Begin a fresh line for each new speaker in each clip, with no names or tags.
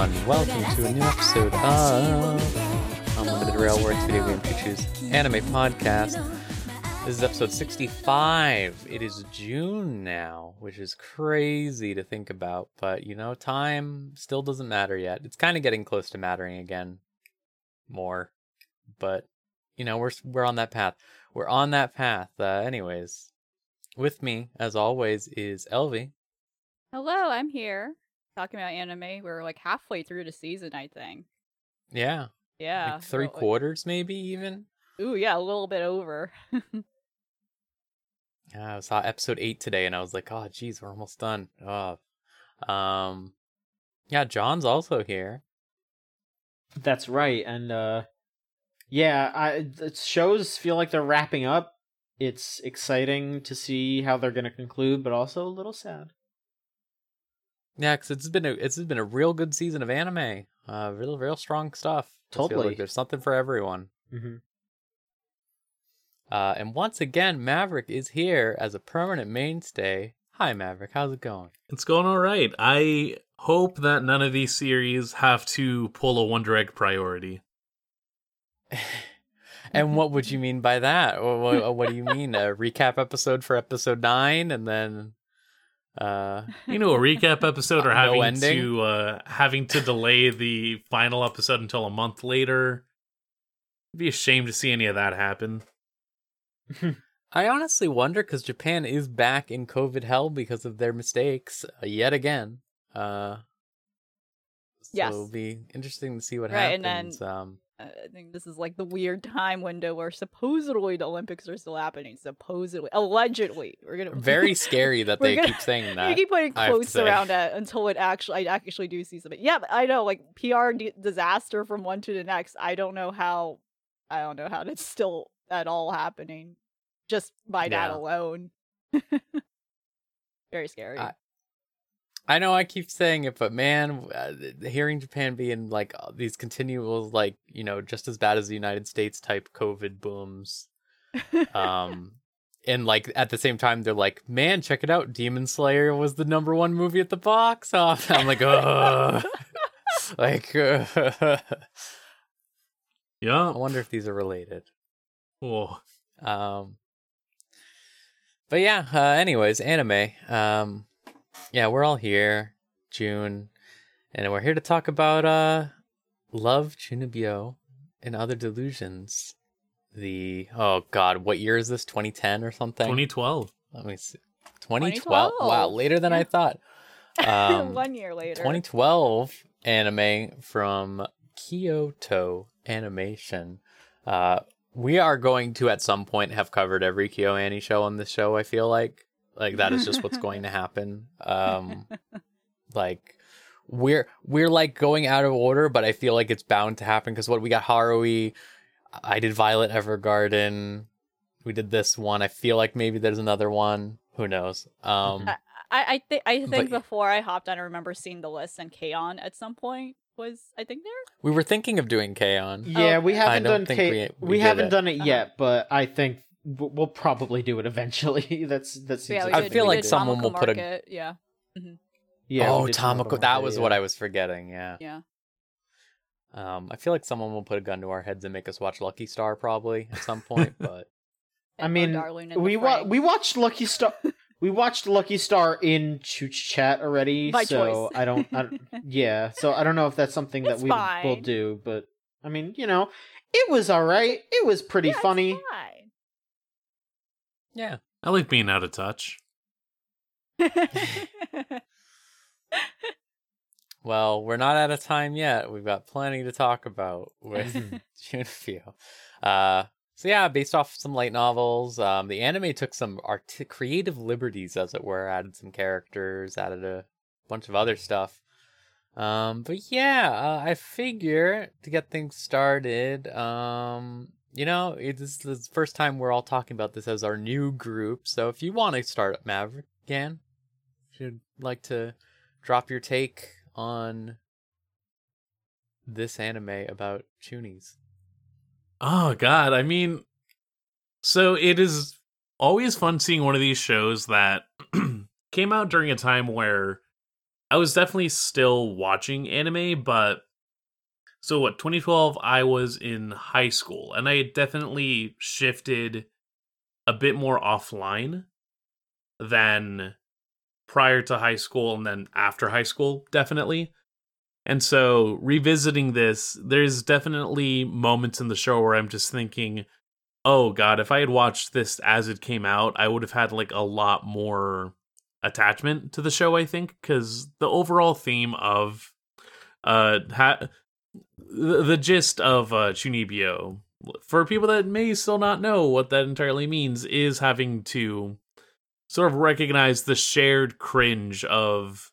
Everyone. Welcome to a new episode of Unlimited Railroads Video Game Pictures Anime Podcast. This is episode 65. It is June now, which is crazy to think about, but you know, time still doesn't matter yet. It's kind of getting close to mattering again more. But you know, we're we're on that path. We're on that path. Uh, anyways, with me as always is Elvie.
Hello, I'm here talking about anime. We're like halfway through the season, I think.
Yeah.
Yeah.
Like three
well, like-
quarters maybe even.
Ooh, yeah, a little bit over.
Yeah, I saw episode eight today, and I was like, "Oh, geez, we're almost done." Oh, um, yeah, John's also here.
That's right, and uh yeah, I the shows feel like they're wrapping up. It's exciting to see how they're going to conclude, but also a little sad.
Yeah, because it's been a it's been a real good season of anime. Uh, real real strong stuff.
Totally.
like there's something for everyone.
hmm
Uh, and once again, Maverick is here as a permanent mainstay. Hi, Maverick. How's it going?
It's going all right. I hope that none of these series have to pull a Wonder Egg priority.
And what would you mean by that? What, what, what do you mean? A recap episode for episode nine, and then, uh,
You know, a recap episode or having
ending?
to uh, having to delay the final episode until a month later. I'd be ashamed to see any of that happen.
I honestly wonder because Japan is back in COVID hell because of their mistakes uh, yet again. Uh, so
Yes.
it'll be interesting to see what
Right, and then-
happens. um,
I think this is like the weird time window where supposedly the Olympics are still happening. Supposedly, allegedly, we're gonna
very scary that they
gonna-
keep saying
You
that.
keep putting
I have to
quotes around it until it actually, I actually do see something. Yeah, but I know, like PR d- disaster from one to the next. I don't know how, I don't know how that's still at all happening, just by that
Yeah.
alone. Very scary.
I- I know I keep saying it, but man, uh, hearing Japan being like uh, these continual, like you know, just as bad as the United States type COVID booms, um, and like at the same time they're like, man, check it out, Demon Slayer was the number one movie at the box office. I'm like, oh, like, I
Yeah.
I wonder if these are related.
Oh,
Um, but yeah. Uh, anyways, anime. Um, yeah, we're all here, June, and we're here to talk about uh, Love Chunibyo and Other Delusions. The oh god, what year is this? 2010 or something?
2012.
Let me see. 2012. Wow, later than I thought. Um,
one year later.
2012 anime from Kyoto Animation. Uh, we are going to at some point have covered every KyoAni show on this show. I feel like like that is just what's going to happen. Um, like we're we're like going out of order, but I feel like it's bound to happen because what we got Haruhi, I did Violet Evergarden, we did this one. I feel like maybe there's another one. Who knows? Um,
I, I think I think
But-
before I hopped on, I remember seeing the list and K-On! at some point was I think there.
we were thinking of doing K-On!
Yeah, we
okay.
I
haven't
don't
done
think
K-
we-
we,
we
haven't
it.
done it
Uh-huh.
yet, but I think w- we'll probably do it eventually. That's that seems
yeah,
like
I
did,
feel like someone
Tamako
will put a-
Market, Yeah,
yeah.
oh,
we did
That
Market,
was
yeah.
what I was forgetting. Yeah.
yeah.
Um, I feel like someone will put a gun to our heads and make us watch Lucky Star probably at some point. But
I
And Oh
mean, we
the
wa- we watched Lucky Star. we watched Lucky Star in Chooch Chat already,
By
so
choice.
I don't. I don't yeah, so I don't know if that's something that
It's
we will do, but I mean, you know, it was all right. It was pretty
Yeah, it's
funny.
fine.
Yeah,
I like being out of touch.
well, we're not out of time yet. We've got plenty to talk about with Chunibyo. Uh, so yeah, based off some light novels, um, the anime took some art- creative liberties, as it were, added some characters, added a bunch of other stuff. Um, but yeah, uh, I figure to get things started, um, you know, it is the first time we're all talking about this as our new group. So if you want to start up Maverick again, if you'd like to drop your take on this anime about Chunies.
Oh god, I mean so it is always fun seeing one of these shows that came out during a time where I was definitely still watching anime, but so what 2012 I was in high school and I definitely shifted a bit more offline than prior to high school and then after high school definitely. And so revisiting this, there's definitely moments in the show where I'm just thinking, "Oh god, if I had watched this as it came out, I would have had like a lot more attachment to the show, I think, cuz the overall theme of uh ha- the, gist of uh Chunibyo for people that may still not know what that entirely means is having to sort of recognize the shared cringe of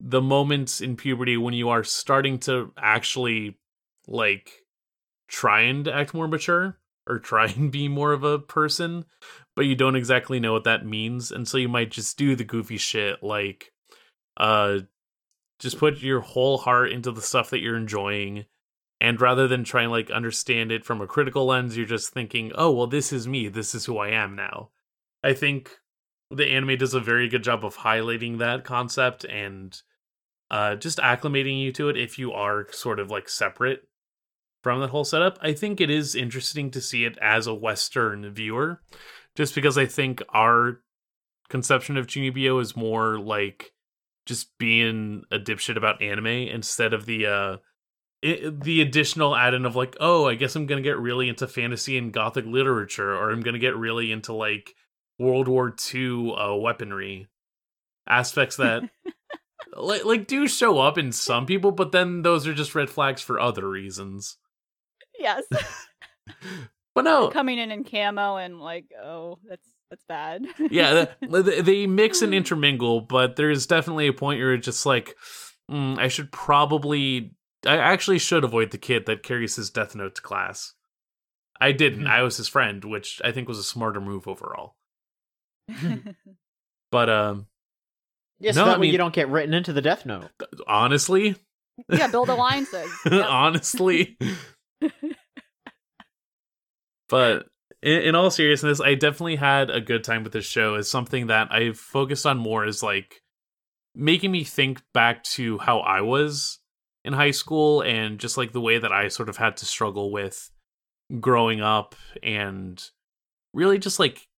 the moments in puberty when you are starting to actually like try and act more mature or try and be more of a person but you don't exactly know what that means and so you might just do the goofy shit like uh just put your whole heart into the stuff that you're enjoying and rather than trying like understand it from a critical lens you're just thinking oh well this is me this is who i am now i think the anime does a very good job of highlighting that concept and uh, just acclimating you to it if you are sort of like separate from that whole setup. I think it is interesting to see it as a Western viewer, just because I think our conception of Chunibyo is more like just being a dipshit about anime instead of the uh it, the additional add-in of like oh i guess i'm gonna get really into fantasy and gothic literature or i'm gonna get really into like world war ii uh, weaponry aspects that like like do show up in some people, but then those are just red flags for other reasons.
Yes.
But no,
Coming in in camo and like, oh, that's that's bad.
yeah, they, they mix and intermingle, but there's definitely a point where it's just like, mm, I should probably, I actually should avoid the kid that carries his Death Note to class. I didn't. I was his friend, which I think was a smarter move overall. But um,
Yes,
No,
that
I
way
mean-
you don't get written into the Death Note.
honestly,
yeah, build alliances. Yep.
honestly. but in, in all seriousness, I definitely had a good time with this show. It's something that I've focused on more is like making me think back to how I was in high school and just like the way that I sort of had to struggle with growing up and really just like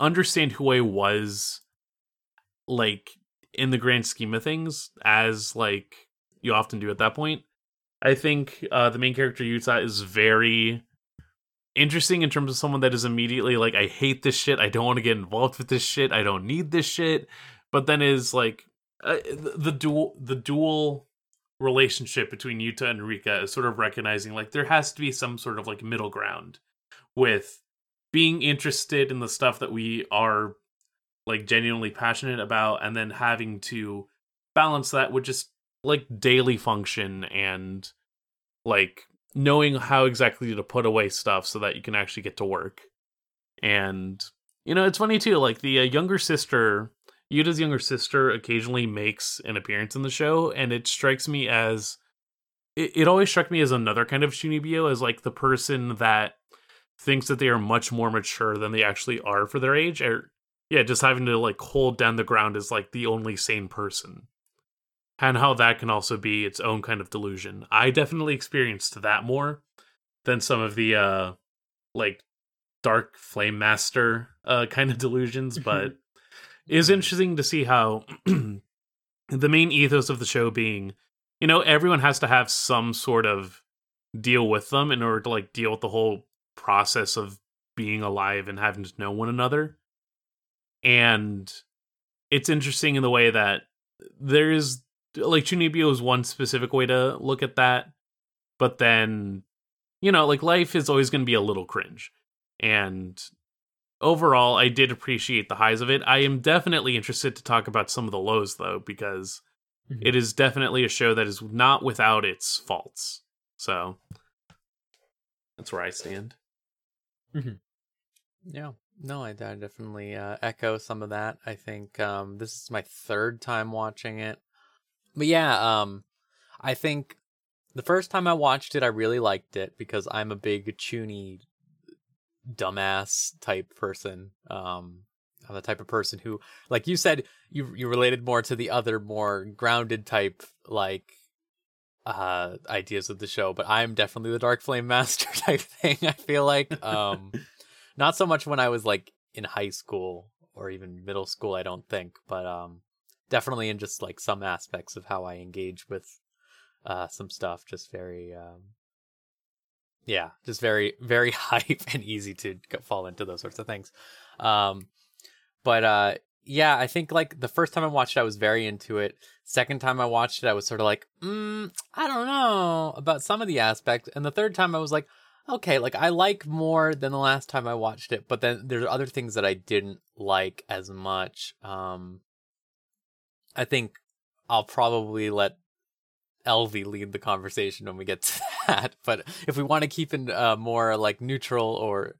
understand who I was like in the grand scheme of things as like you often do at that point. I think uh, the main character Yuta is very interesting in terms of someone that is immediately like, I hate this shit. I don't want to get involved with this shit. I don't need this shit. But then is like uh, the, the dual the dual relationship between Yuta and Rika is sort of recognizing like there has to be some sort of like middle ground with being interested in the stuff that we are like genuinely passionate about and then having to balance that with just like daily function and like knowing how exactly to put away stuff so that you can actually get to work. And you know, it's funny too. Like the uh, younger sister, Yuta's younger sister, occasionally makes an appearance in the show, and it strikes me as it, it always struck me as another kind of Chunibyo, as like the person that thinks that they are much more mature than they actually are for their age, or yeah, just having to like hold down the ground as like the only sane person and how that can also be its own kind of delusion. I definitely experienced that more than some of the uh like dark flame master uh kind of delusions, but it is interesting to see how the main ethos of the show being, you know, everyone has to have some sort of deal with them in order to like deal with the whole process of being alive and having to know one another. And it's interesting in the way that there's like Chunibyo is one specific way to look at that, but then you know, like life is always going to be a little cringe. And overall, I did appreciate the highs of it. I am definitely interested to talk about some of the lows though because
Mhm.
it is definitely a show that is not without its faults. So that's where I stand.
Yeah. No, I, I definitely uh, echo some of that. I think um, this is my third time watching it. But yeah, um, I think the first time I watched it, I really liked it because I'm a big Chuny dumbass type person. Um, I'm the type of person who, like you said, you you related more to the other more grounded type like uh ideas of the show, but I'm definitely the Dark Flame Master type thing. I feel like um not so much when I was like in high school or even middle school, I don't think, but um definitely in just like some aspects of how I engage with uh some stuff just very um yeah, just very very hype and easy to fall into those sorts of things. Um but uh yeah, I think like the first time I watched it I was very into it. Second time I watched it I was sort of like, mm, I don't know about some of the aspects. And the third time I was like, okay, like I like more than the last time I watched it, but then there's other things that I didn't like as much. Um I think I'll probably let Elvie lead the conversation when we get to that. But if we want to keep in uh, more like neutral or,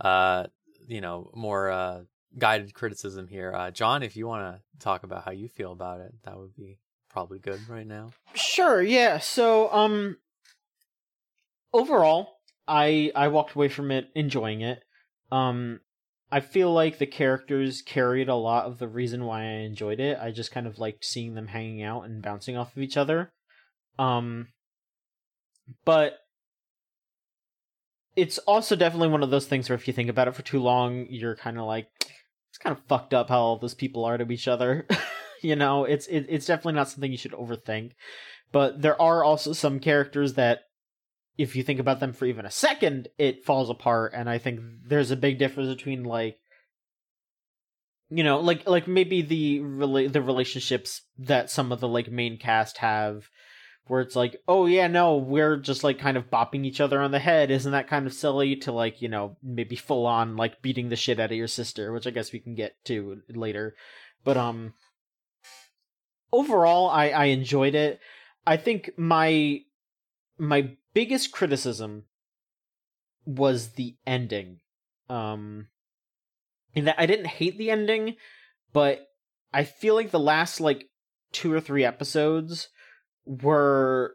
uh, you know, more uh, guided criticism here, uh, John, if you want to talk about how you feel about it, that would be probably good right now.
Sure. Yeah. So, um, overall, I I walked away from it enjoying it. Um, I feel like the characters carried a lot of the reason why I enjoyed it. I just kind of liked seeing them hanging out and bouncing off of each other. Um but it's also definitely one of those things where if you think about it for too long, you're kind of like it's kind of fucked up how all those people are to each other. you know, it's it, it's definitely not something you should overthink. But there are also some characters that if you think about them for even a second, it falls apart. And I think there's a big difference between like, you know, like like maybe the rela- the relationships that some of the like main cast have, where it's like, oh yeah, no, we're just like kind of bopping each other on the head. Isn't that kind of silly to like you know maybe full on like beating the shit out of your sister, which I guess we can get to later. But um, overall, I I enjoyed it. I think my my biggest criticism was the ending. Um in that I didn't hate the ending, but I feel like the last like two or three episodes were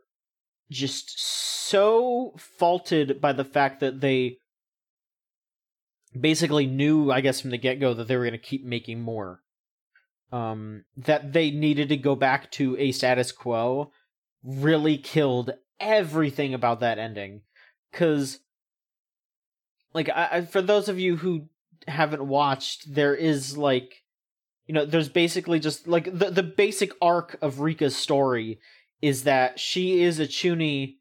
just so faulted by the fact that they basically knew, I guess, from the get go that they were going to keep making more. Um, that they needed to go back to a status quo really killed everything about that ending. Because like I, for those of you who haven't watched there is like you know there's basically just like the the basic arc of Rika's story is that she is a chuny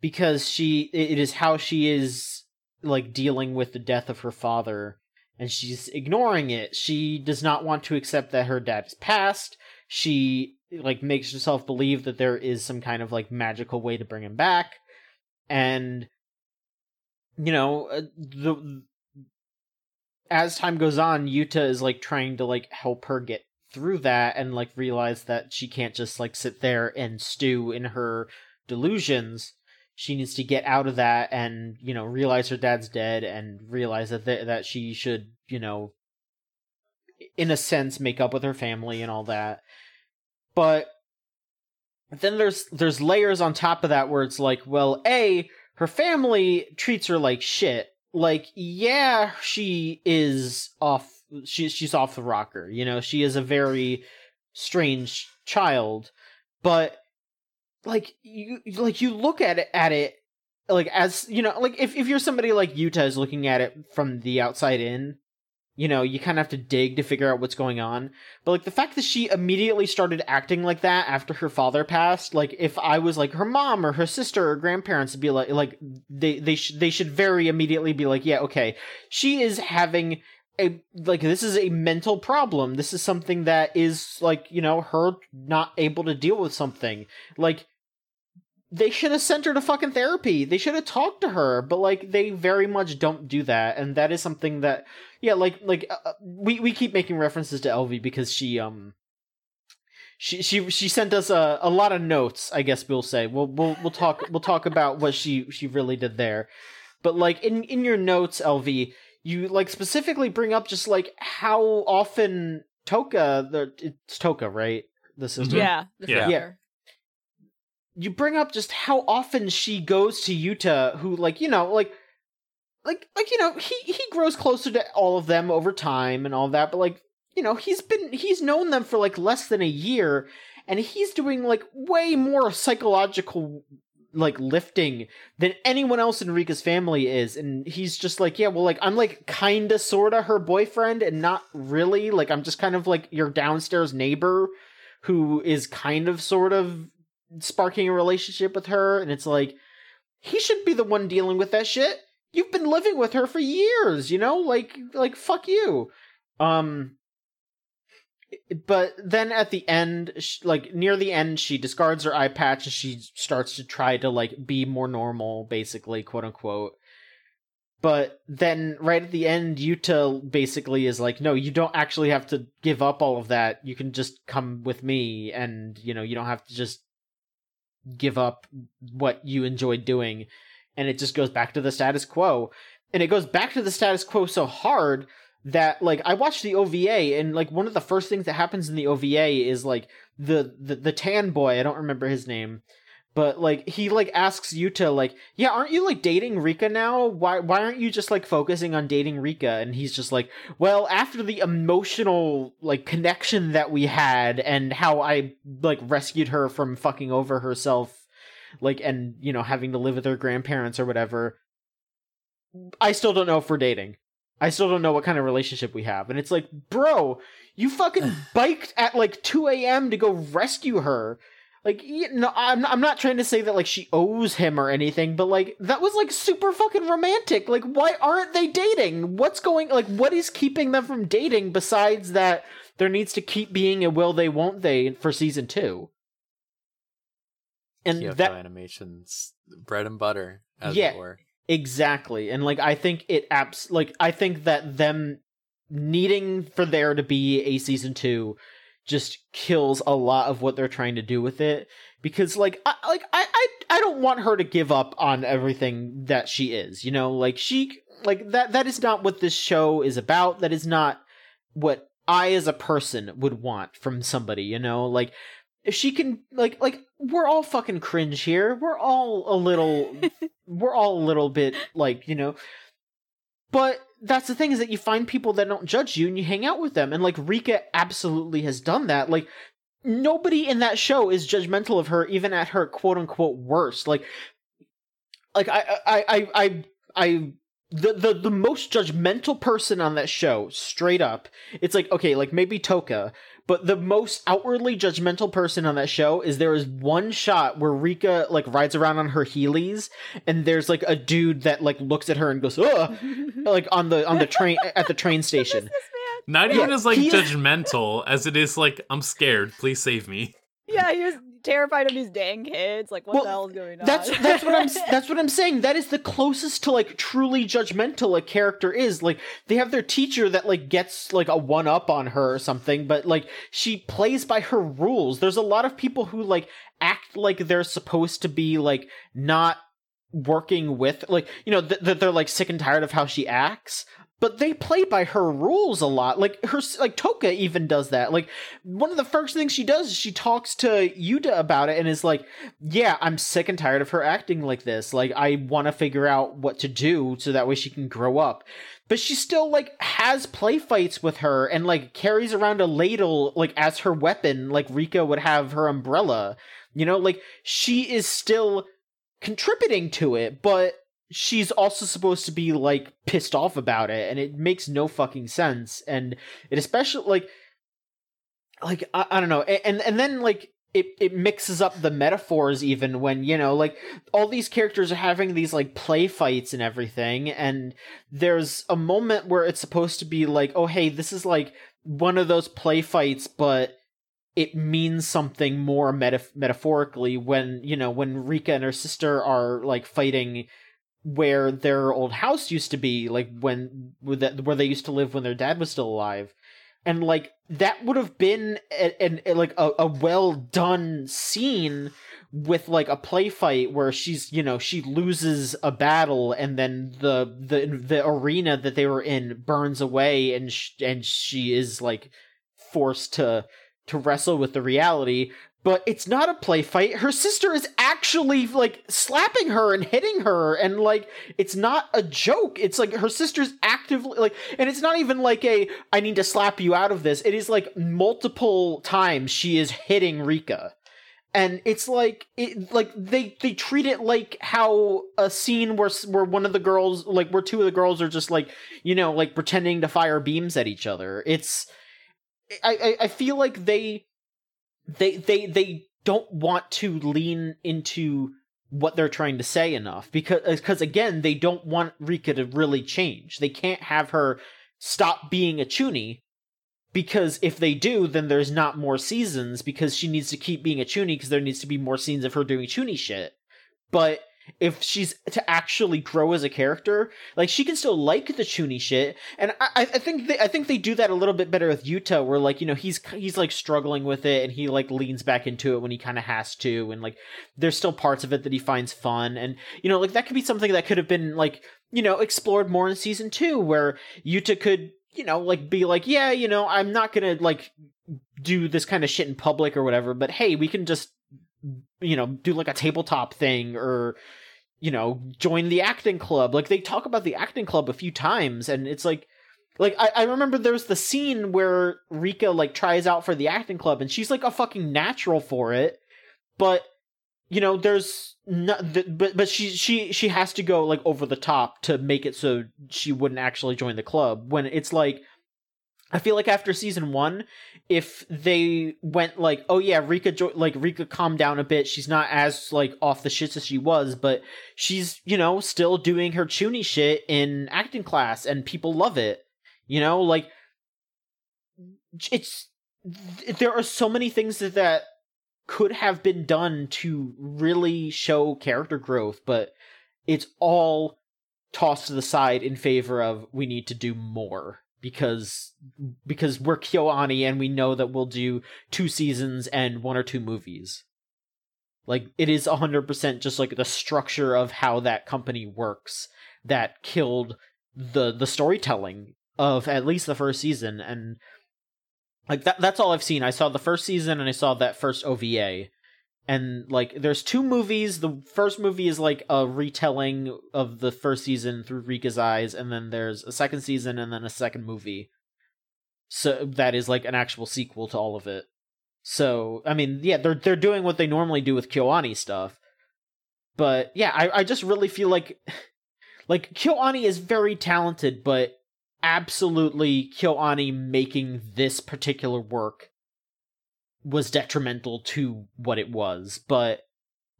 because she it is how she is like dealing with the death of her father and she's ignoring it. She does not want to accept that her dad is passed. She like makes herself believe that there is some kind of like magical way to bring him back. And you know uh, the as time goes on yuta is like trying to like help her get through that and like realize that she can't just like sit there and stew in her delusions. She needs to get out of that and you know realize her dad's dead and realize that th- that she should you know in a sense make up with her family and all that but then there's there's layers on top of that where it's like, well, A, her family treats her like shit. Like, yeah, she is off she she's off the rocker. You know, she is a very strange child. But like you like you look at it at it like as you know, like if, if you're somebody like Yuta is looking at it from the outside in, you know, you kind of have to dig to figure out what's going on. But like the fact that she immediately started acting like that after her father passed, like if I was like her mom or her sister or grandparents, would be like, like they they should they should very immediately be like, yeah, okay, she is having a like this is a mental problem. This is something that is like you know her not able to deal with something like they should have sent her to fucking therapy. They should have talked to her, but like they very much don't do that, and that is something that yeah, like like uh, uh we we keep making references to Elvie because she um she she she sent us a, a lot of notes. I guess we'll say we'll we'll we'll talk we'll talk about what she she really did there, but like in in your notes, Elvie, you like specifically bring up just like how often Toka the it's Toka right the sister
yeah the
Yeah.
yeah you bring up just how often she goes to Yuta, who like you know like like like you know he he grows closer to all of them over time and all that but like you know he's been he's known them for like less than a year and he's doing like way more psychological like lifting than anyone else in Rika's family is and he's just like yeah well like I'm like kind of sort of her boyfriend and not really like I'm just kind of like your downstairs neighbor who is kind of sort of sparking a relationship with her and it's like he should be the one dealing with that shit. You've been living with her for years you know? Like like fuck you. Um but then at the end like near the end she discards her eye patch and she starts to try to like be more normal basically quote unquote but then right at the end yuta basically is like no you don't actually have to give up all of that. You can just come with me and you know you don't have to just give up what you enjoyed doing and it just goes back to the status quo. And it goes back to the status quo so hard that like I watched the OVA and like one of the first things that happens in the OVA is like the the, the tan boy, I don't remember his name, but like he like asks Yuta like, "Yeah, aren't you like dating Rika now? Why why aren't you just like focusing on dating Rika?" And he's just like, "Well, after the emotional like connection that we had and how I like rescued her from fucking over herself like and you know having to live with her grandparents or whatever, I still don't know if we're dating." I still don't know what kind of relationship we have. And it's like, bro, you fucking biked at like 2 a.m. to go rescue her. Like, you know, I'm not, I'm not trying to say that like she owes him or anything, but like that was like super fucking romantic. Like, why aren't they dating? What's going like what is keeping them from dating besides that there needs to keep being a will they won't they for season two? And
Kyoto
that
animations bread and butter, as
Yeah.
it were.
Exactly. And like I think it apps like I think that them needing for there to be a season 2 just kills a lot of what they're trying to do with it because like I like I I I don't want her to give up on everything that she is, you know? Like she like that that is not what this show is about. That is not what I as a person would want from somebody, you know? Like if she can like like we're all fucking cringe here. We're all a little we're all a little bit like, you know. But that's the thing is that you find people that don't judge you and you hang out with them. And like Rika absolutely has done that. Like nobody in that show is judgmental of her, even at her quote unquote worst. Like like I I I I I the, the the most judgmental person on that show, straight up, it's like okay, like maybe Toka, but the most outwardly judgmental person on that show is there is one shot where Rika like rides around on her Heelys, and there's like a dude that like looks at her and goes, "Ugh," like on the on the train at the train station.
This man.
Not
Yeah,
even as like
he-
judgmental as it is like I'm scared. Please save me.
Yeah, he was terrified of these dang kids. Like, what
Well,
the hell is going on?
That's that's what I'm that's what I'm saying. That is the closest to like truly judgmental a character is. Like they have their teacher that like gets like a one up on her or something, but like she plays by her rules. There's a lot of people who like act like they're supposed to be like not working with like you know that th- they're like sick and tired of how she acts but they play by her rules a lot. Like her like toka even does that. Like one of the first things she does is she talks to yuta about it and is like yeah i'm sick and tired of her acting like this. Like i want to figure out what to do so that way she can grow up. But she still like has play fights with her and like carries around a ladle like as her weapon like rika would have her umbrella. You know like she is still contributing to it but she's also supposed to be like pissed off about it and it makes no fucking sense and it especially like like I, I don't know and and then like it, it mixes up the metaphors even when you know like all these characters are having these like play fights and everything and there's a moment where it's supposed to be like oh hey this is like one of those play fights but it means something more metaf- metaphorically when you know when Rika and her sister are like fighting where their old house used to be like when where they used to live when their dad was still alive. And like that would have been an like a, a well done scene with like a play fight where she's you know she loses a battle and then the the the arena that they were in burns away and sh- and she is like forced to to wrestle with the reality but it's not a play fight. Her sister is actually like slapping her and hitting her, and like it's not a joke. It's like her sister's actively like, and it's not even like a I need to slap you out of this. It is like multiple times she is hitting Rika. And it's like it like they they treat it like how a scene where where one of the girls like where two of the girls are just like you know like pretending to fire beams at each other. It's I I, I feel like they they they they don't want to lean into what they're trying to say enough because because again they don't want Rika to really change. They can't have her stop being a chuny because if they do then there's not more seasons because she needs to keep being a chuny because there needs to be more scenes of her doing chuny shit. But if she's to actually grow as a character, like she can still like the chuny shit, and I, I think they, I think they do that a little bit better with Yuta, where like you know he's he's like struggling with it, and he like leans back into it when he kind of has to, and like there's still parts of it that he finds fun, and you know like that could be something that could have been like you know explored more in season two, where Yuta could you know like be like yeah you know I'm not gonna like do this kind of shit in public or whatever, but hey we can just you know do like a tabletop thing or you know join the acting club. Like they talk about the acting club a few times and it's like like I, I remember there's the scene where Rika like tries out for the acting club and she's like a fucking natural for it but you know there's no but but she she she has to go like over the top to make it so she wouldn't actually join the club when it's like I feel like after season one, if they went like, oh yeah, Rika, jo- like Rika calmed down a bit. She's not as like off the shits as she was, but she's you know still doing her chuny shit in acting class, and people love it. You know, like it's there are so many things that, that could have been done to really show character growth, but it's all tossed to the side in favor of we need to do more because because we're KyoAni and we know that we'll do two seasons and one or two movies. Like it is 100% just like the structure of how that company works that killed the the storytelling of at least the first season and like that that's all I've seen. I saw the first season and I saw that first OVA and like there's two movies. The first movie is like a retelling of the first season through rika's eyes and then there's a second season and then a second movie. So that is like an actual sequel to all of it. So i mean yeah they're they're doing what they normally do with kyoani stuff. But yeah i i just really feel like like kyoani is very talented but absolutely kyoani making this particular work was detrimental to what it was but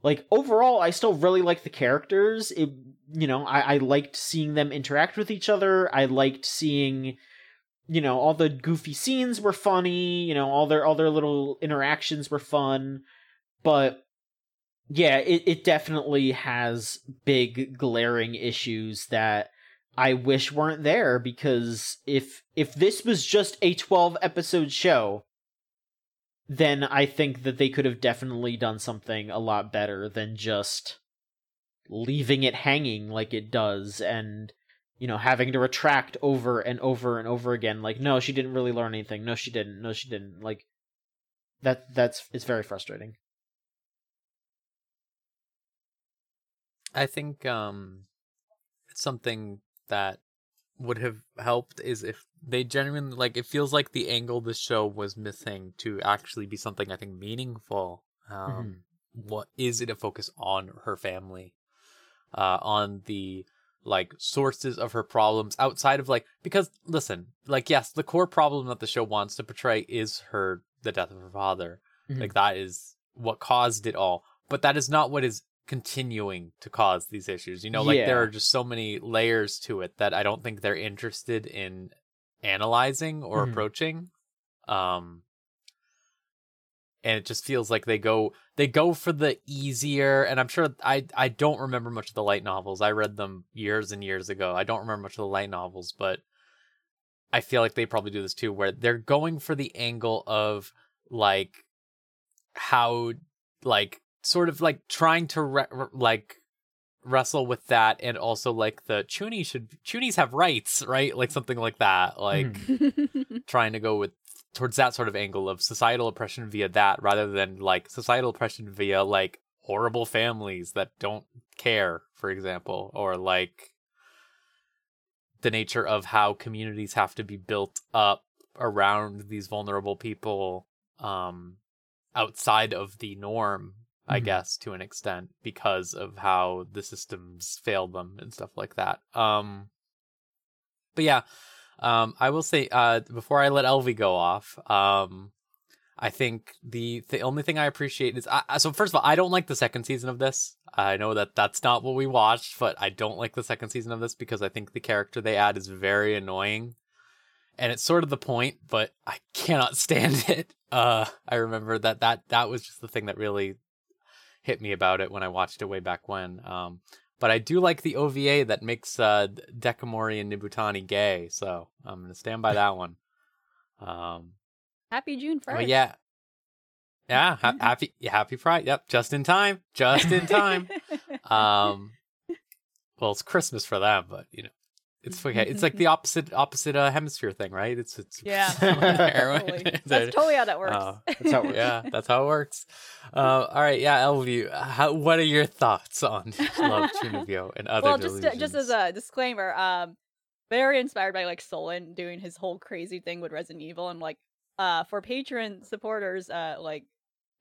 like overall i still really like the characters. It you know I, I liked seeing them interact with each other. I liked seeing you know all the goofy scenes were funny you know all their all their little interactions were fun. But yeah it, it definitely has big glaring issues that i wish weren't there because if if this was just a 12 episode show then I think that they could have definitely done something a lot better than just leaving it hanging like it does and you know having to retract over and over and over again like no she didn't really learn anything. No she didn't. No she didn't. Like that that's it's very frustrating.
I think um something that would have helped is if they genuinely like it feels like the angle the show was missing to actually be something I think meaningful. Um mm-hmm. what is it a focus on her family? Uh on the like sources of her problems outside of like because listen, like yes, the core problem that the show wants to portray is her the death of her father. Mm-hmm. Like that is what caused it all. But that is not what is continuing to cause these issues. You know, like yeah. there are just so many layers to it that I don't think they're interested in analyzing or mm-hmm. approaching. Um and it just feels like they go they go for the easier and I'm sure I I don't remember much of the light novels. I read them years and years ago. I don't remember much of the light novels, but I feel like they probably do this too where they're going for the angle of like how like sort of like trying to re- like wrestle with that and also like the chuny should chunies have rights right like something like that like mm. trying to go with towards that sort of angle of societal oppression via that rather than like societal oppression via like horrible families that don't care for example or like the nature of how communities have to be built up around these vulnerable people um outside of the norm i
Mhm.
guess to an extent because of how the systems failed them and stuff like that. Um but yeah um i will say uh before i let elvie go off um i think the the only thing i appreciate is I- so first of all i don't like the second season of this. I know that that's not what we watched but i don't like the second season of this because i think the character they add is very annoying. And it's sort of the point but i cannot stand it. Uh i remember that that that was just the thing that really hit me about it when i watched it way back when um but I do like the OVA that makes uh, Dekamori and Nibutani gay, so I'm gonna stand by that one. Um,
Happy June first.
but yeah, yeah, ha- happy happy Pride. Yep, just in time, just in time. um, well, it's Christmas for them, but you know, it's okay. It's like the opposite opposite uh, hemisphere thing, right? It's it's
Yeah. Totally. That's totally how that works.
Uh,
That's how it works.
yeah, that's how it works. Uh, all right, yeah, Elvie, how, what are your thoughts on Love Chunibyo and other
well, just
delusions?
just as a disclaimer, um, very inspired by like Solon doing his whole crazy thing with Resident Evil, and like, uh, for patron supporters, uh, like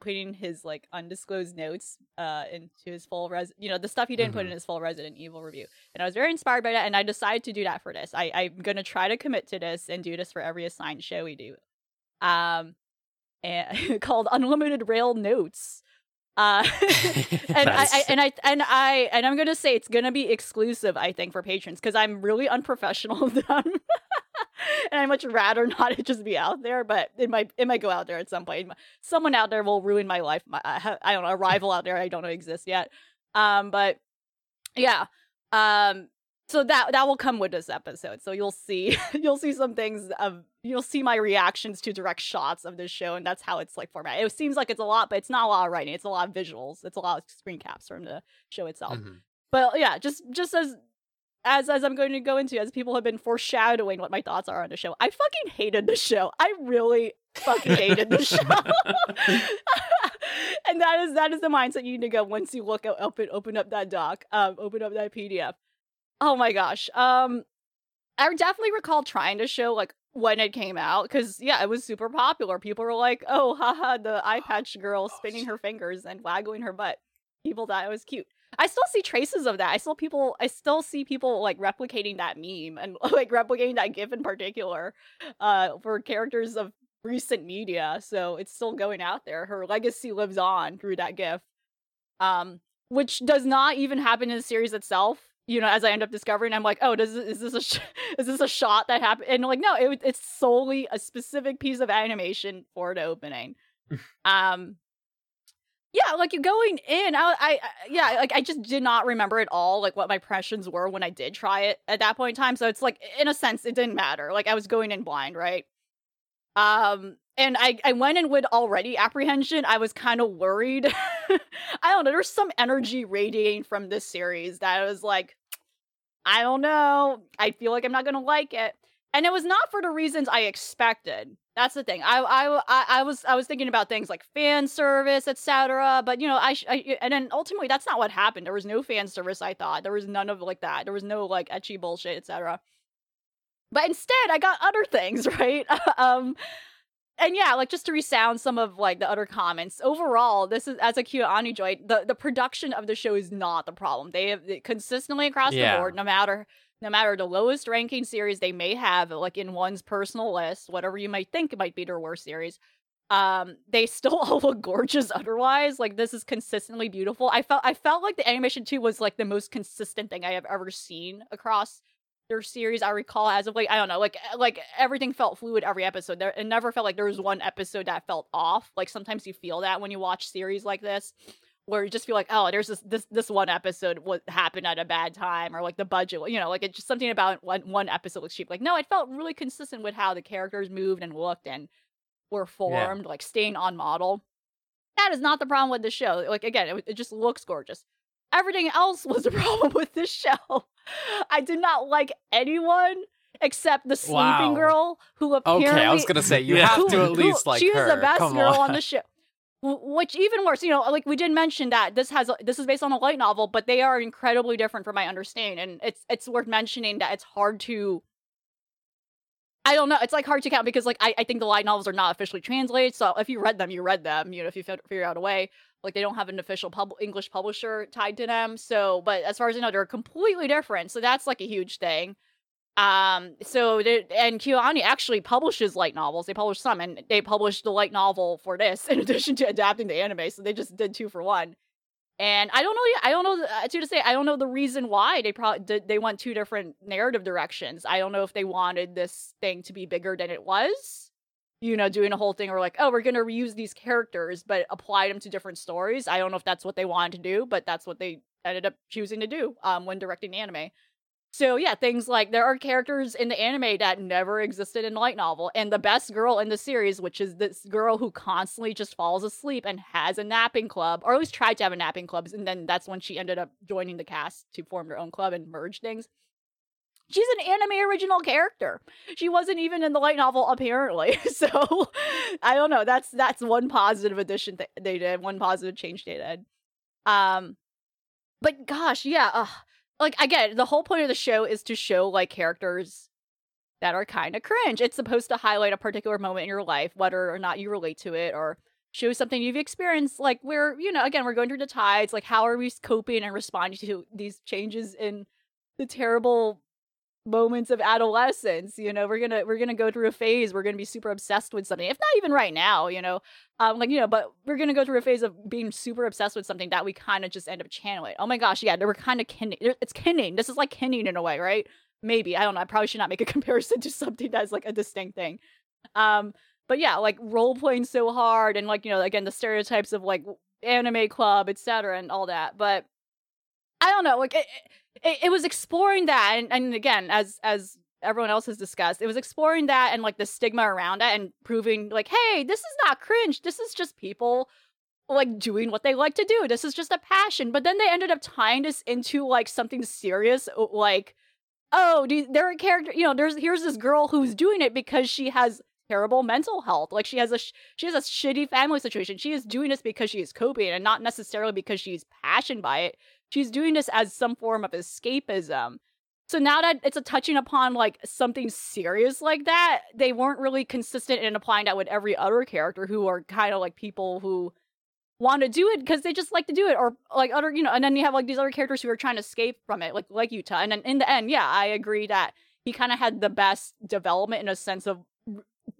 putting his like undisclosed notes, uh, into his full res, you know, the stuff he didn't put
Mhm.
in his full Resident Evil review, and I was very inspired by that, and I decided to do that for this. I I'm gonna try to commit to this and do this for every assigned show we do, um, and called Unlimited Rail Notes. Uh, and I,
Nice.
I and I and I and I'm gonna say it's gonna be exclusive. I think for patrons because I'm really unprofessional of them, and I much rather not it just be out there. But it might it might go out there at some point. Someone out there will ruin my life. My, I, don't know a rival out there I don't know exists yet. Um, but yeah. Um, so that that will come with this episode. So you'll see you'll see some things of you'll see my reactions to direct shots of this show, and that's how it's like formatted. It seems like it's a lot, but it's not a lot of writing. It's a lot of visuals. It's a lot of screen caps from the show itself.
Mhm.
But yeah, just just as as as I'm going to go into, as people have been foreshadowing what my thoughts are on the show. I fucking hated the show. I really fucking hated the show. and that is that is the mindset you need to go once you look at open open up that doc, um, open up that PDF. Oh my gosh. Um I definitely recall trying to show like when it came out because yeah, it was super popular. People were like, "Oh, haha, the eye patch girl spinning her fingers and waggling her butt." People thought it was cute. I still see traces of that. I still people. I still see people like replicating that meme and like replicating that GIF in particular, uh, for characters of recent media. So it's still going out there. Her legacy lives on through that GIF, um, which does not even happen in the series itself you know, as I end up discovering, I'm like, oh, does is this a sh- is this a shot that happened? And like, no, it, it's solely a specific piece of animation for the opening. um, yeah, like going in, I, I, I- yeah, like I just did not remember at all, like what my impressions were when I did try it at that point in time. So it's like, in a sense, it didn't matter. Like I was going in blind, right? Um, and I, I went in with already apprehension. I was kind of worried. I don't know. There's some energy radiating from this series that I was like, I don't know. I feel like I'm not gonna like it. And it was not for the reasons I expected. That's the thing. I I I, was I was thinking about things like fan service, etc. But you know, I, I and then ultimately that's not what happened. There was no fan service. I thought there was none of like that. There was no like ecchi bullshit, etc. But instead, I got other things, right? um, and yeah, like just to resound some of like the other comments. Overall, this is as a Kyoani joint, the the production of the show is not the problem. They have consistently across
Yeah.
the board, no matter no matter the lowest ranking series they may have, like in one's personal list, whatever you might think might be their worst series. Um, they still all look gorgeous otherwise. Like this is consistently beautiful. I felt I felt like the animation too was like the most consistent thing I have ever seen across their series I recall as of like I don't know like eh, like everything felt fluid every episode there it never felt like there was one episode that felt off like sometimes you feel that when you watch series like this where you just feel like oh there's this this this one episode what happened at a bad time or like the budget you know like it's just something about one one episode looks cheap like no it felt really consistent with how the characters moved and looked and were formed like staying on model that is not the problem with the show like again it, it just looks gorgeous everything else was the problem with this show. I did not like anyone except the sleeping
Wow.
girl who apparently
Okay, I was gonna say you have to at
who-
least like
she
her.
is the best
Come
girl on.
on
the show. Wh- Which even worse, you know, like we did mention that this has this is based on a light novel, but they are incredibly different from my understanding, and it's it's worth mentioning that it's hard to. I don't know. It's like hard to count because like I, I think the light novels are not officially translated. So if you read them, you read them. You know, if you figure out a way, like they don't have an official pub- English publisher tied to them. So, but as far as I know, they're completely different. So that's like a huge thing. Um, so and KyoAni actually publishes light novels. They publish some, and they published the light novel for this in addition to adapting the anime. So they just did two for one. And I don't know. I don't know. uh, To say, I don't know the reason why they probably did. They went two different narrative directions. I don't know if they wanted this thing to be bigger than it was. You know, doing a whole thing or like, oh, we're gonna reuse these characters but apply them to different stories. I don't know if that's what they wanted to do, but that's what they ended up choosing to do um, when directing the anime. So yeah, things like there are characters in the anime that never existed in light novel, and the best girl in the series, which is this girl who constantly just falls asleep and has a napping club, or at least tried to have a napping club, and then that's when she ended up joining the cast to form their own club and merge things. She's an anime original character. She wasn't even in the light novel apparently. So I don't know. That's that's one positive addition they did, one positive change they did. Um, but gosh, yeah. Like again, the whole point of the show is to show like characters that are kind of cringe. It's supposed to highlight a particular moment in your life, whether or not you relate to it, or show something you've experienced. Like we're, you know, again, we're going through the tides. Like, how are we coping and responding to these changes in the terrible moments of adolescence you know we're gonna we're gonna go through a phase we're gonna be super obsessed with something if not even right now you know um like you know but we're gonna go through a phase of being super obsessed with something that we kind of just end up channeling. Oh my gosh yeah were kind of kinning it's kinning this is like kinning in a way right? Maybe i don't know i probably should not make a comparison to something that's like a distinct thing. Um but yeah like role playing so hard and like you know again the stereotypes of like anime club etc and all that but i don't know like it, it, it was exploring that and, and again as as everyone else has discussed it was exploring that and like the stigma around it and proving like hey this is not cringe this is just people like doing what they like to do this is just a passion. But then they ended up tying this into like something serious like oh do- they're a character you know there's here's this girl who's doing it because she has terrible mental health like she has a sh- she has a shitty family situation she is doing this because she is coping and not necessarily because she's passionate by it she's doing this as some form of escapism. So now that it's a touching upon like something serious like that they weren't really consistent in applying that with every other character who are kind of like people who want to do it because they just like to do it or like other you know and then you have like these other characters who are trying to escape from it like like Yuta and then in the end yeah i agree that he kind of had the best development in a sense of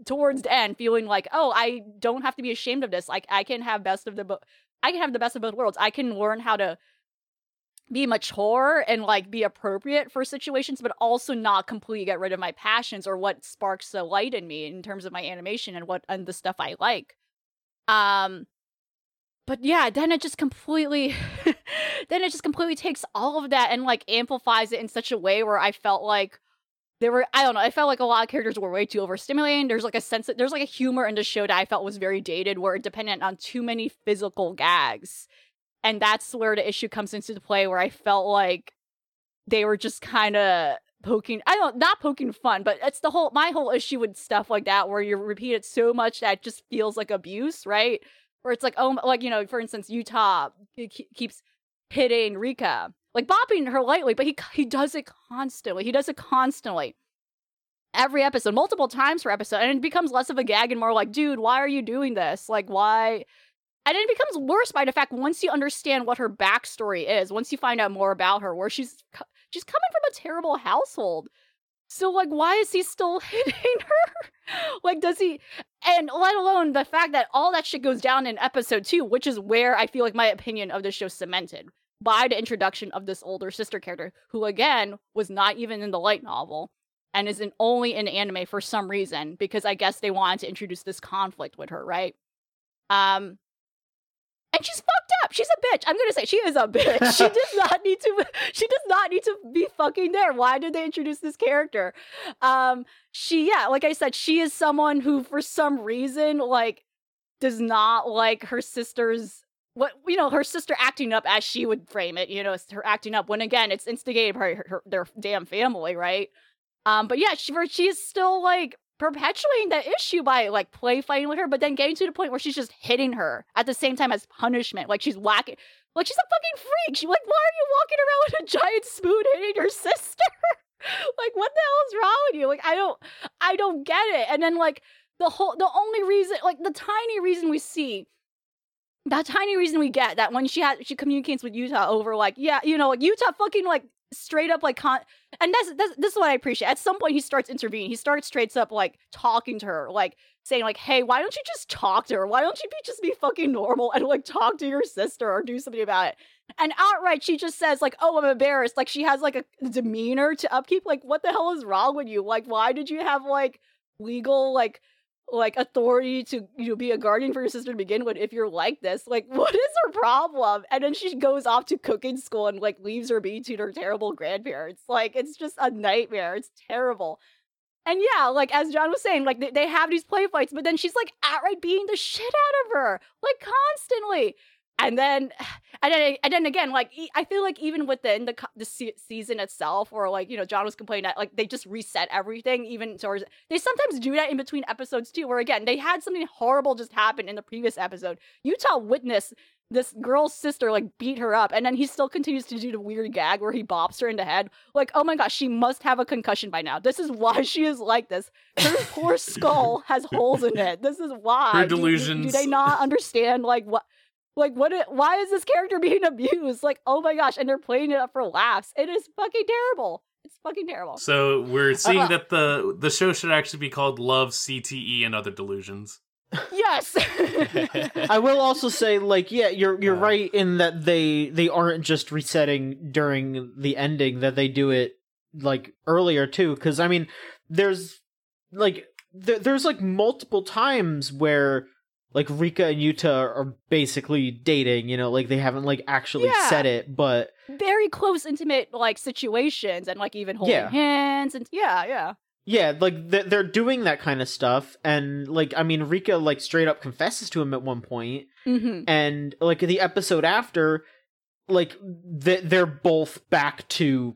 towards the end feeling like oh i don't have to be ashamed of this like i can have best of the bo- i can have the best of both worlds. I can learn how to be mature and like be appropriate for situations but also not completely get rid of my passions or what sparks the light in me in terms of my animation and what and the stuff i like. Um but yeah then it just completely then it just completely takes all of that and like amplifies it in such a way where i felt like there were i don't know i felt like a lot of characters were way too overstimulating. There's like a sense that there's like a humor in the show that i felt was very dated where it depended on too many physical gags and that's where the issue comes into play where i felt like they were just kind of poking i don't not poking fun but it's the whole my whole issue with stuff like that where you repeat it so much that just feels like abuse right? Where it's like oh like you know for instance Yuta keeps hitting rika like bopping her lightly but he he does it constantly he does it constantly. Every episode multiple times per episode and it becomes less of a gag and more like dude why are you doing this? Like why and it becomes worse by the fact once you understand what her backstory is once you find out more about her where she's she's coming from a terrible household. So like why is he still hitting her? Like does he and let alone the fact that all that shit goes down in episode two which is where i feel like my opinion of the show cemented by the introduction of this older sister character who again was not even in the light novel and is in only in anime for some reason because i guess they wanted to introduce this conflict with her right? Um and she's fucked up. She's a bitch. I'm gonna say she is a bitch. she does not need to. She does not need to be fucking there. Why did they introduce this character? Um, she yeah, like I said, she is someone who, for some reason, like does not like her sister's what you know her sister acting up as she would frame it. You know, it's her acting up when again it's instigated by her, her their damn family, right? Um, but yeah, she she is still like perpetuating that issue by like play fighting with her, but then getting to the point where she's just hitting her at the same time as punishment. Like she's whacking, like she's a fucking freak. She like, why are you walking around with a giant spoon hitting your sister? like what the hell is wrong with you? Like I don't, I don't get it. And then like the whole, the only reason, like the tiny reason we see that tiny reason we get that when she has she communicates with Yuta over like yeah you know like Yuta fucking like straight up like con and that's, that's this is what I appreciate. At some point he starts intervening. He starts straight up like talking to her, like saying like, "Hey, why don't you just talk to her? Why don't you be just be fucking normal and like talk to your sister or do something about it?" And outright she just says like, "Oh, I'm embarrassed." Like she has like a demeanor to upkeep. Like, what the hell is wrong with you? Like, why did you have like legal like like authority to you know be a guardian for your sister to begin with if you're like this like what is her problem? And then she goes off to cooking school and like leaves her be to her terrible grandparents. Like it's just a nightmare. It's terrible. And yeah like as john was saying like they, they have these play fights but then she's like outright beating the shit out of her like constantly and then and then and then again like i feel like even within the the season itself or like you know john was complaining that like they just reset everything even towards they sometimes do that in between episodes too where again they had something horrible just happen in the previous episode. Yuta witness this girl's sister like beat her up and then he still continues to do the weird gag where he bops her in the head. Like oh my gosh she must have a concussion by now. This is why she is like this. Her poor skull has holes in it. This is why.
Her delusions
do, do they not understand like what like, what? It, why is this character being abused? Like, oh my gosh! And they're playing it up for laughs. It is fucking terrible. It's fucking terrible.
So we're seeing uh, that the the show should actually be called Love CTE and Other Delusions.
Yes.
I will also say, like, yeah, you're you're uh, right in that they they aren't just resetting during the ending; that they do it like earlier too. Because I mean, there's like there, there's like multiple times where like Rika and Yuta are basically dating, you know, like they haven't like actually yeah. said it, but
very close intimate like situations and like even holding yeah. hands and yeah, yeah.
Yeah, like they're doing that kind of stuff, and like I mean, Rika like straight up confesses to him at one point,
mm-hmm.
and like the episode after, like they're both back to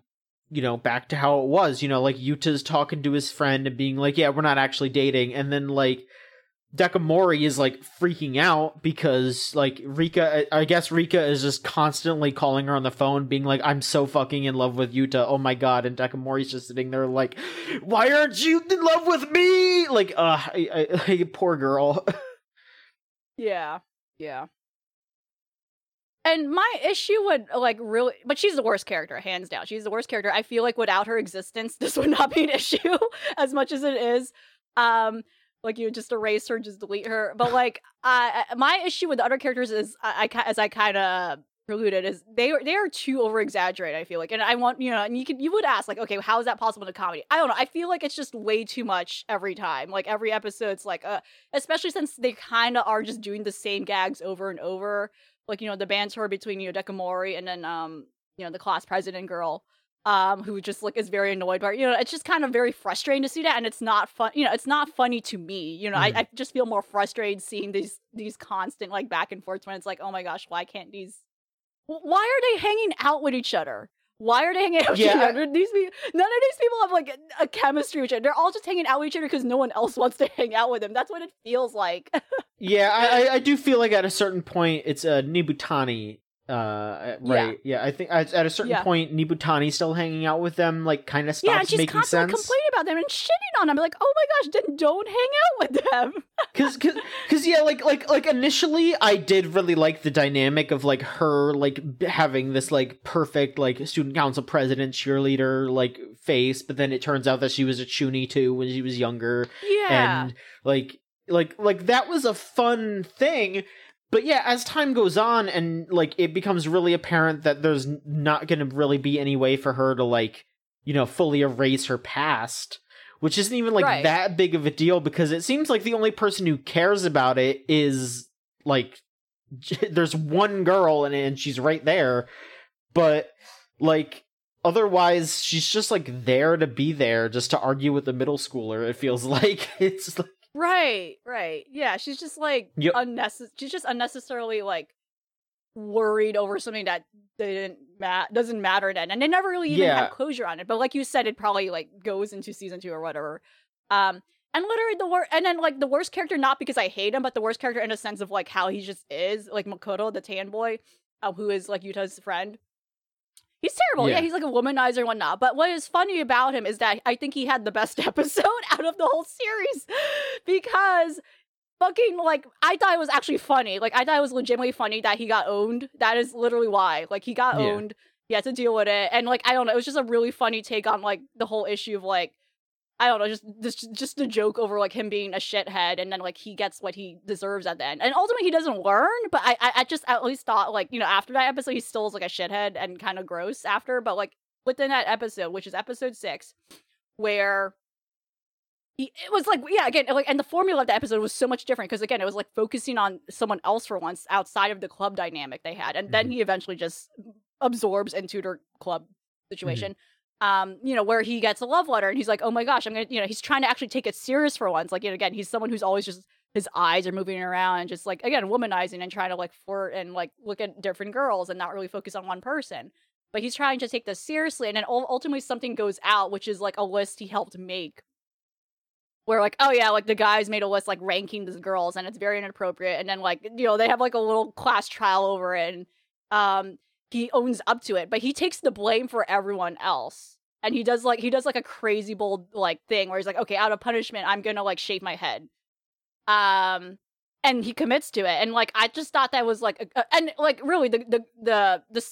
you know back to how it was. You know, like Yuta's talking to his friend and being like, "Yeah, we're not actually dating," and then like Dekomori is like freaking out because like Rika I guess Rika is just constantly calling her on the phone being like I'm so fucking in love with Yuta. Oh my god. And Dekomori's just sitting there like why aren't you in love with me? Like uh I, I poor girl.
yeah. Yeah. And my issue would like really, but she's the worst character, hands down. She's the worst character. I feel like without her existence, this would not be an issue as much as it is. Um, like you just erase her, just delete her. But like, uh, my issue with the other characters is, I, I as I kind of preluded, is they are they are too over exaggerated. I feel like, and I want you know, and you could you would ask like, okay, how is that possible in a comedy? I don't know. I feel like it's just way too much every time. Like every episode's like, uh, especially since they kind of are just doing the same gags over and over. Like you know, the banter between you know Dekomori and then um you know the class president girl um, who just like is very annoyed by you know it's just kind of very frustrating to see that and it's not fun you know it's not funny to me you know mm-hmm. I, I just feel more frustrated seeing these these constant like back and forths when it's like oh my gosh why can't these why are they hanging out with each other why are they hanging out with yeah. each other? These people, none of these people have like a, chemistry with each other. They're all just hanging out with each other because no one else wants to hang out with them. That's what it feels like.
yeah, I, I do feel like at a certain point it's a Nibutani uh, right. Yeah. yeah. I think at, at a certain yeah. point, Nibutani's still hanging out with them, like kind of stops yeah, and she's making constantly
sense. complaining about them and shitting on them. Like, oh my gosh, then don't hang out with them.
Cause, cause, cause, yeah, like, like, like initially, I did really like the dynamic of like her, like having this like perfect like student council president cheerleader like face, but then it turns out that she was a chuni too when she was younger.
Yeah,
and like, like, like that was a fun thing but yeah, as time goes on and like it becomes really apparent that there's not going to really be any way for her to like, you know, fully erase her past, which isn't even like right. that big of a deal because it seems like the only person who cares about it is like there's one girl and and she's right there, but like otherwise she's just like there to be there just to argue with the middle schooler it feels like it's like
Right, right. Yeah, she's just like yep. unnecessary. She's just unnecessarily like worried over something that didn't ma- doesn't matter then and they never really even
Yeah.
have closure on it but like you said it probably like goes into season two or whatever um and literally the worst and then like the worst character not because i hate him but the worst character in a sense of like how he just is like makoto the tan boy uh, who is like Yuta's friend he's terrible yeah.
Yeah.
he's like a womanizer and whatnot but what is funny about him is that i think he had the best episode out of the whole series because fucking like I thought it was actually funny. Like I thought it was legitimately funny that he got owned. That is literally why. Like he got
Yeah.
owned. He had to deal with it. And like I don't know, it was just a really funny take on like the whole issue of like I don't know, just just just a joke over like him being a shithead, and then like he gets what he deserves at the end, and ultimately he doesn't learn. But I, I, I just at least thought like you know after that episode he still is like a shithead and kind of gross after, but like within that episode, which is episode six, where he, it was like yeah again like and the formula of the episode was so much different because again it was like focusing on someone else for once outside of the club dynamic they had and then mm-hmm. he eventually just absorbs into their club mm-hmm. situation um you know where he gets a love letter and he's like oh my gosh i'm gonna you know he's trying to actually take it serious for once. Like you know, again he's someone who's always just his eyes are moving around and just like again womanizing and trying to like flirt and like look at different girls and not really focus on one person. But he's trying to take this seriously and then ultimately something goes out which is like a list he helped make. Where like oh yeah like the guys made a list like ranking these girls and it's very inappropriate and then like you know they have like a little class trial over it and um he owns up to it but he takes the blame for everyone else. And he does like he does like a crazy bold like thing where he's like okay out of punishment i'm gonna like shave my head. Um and he commits to it. And like i just thought that was like a, a- and like really the the the the,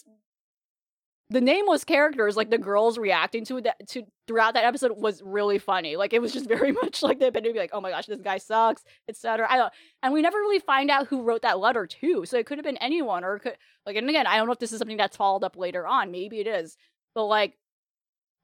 the nameless characters like the girls reacting to that to throughout that episode was really funny. Like it was just very much like the epitome of like oh my gosh this guy sucks etc i don't and we never really find out who wrote that letter too so it could have been anyone or could like and again i don't know if this is something that's followed up later on maybe it is but like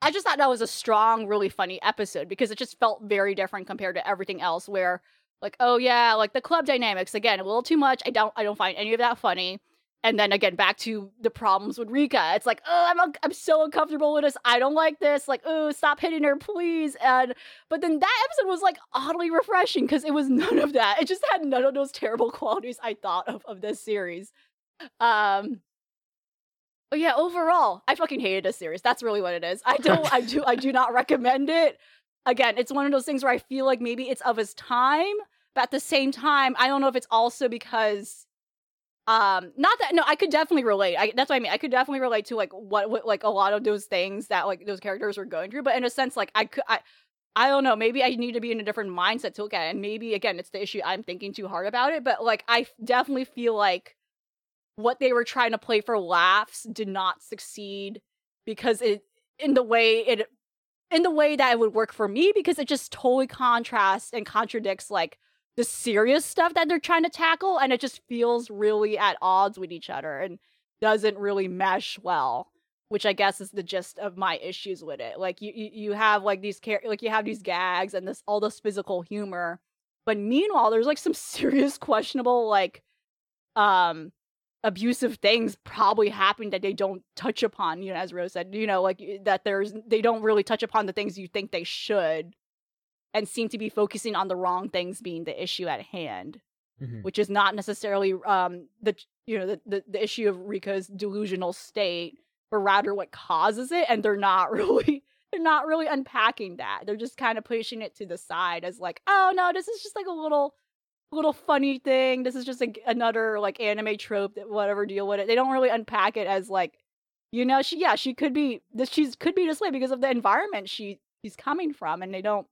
i just thought that was a strong really funny episode because it just felt very different compared to everything else where like oh yeah like the club dynamics again a little too much i don't i don't find any of that funny and then again back to the problems with Rika. It's like, oh, I'm I'm so uncomfortable with this. I don't like this. Like, oh, stop hitting her, please. And but then that episode was like oddly refreshing because it was none of that. It just had none of those terrible qualities I thought of of this series. Um. But yeah, overall, I fucking hated this series. That's really what it is. I don't. I do. I do not recommend it. Again, it's one of those things where I feel like maybe it's of its time, but at the same time, I don't know if it's also because um not that no i could definitely relate. I, that's what i mean. I could definitely relate to like what, what like a lot of those things that like those characters were going through but in a sense like i could i i don't know maybe i need to be in a different mindset to look at it and maybe again it's the issue i'm thinking too hard about it but like i definitely feel like what they were trying to play for laughs did not succeed because it in the way it in the way that it would work for me because it just totally contrasts and contradicts like the serious stuff that they're trying to tackle and it just feels really at odds with each other and doesn't really mesh well which i guess is the gist of my issues with it. Like you you, you have like these char- like you have these gags and this all this physical humor but meanwhile there's like some serious questionable like um abusive things probably happen that they don't touch upon you know as rose said you know like that there's they don't really touch upon the things you think they should and seem to be focusing on the wrong things being the issue at hand
Mhm.
which is not necessarily um the you know the, the the issue of Rika's delusional state but rather what causes it and they're not really they're not really unpacking that. They're just kind of pushing it to the side as like oh no this is just like a little little funny thing. This is just like another like anime trope that whatever deal with it. They don't really unpack it as like you know she yeah she could be this she's could be this way because of the environment she she's coming from and they don't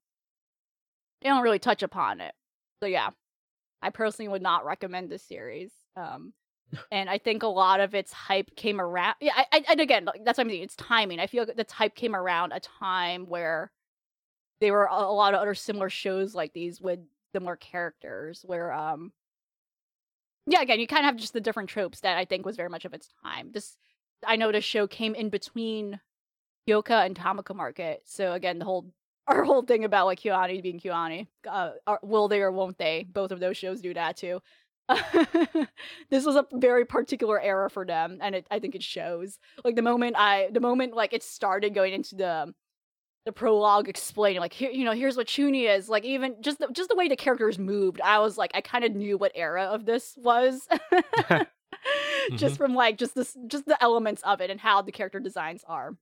they don't really touch upon it so yeah i personally would not recommend this series um and i think a lot of its hype came around yeah I, I, and again that's what i'm saying it's timing i feel like the hype came around a time where there were a, lot of other similar shows like these with similar characters where um yeah again you kind of have just the different tropes that i think was very much of its time this i know this show came in between Hyouka and Tamako Market. So again, the whole our whole thing about like KyoAni being KyoAni, uh, are, will they or won't they? Both of those shows do that too. this was a very particular era for them, and it, I think it shows. Like the moment I, the moment like it started going into the the prologue explaining like here you know here's what Chuni is like even just the, just the way the characters moved I was like I kind of knew what era of this was just from like just this just the elements of it and how the character designs are.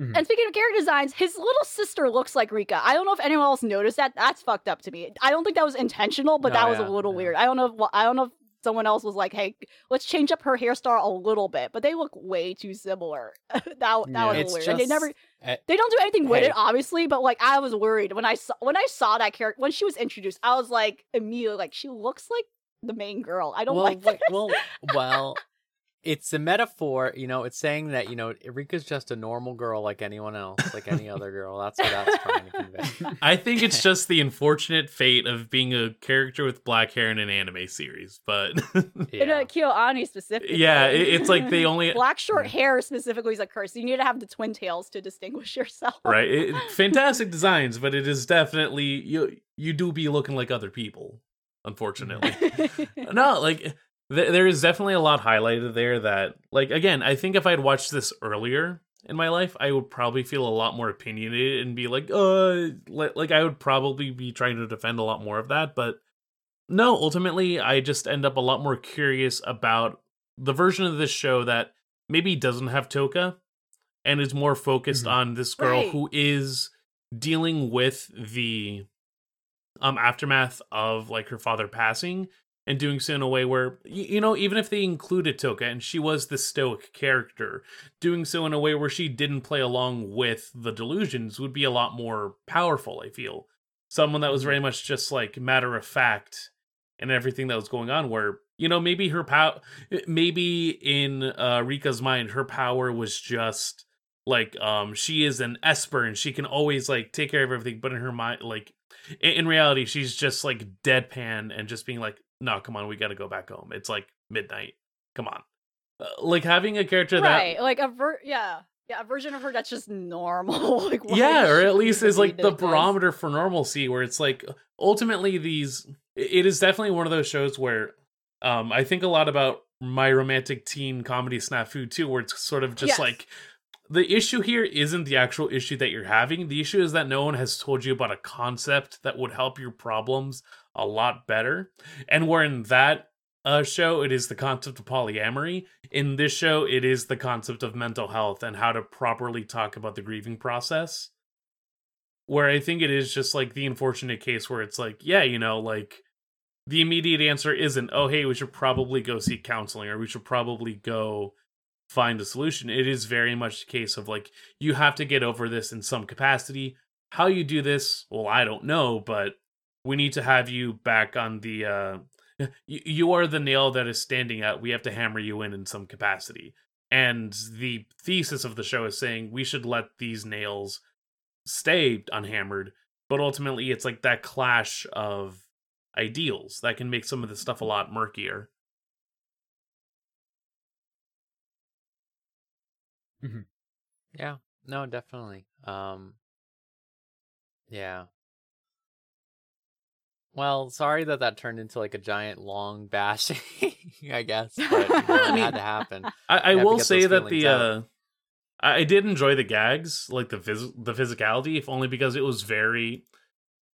Mhm.
And speaking of character designs, his little sister looks like Rika. I don't know if anyone else noticed that. That's fucked up to me. I don't think that was intentional, but
No,
that was
yeah,
a little
yeah.
weird. I don't know if I don't know if someone else was like, "Hey, let's change up her hairstyle a little bit," but they look way too similar. that that
Yeah.
was weird. And they never
just-
they don't do anything with
Hey.
it, obviously, but like I was worried when I saw when I saw that character when she was introduced. I was like immediately like she looks like the main girl. I don't
well,
like this.
well, well, it's a metaphor. You know, it's saying that you know Erika's just a normal girl like anyone else, like any other girl. That's what that's trying to convey.
I think it's just the unfortunate fate of being a character with black hair in an anime series, but
in
Yeah.
a KyoAni specifically.
yeah, it, it's like they only
black short hair specifically is a curse. You need to have the twin tails to distinguish yourself.
right. It, fantastic designs, but it is definitely you. You do be looking like other people, unfortunately. no, like th- there is definitely a lot highlighted there that, like, again, I think if I'd watched this earlier in my life, I would probably feel a lot more opinionated and be like, uh, li- like I would probably be trying to defend a lot more of that. But no, ultimately, I just end up a lot more curious about the version of this show that maybe doesn't have Toka and is more focused
Mhm.
on this girl
Right.
who is dealing with the um aftermath of like her father passing and doing so in a way where you know even if they included Toka and she was the stoic character doing so in a way where she didn't play along with the delusions would be a lot more powerful i feel. Someone that was very much just like matter of fact and everything that was going on where you know maybe her power maybe in uh rika's mind her power was just like um she is an esper and she can always like take care of everything but in her mind like in reality she's just like deadpan and just being like no come on we gotta go back home it's like midnight come on uh, like having a character
right, like a ver yeah. Yeah, a version of her that's just normal. like
yeah or at least is like the barometer for normalcy where it's like ultimately these it is definitely one of those shows where um i think a lot about my romantic teen comedy snafu too where it's sort of just
Yes.
like the issue here isn't the actual issue that you're having the issue is that no one has told you about a concept that would help your problems a lot better. And where in that uh, show it is the concept of polyamory. In this show it is the concept of mental health and how to properly talk about the grieving process. Where i think it is just like the unfortunate case where it's like yeah you know like the immediate answer isn't oh hey we should probably go seek counseling or we should probably go find a solution. It is very much the case of like you have to get over this in some capacity. How you do this well i don't know but we need to have you back on the uh you, you are the nail that is standing out we have to hammer you in in some capacity and the thesis of the show is saying we should let these nails stay unhammered but ultimately it's like that clash of ideals that can make some of this stuff a lot murkier
Yeah. No, definitely. Um Yeah. Well, sorry that that turned into like a giant long bashing, I guess, but you know, it had to happen.
I, I
You have to
will say that the uh, I, did enjoy the gags, like the phys- the physicality, if only because it was very.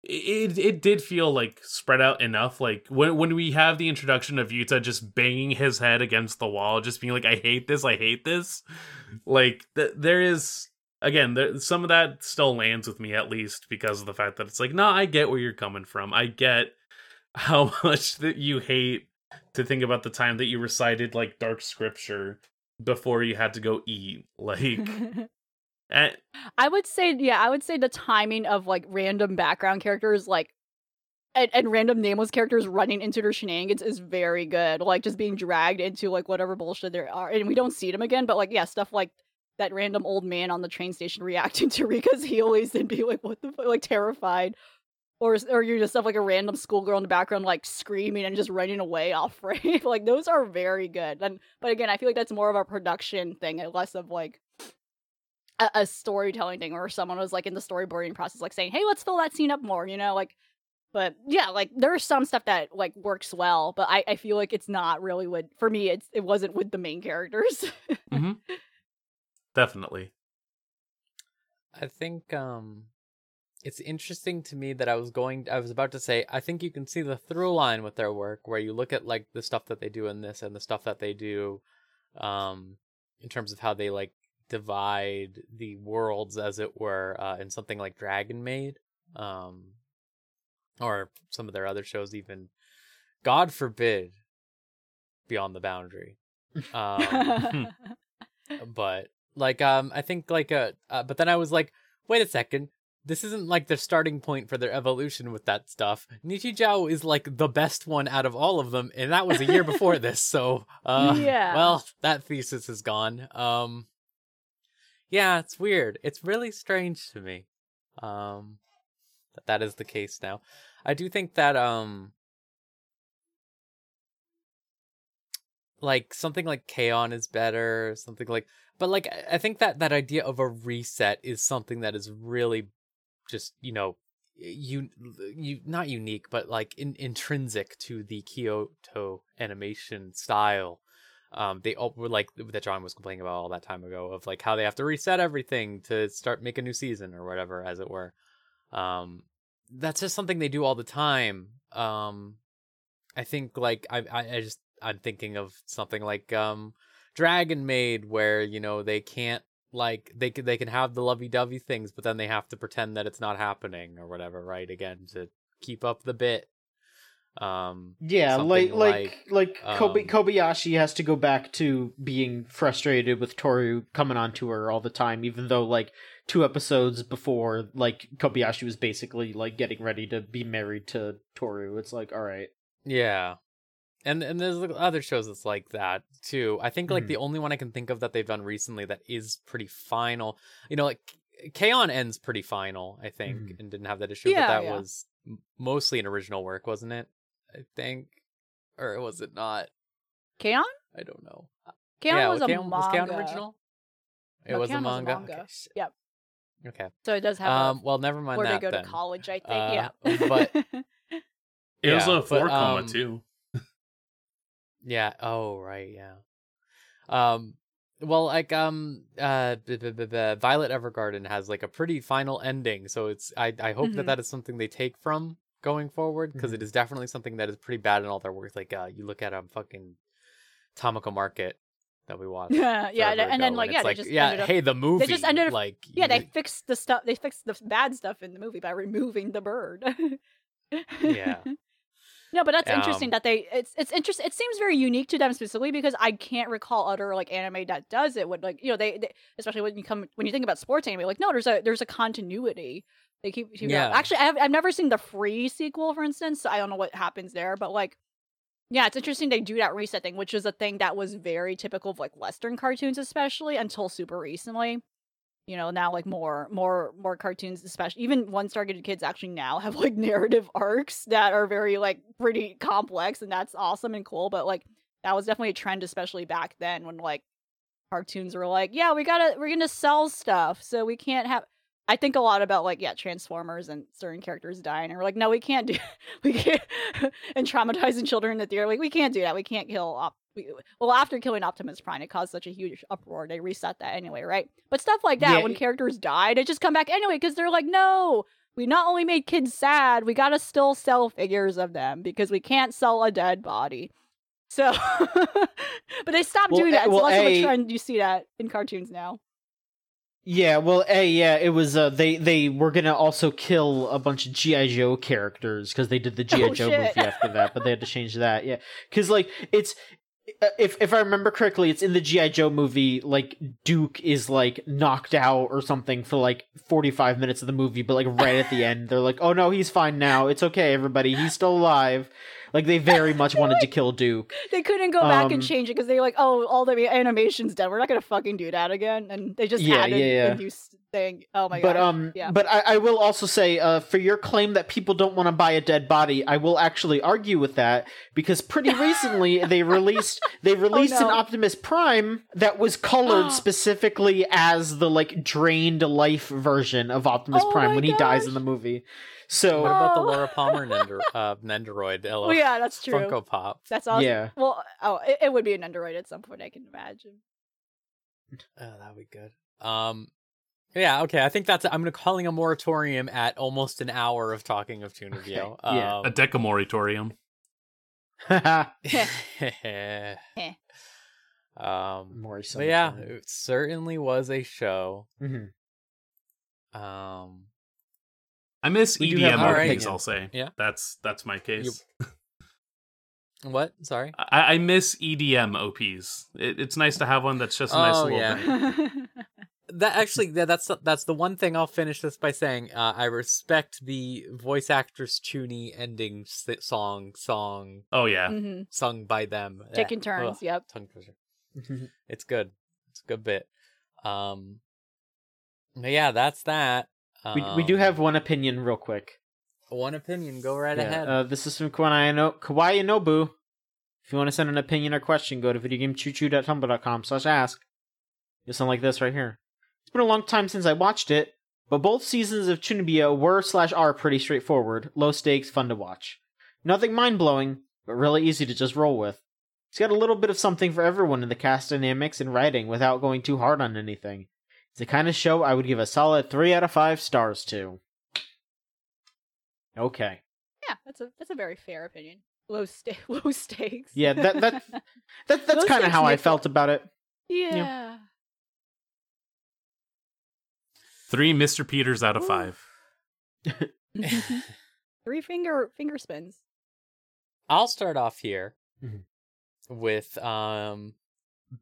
It it did feel like spread out enough. Like when when we have the introduction of Yuta just banging his head against the wall, just being like, "I hate this, I hate this." Like th- there is again, there, some of that still lands with me at least because of the fact that it's like, no, I get where you're coming from. I get how much that you hate to think about the time that you recited like dark scripture before you had to go eat. Like, eh,
I would say, yeah, I would say the timing of like random background characters, like and, and random nameless characters running into their shenanigans is very good. Like just being dragged into like whatever bullshit there are, and we don't see them again. But like, yeah, stuff like that random old man on the train station reacting to Rika's heelys and be like, "What the fuck?" Like terrified, or or you just have like a random schoolgirl in the background like screaming and just running away off frame. like those are very good. And but again, I feel like that's more of a production thing and less of like a, a storytelling thing or someone was like in the storyboarding process like saying hey let's fill that scene up more you know like but yeah like there's some stuff that like works well but i, I feel like it's not really what for me it's it wasn't with the main characters mm-hmm.
definitely.
I think um it's interesting to me that I was going I was about to say I think you can see the through line with their work where you look at like the stuff that they do in this and the stuff that they do um in terms of how they like divide the worlds as it were uh in something like Dragon Maid um or some of their other shows even God forbid beyond the boundary um but like um i think like uh, uh but then i was like wait a second. This isn't like the starting point for their evolution with that stuff. Nichijou is like the best one out of all of them and that was a year before this so uh
Yeah.
well that thesis is gone. Um yeah it's weird. It's really strange to me um that that is the case now. I do think that um like something like K-On is better, something like but like I- think that that idea of a reset is something that is really just, you know, you you not unique but like in, intrinsic to the Kyoto animation style. Um they all were like that John was complaining about all that time ago of like how they have to reset everything to start make a new season or whatever as it were. Um that's just something they do all the time. Um I think like I I, I just I'm thinking of something like um Dragon Maid where you know they can't like they can they can have the lovey-dovey things but then they have to pretend that it's not happening or whatever right again to keep up the bit um
Yeah, like like like Kobe,
um,
Kobayashi has to go back to being frustrated with Tohru coming on to her all the time, even though like two episodes before, like Kobayashi was basically like getting ready to be married to Tohru. It's like, all right,
Yeah. And and there's other shows that's like that too. I think like
Mhm.
the only one I can think of that they've done recently that is pretty final. You know, like K-On! ends pretty final, I think,
Mhm.
and didn't have that issue,
Yeah,
but that
yeah.
was mostly an original work, wasn't it? I think. Or was it not?
K-On?
I don't know.
K-On
yeah,
was a
K-On!
manga.
was K-On! original? It
No,
was, a
K-On!
manga.
Was a manga.
Okay.
Yep.
Okay.
So it does have
Um
a,
well never mind
where
that
they go
then.
to college, I think.
Uh,
yeah.
but-
It was a four
but,
koma
um,
too.
Yeah. Oh, right. Yeah. Um. Well, like um, uh, b- b- b- Violet Evergarden has like a pretty final ending, so it's I I hope that
Mhm.
that is something they take from going forward because
Mhm.
is definitely something that is pretty bad in all their work. Like uh, you look at um fucking Tamako Market that we watched.
yeah, yeah, and, and then like yeah,
it's
they just
yeah,
up,
hey, the movie.
They just ended up-
like
yeah, they fixed the stuff. They fixed the bad stuff in the movie by removing the bird.
Yeah.
No, but that's interesting
Um,
that they it's it's interesting. It seems very unique to them specifically because I can't recall other like anime that does it. Would like you know they, they especially when you come when you think about sports anime, like no, there's a there's a continuity. They keep, keep
Yeah.
Actually, I've I've never seen the free sequel, for instance. So I don't know what happens there, but like. Yeah, it's interesting they do that reset thing, which is a thing that was very typical of like Western cartoons, especially until super recently you know now like more more more cartoons especially even ones targeted kids actually now have like narrative arcs that are very like pretty complex and that's awesome and cool but like that was definitely a trend especially back then when like cartoons were like yeah we gotta we're gonna sell stuff so we can't have i think a lot about like yeah transformers and certain characters dying and we're like no we can't do we can't and traumatizing children in the theater like we can't do that we can't kill we, well after killing optimus prime it caused such a huge uproar they reset that anyway right but stuff like that
Yeah,
when characters die they just come back anyway because they're like no we not only made kids sad we gotta still sell figures of them because we can't sell a dead body so but they stopped
Well,
doing
eh,
that it's
well,
less of
A-
a trend you see that in cartoons now
Yeah, well, a yeah, it was. Uh, they they were gonna also kill a bunch of GI Joe characters because they did the GI
Oh,
Joe
shit.
movie after that, but they had to change that. Yeah, because like it's Uh, if if I remember correctly, it's in the GI Joe movie. Like Duke is like knocked out or something for like forty five minutes of the movie, but like right at the end, they're like, "Oh no, he's fine now. It's okay, everybody. He's still alive." Like they very much wanted to kill Duke.
they couldn't go back
Um,
and change it because they're like oh all the animation's done we're not gonna fucking do that again and they just
Yeah,
added
yeah, yeah.
a new thing oh my
but
god
um
yeah.
but I, I will also say uh for your claim that people don't want to buy a dead body i will actually argue with that because pretty recently they released they released an
Oh, no.
optimus prime that was colored specifically as the like drained life version of optimus
Oh
prime when he dies in the movie so
What about the
Oh.
Laura Palmer Nender, uh, Nendoroid?
well yeah that's true
Funko Pop.
that's awesome
yeah
well oh it, it would be an android at some point i can imagine
Oh, that would be good. Um, Yeah, okay. I think that's. I'm gonna calling a moratorium at almost an hour of talking of Chunibyo.
Okay, yeah.
Um,
A decamoritorium.
um,
More
but yeah, it certainly was a show.
Mhm.
Um,
I miss
We
EDM
our
OPs,
opinion.
I'll say.
Yeah.
That's that's my case.
what? Sorry.
I, I miss EDM OPs. It, it's nice to have one that's just a nice
Oh,
little
yeah.
thing.
That actually, yeah, that's that's the one thing I'll finish this by saying. Uh, I respect the voice actress Chuny ending song song
Oh yeah.
hmm
sung by them.
Taking
Eh,
turns.
ugh,
Yep.
tongue twister. It's good. It's a good bit. Um, but yeah, that's that.
We we do
Um,
have one opinion, real quick.
one opinion. Go right
Yeah,
ahead.
Uh, this is from Kawaii, no- Kawaii Nobu. If you want to send an opinion or question, go to videogamechoochoo.tumblr.com slash ask. You'll sound like this right here. It's been a long time since I watched it, but both seasons of Chunibyo were slash are pretty straightforward, low stakes, fun to watch. Nothing mind blowing, but really easy to just roll with. It's got a little bit of something for everyone in the cast dynamics and writing without going too hard on anything. It's the kind of show I would give a solid 3 out of 5 stars to. Okay.
Yeah, that's a that's a very fair opinion. Low sta- low stakes.
Yeah, that- that- That, that's kind of how I
make-
felt about it.
yeah.
Three Mr. Peters out of
Ooh.
five.
Three finger finger spins.
I'll start off here
Mhm.
with um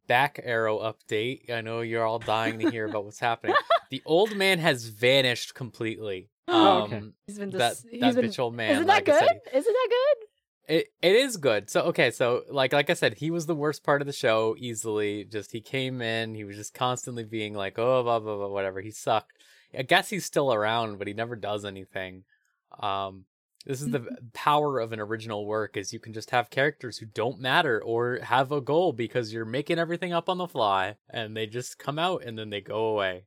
back arrow update. I know you're all dying to hear about what's happening. The old man has vanished completely.
Oh,
Um,
okay.
He's been
that
dis- he's
that
been,
bitch old man.
Isn't that
like
good?
said,
Isn't that good?
It it is good. So okay, so like like I said, he was the worst part of the show easily. Just he came in, he was just constantly being like, oh blah blah blah whatever. He sucked. I guess he's still around, but he never does anything. Um this is the power of an original work is you can just have characters who don't matter or have a goal because you're making everything up on the fly and they just come out and then they go away.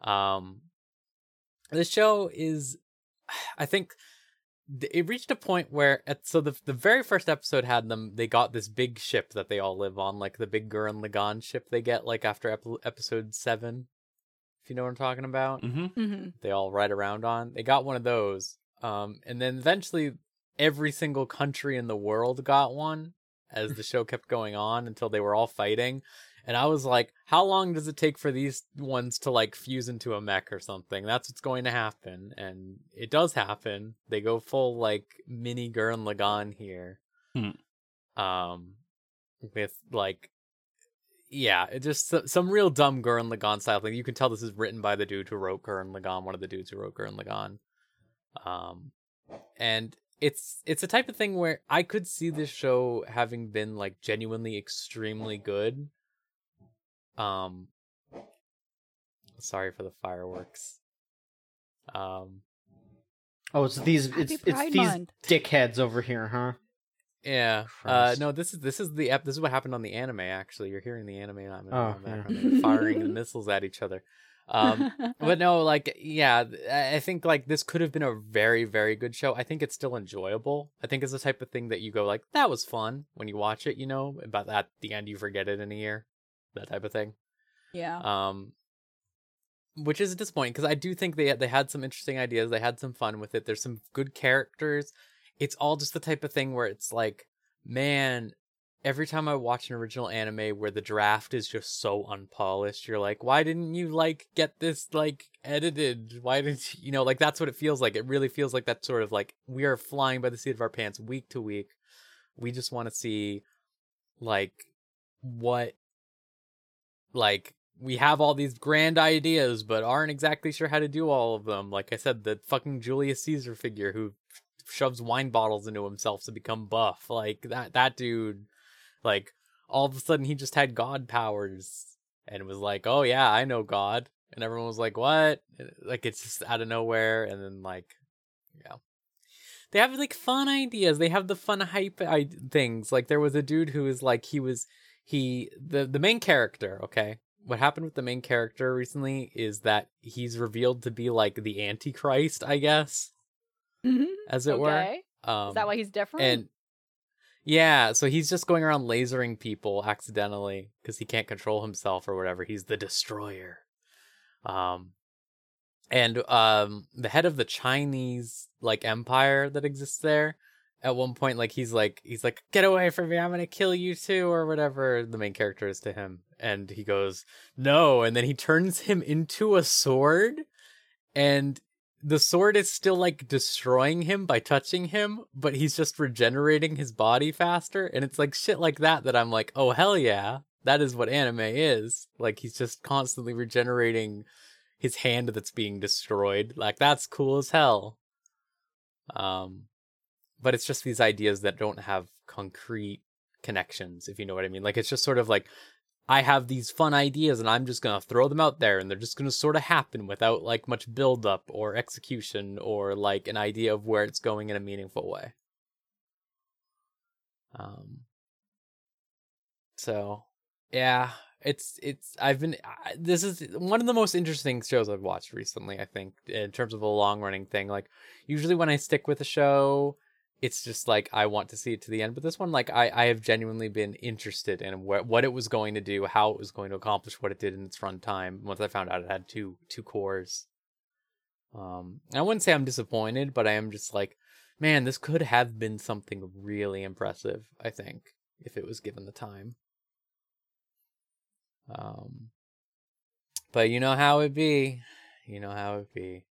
Um this show is I think it reached a point where at, so the the very first episode had them they got this big ship that they all live on like the big Gurren Lagann ship they get like after ep- episode 7 if you know what I'm talking about
Mm-hmm.
Mm-hmm.
they all ride around on they got one of those um and then eventually every single country in the world got one as the show kept going on until they were all fighting and I was like how long does it take for these ones to like fuse into a mech or something that's what's going to happen and it does happen they go full like mini Gurren Lagann here
Hmm.
um with like yeah, it just some real dumb Gurren Lagann style thing. You can tell this is written by the dude who wrote Gurren Lagann, one of the dudes who wrote Gurren Lagann. Um, and it's it's a type of thing where I could see this show having been like genuinely extremely good. Um, sorry for the fireworks. Um,
Oh, it's these
Happy
it's it's
Pride
these
Month.
dickheads over here, huh?
Yeah. Uh no, this is this is the ep- this is what happened on the anime actually. You're hearing the anime not in
Oh,
yeah.
Firing the missiles at each other. Um but no, like yeah, I think like this could have been a very very good show. I think it's still enjoyable. I think it's the type of thing that you go like that was fun when you watch it, you know, but at the end you forget it in a year. That type of thing.
yeah.
Um, which is disappointing because I do think they they had some interesting ideas. They had some fun with it. There's some good characters. It's all just the type of thing where it's like, man, every time I watch an original anime where the draft is just so unpolished, you're like, why didn't you like get this like edited? Why didn't you, you know like that's what it feels like. It really feels like that sort of like we are flying by the seat of our pants week to week. We just want to see like what like we have all these grand ideas but aren't exactly sure how to do all of them like i said the fucking julius caesar figure who shoves wine bottles into himself to become buff like that that dude like all of a sudden he just had god powers and was like oh yeah i know god. And everyone was like what? Like it's just out of nowhere and then like yeah. They have like fun ideas. They have the fun hype I- things. Like there was a dude who was like he was he the the main character okay? What happened with the main character recently is that he's revealed to be like the antichrist i guess
Mhm.
as it were. Um
Is that why he's different?
and yeah so he's just going around lasering people accidentally because he can't control himself or whatever he's the destroyer. Um and um the head of the Chinese like empire that exists there at one point like he's like he's like get away from me i'm gonna kill you too or whatever the main character is to him and he goes no and then he turns him into a sword and the sword is still like destroying him by touching him but he's just regenerating his body faster and it's like shit like that that i'm like oh hell yeah that is what anime is. Like he's just constantly regenerating his hand that's being destroyed. Like that's cool as hell. Um but it's just these ideas that don't have concrete connections if you know what i mean. Like it's just sort of like i have these fun ideas and i'm just gonna throw them out there and they're just gonna sort of happen without like much build up or execution or like an idea of where it's going in a meaningful way. Um so yeah it's it's i've been I- this is one of the most interesting shows i've watched recently i think in terms of a long running thing like usually when i stick with a show it's just like I want to see it to the end. But this one, like I, I have genuinely been interested in wh- what it was going to do, how it was going to accomplish what it did in its runtime. Once I found out it had two two cours, um, I wouldn't say I'm disappointed, but I am just like, man, this could have been something really impressive. I think if it was given the time. Um, but you know how it be, you know how it be.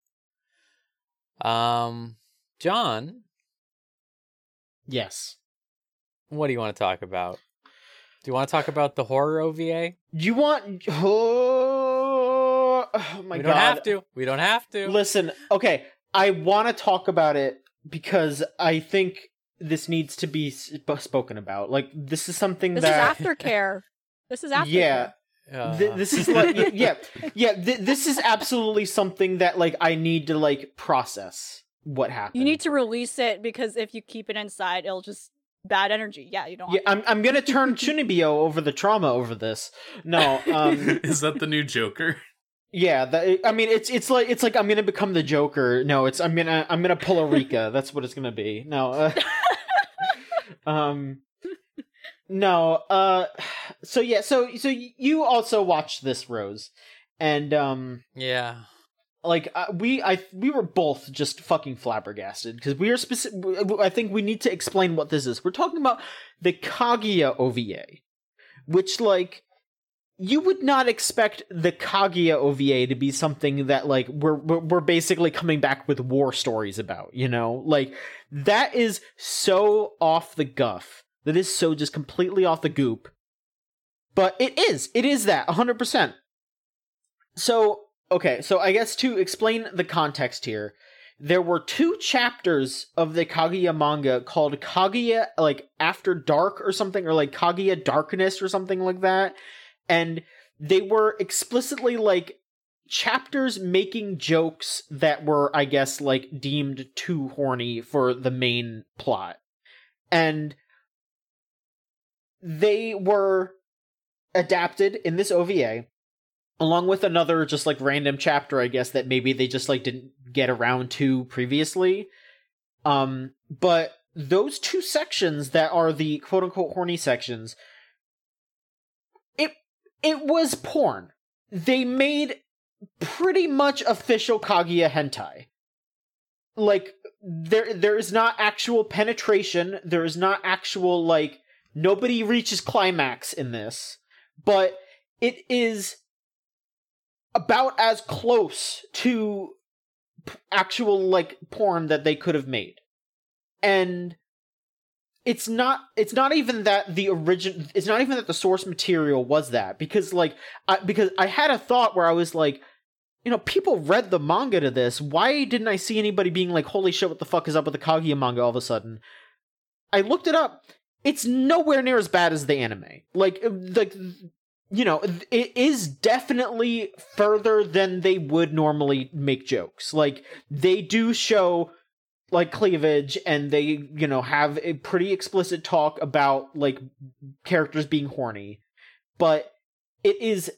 Um, John,
Yes.
what do you want to talk about? Do you want to talk about the horror OVA?
You want? Oh, oh my
we
god!
don't have to. We don't have to.
Listen, okay, I want to talk about it because I think this needs to be sp- spoken about. Like this is something
This
that
is aftercare. This is aftercare.
yeah,
Uh,
th- this is like yeah, yeah. Th- this is absolutely something that like I need to like process what happened.
You need to release it because if you keep it inside, it'll just bad energy. Yeah, you don't.
Yeah,
want
I'm I'm gonna turn Chunibyo over the trauma over this. No, um,
is that the new Joker?
yeah, that, I mean it's it's like it's like I'm gonna become the Joker. No, it's I'm gonna I'm gonna pull a Rikka. That's what it's gonna be. No, uh, um, no. Uh, so yeah, so so you also watched this Rose, and um,
yeah.
Like uh, we I we were both just fucking flabbergasted because we are specific. I think we need to explain what this is. We're talking about the Kaguya OVA, which like you would not expect the Kaguya OVA to be something that like we're we're, basically coming back with war stories about. You know, like that is so off the guff. That is so just completely off the goop. But it is. It is that 100%. So, okay, so I guess to explain the context here, there were two chapters of the Kaguya manga called Kaguya like After Dark or something or like Kaguya Darkness or something like that. And they were explicitly like chapters making jokes that were I guess like deemed too horny for the main plot. And they were adapted in this OVA along with another just like random chapter I guess that maybe they just like didn't get around to previously. Um but those two sections that are the quote unquote horny sections it it was porn. They made pretty much official Kaguya hentai. Like there there is not actual penetration, there is not actual like nobody reaches climax in this, but it is about as close to p- actual like porn that they could have made. And it's not it's not even that the origin it's not even that the source material was that because like I because I had a thought where I was like you know people read the manga to this. Why didn't I see anybody being like holy shit what the fuck is up with the Kaguya manga all of a sudden? I looked it up. It's nowhere near as bad as the anime. Like uh, like you know it is definitely further than they would normally make jokes. Like they do show like cleavage and they you know have a pretty explicit talk about like characters being horny but it is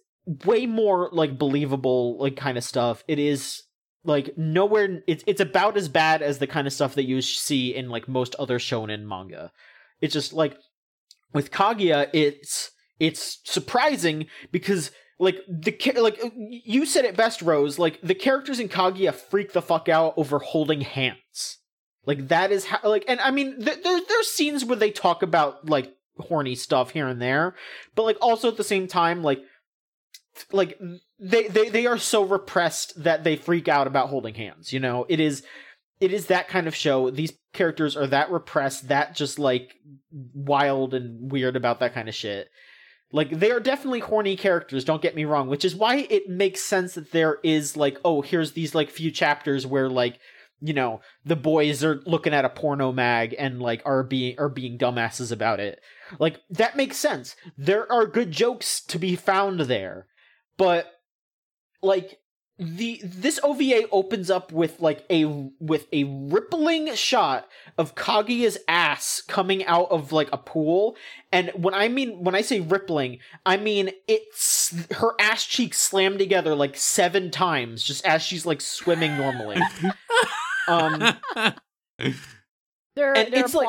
way more like believable like kind of stuff. It is like nowhere it's it's about as bad as the kind of stuff that you see in like most other shonen manga. It's just like with kaguya it's it's surprising because like the like you said it best, Rose. Like the characters in Kaguya freak the fuck out over holding hands. Like that is how like, and I mean, th- there there's scenes where they talk about like horny stuff here and there, but like also at the same time, like like they they they are so repressed that they freak out about holding hands. You know, it is it is that kind of show. These characters are that repressed, that just like wild and weird about that kind of shit. Like they are definitely horny characters, don't get me wrong, which is why it makes sense that there is like, oh, here's these like few chapters where like, you know, the boys are looking at a porno mag and like are being are being dumbasses about it. Like that makes sense. There are good jokes to be found there. But like the this OVA opens up with like a with a rippling shot of Kaguya's ass coming out of like a pool. And when I mean when I say rippling I mean it's her ass cheeks slammed together like 7 times just as she's like swimming normally. Um
They're
And
they're
it's like-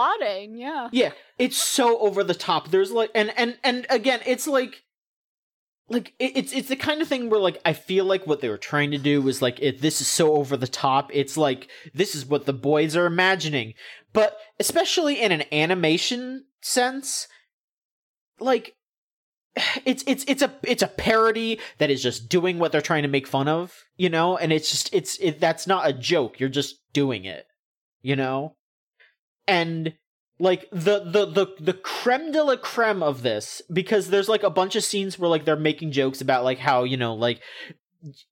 yeah.
yeah it's so over the top. There's like and and and again it's like like it, it's it's the kind of thing where like I feel like what they were trying to do was like it, this is so over the top. It's like this is what the boys are imagining, but especially in an animation sense, like it's it's it's a it's a parody that is just doing what they're trying to make fun of, you know, and it's just it's it that's not a joke. You're just doing it, you know, and like the the the the creme de la creme of this because there's like a bunch of scenes where like they're making jokes about like how you know like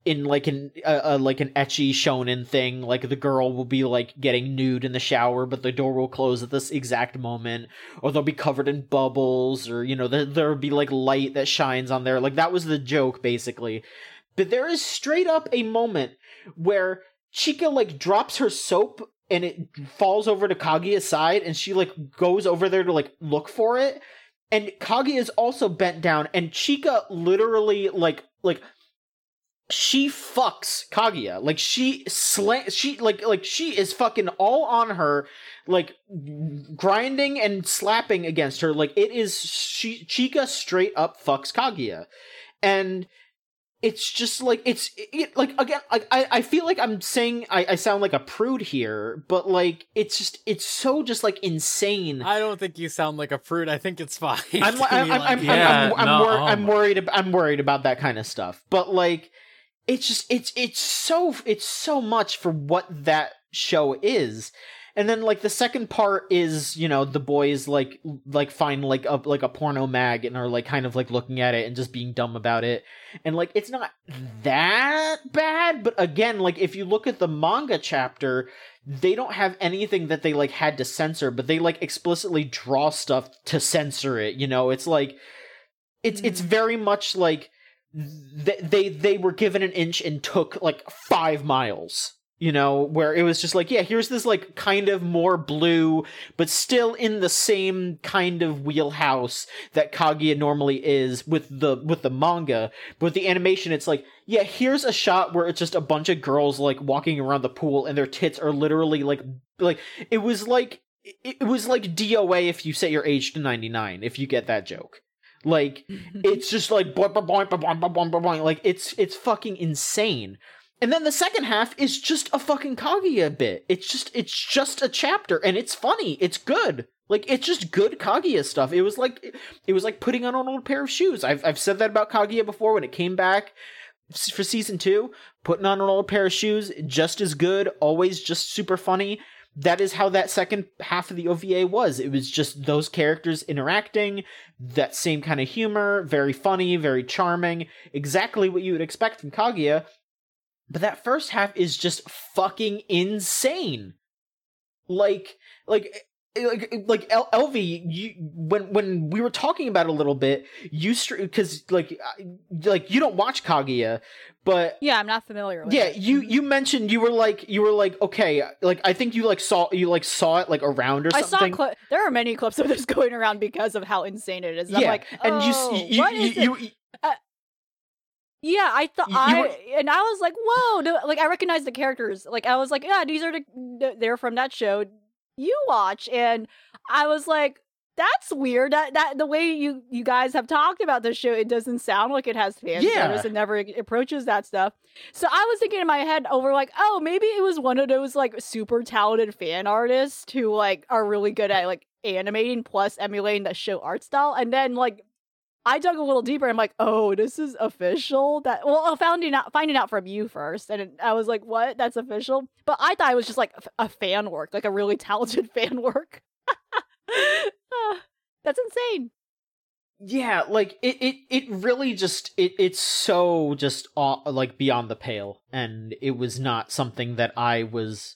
in like an uh, uh, like an ecchi shonen thing like the girl will be like getting nude in the shower but the door will close at this exact moment or they'll be covered in bubbles or you know there there'll be like light that shines on there. Like that was the joke basically. But there is straight up a moment where Chika like drops her soap and it falls over to Kaguya's side and she like goes over there to like look for it. And Kaguya is also bent down and Chika literally like like she fucks Kaguya. Like she sla- she like like she is fucking all on her like grinding and slapping against her. Like it is she Chika straight up fucks Kaguya. And it's just like it's it, like again like I, I feel like i'm saying I, I sound like a prude here but like it's just it's so just like insane
I don't think you sound like a prude. I think it's fine.
i'm
to
I'm, I'm,
like
I'm.
Yeah,
I'm, I'm,
no,
wor-
oh
I'm worried ab- i'm worried about that kind of stuff but like it's just it's it's so it's so much for what that show is and then like the second part is you know the boys like like find like a like a porno mag and are like kind of like looking at it and just being dumb about it. And like it's not that bad but again like if you look at the manga chapter they don't have anything that they like had to censor but they like explicitly draw stuff to censor it you know? It's like it's it's mm. very much like th- they they were given an inch and took like 5 miles you know where it was just like yeah here's this like kind of more blue but still in the same kind of wheelhouse that Kaguya normally is with the with the manga but with the animation it's like yeah here's a shot where it's just a bunch of girls like walking around the pool and their tits are literally like like it was like it, was like DOA if you set your age to 99 if you get that joke like it's just like boing, boing, boing, boing, boing, boing, boing. like it's it's fucking insane and then the second half is just a fucking Kaguya bit. It's just it's just a chapter and it's funny. It's good. Like it's just good Kaguya stuff. It was like it was like putting on an old pair of shoes. I've I've said that about Kaguya before when it came back for season 2, putting on an old pair of shoes just as good, always just super funny. That is how that second half of the OVA was. It was just those characters interacting, that same kind of humor, very funny, very charming, exactly what you would expect from Kaguya. But that first half is just fucking insane. Like, like, eh, like, eh, like El- Elvie, you when when we were talking about it a little bit, you because like, like you don't watch Kaguya, but
Yeah, I'm not familiar with
yeah,
it.
you you mentioned you were like you were like okay, like I think you like saw you like saw it like around or
I saw
something.
cli- there are many clips of this going around because of how insane it is. And I'm
yeah,
like,
and you
oh,
you you, you, you
Yeah, I thought I
were-
and I was like, whoa! no- Like I recognized the characters. Like I was like, yeah, these are the they're from that show you watch, and I was like, that's weird. That that the way you you guys have talked about this show, it doesn't sound like it has fan
Yeah.
service. It never approaches that stuff. So I was thinking in my head over like, oh, maybe it was one of those like super talented fan artists who like are really good at like animating plus emulating the show art style. And then like I dug a little deeper. I'm like, oh, this is official. That well, I'll finding out finding out from you first, and it- I was like, what? That's official. But I thought it was just like a, fan work, like a really talented fan work. That's insane.
Yeah, like it, it, it really just it, it's so just aw- like beyond the pale, and it was not something that I was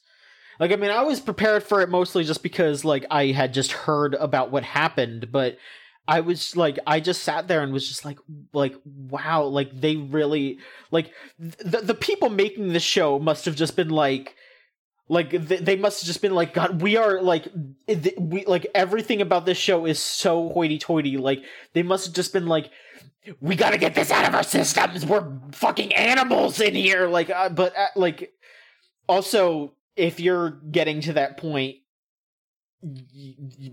like. I mean, I was prepared for it mostly just because like I had just heard about what happened, but I was like, I just sat there and was just like, like wow, like they really like the the people making the show must have just been like. Like th- they must have just been like, God, we are like, th- we like everything about this show is so hoity-toity. Like they must have just been like, we gotta get this out of our systems. We're fucking animals in here. Like, uh, but uh, like, also, if you're getting to that point,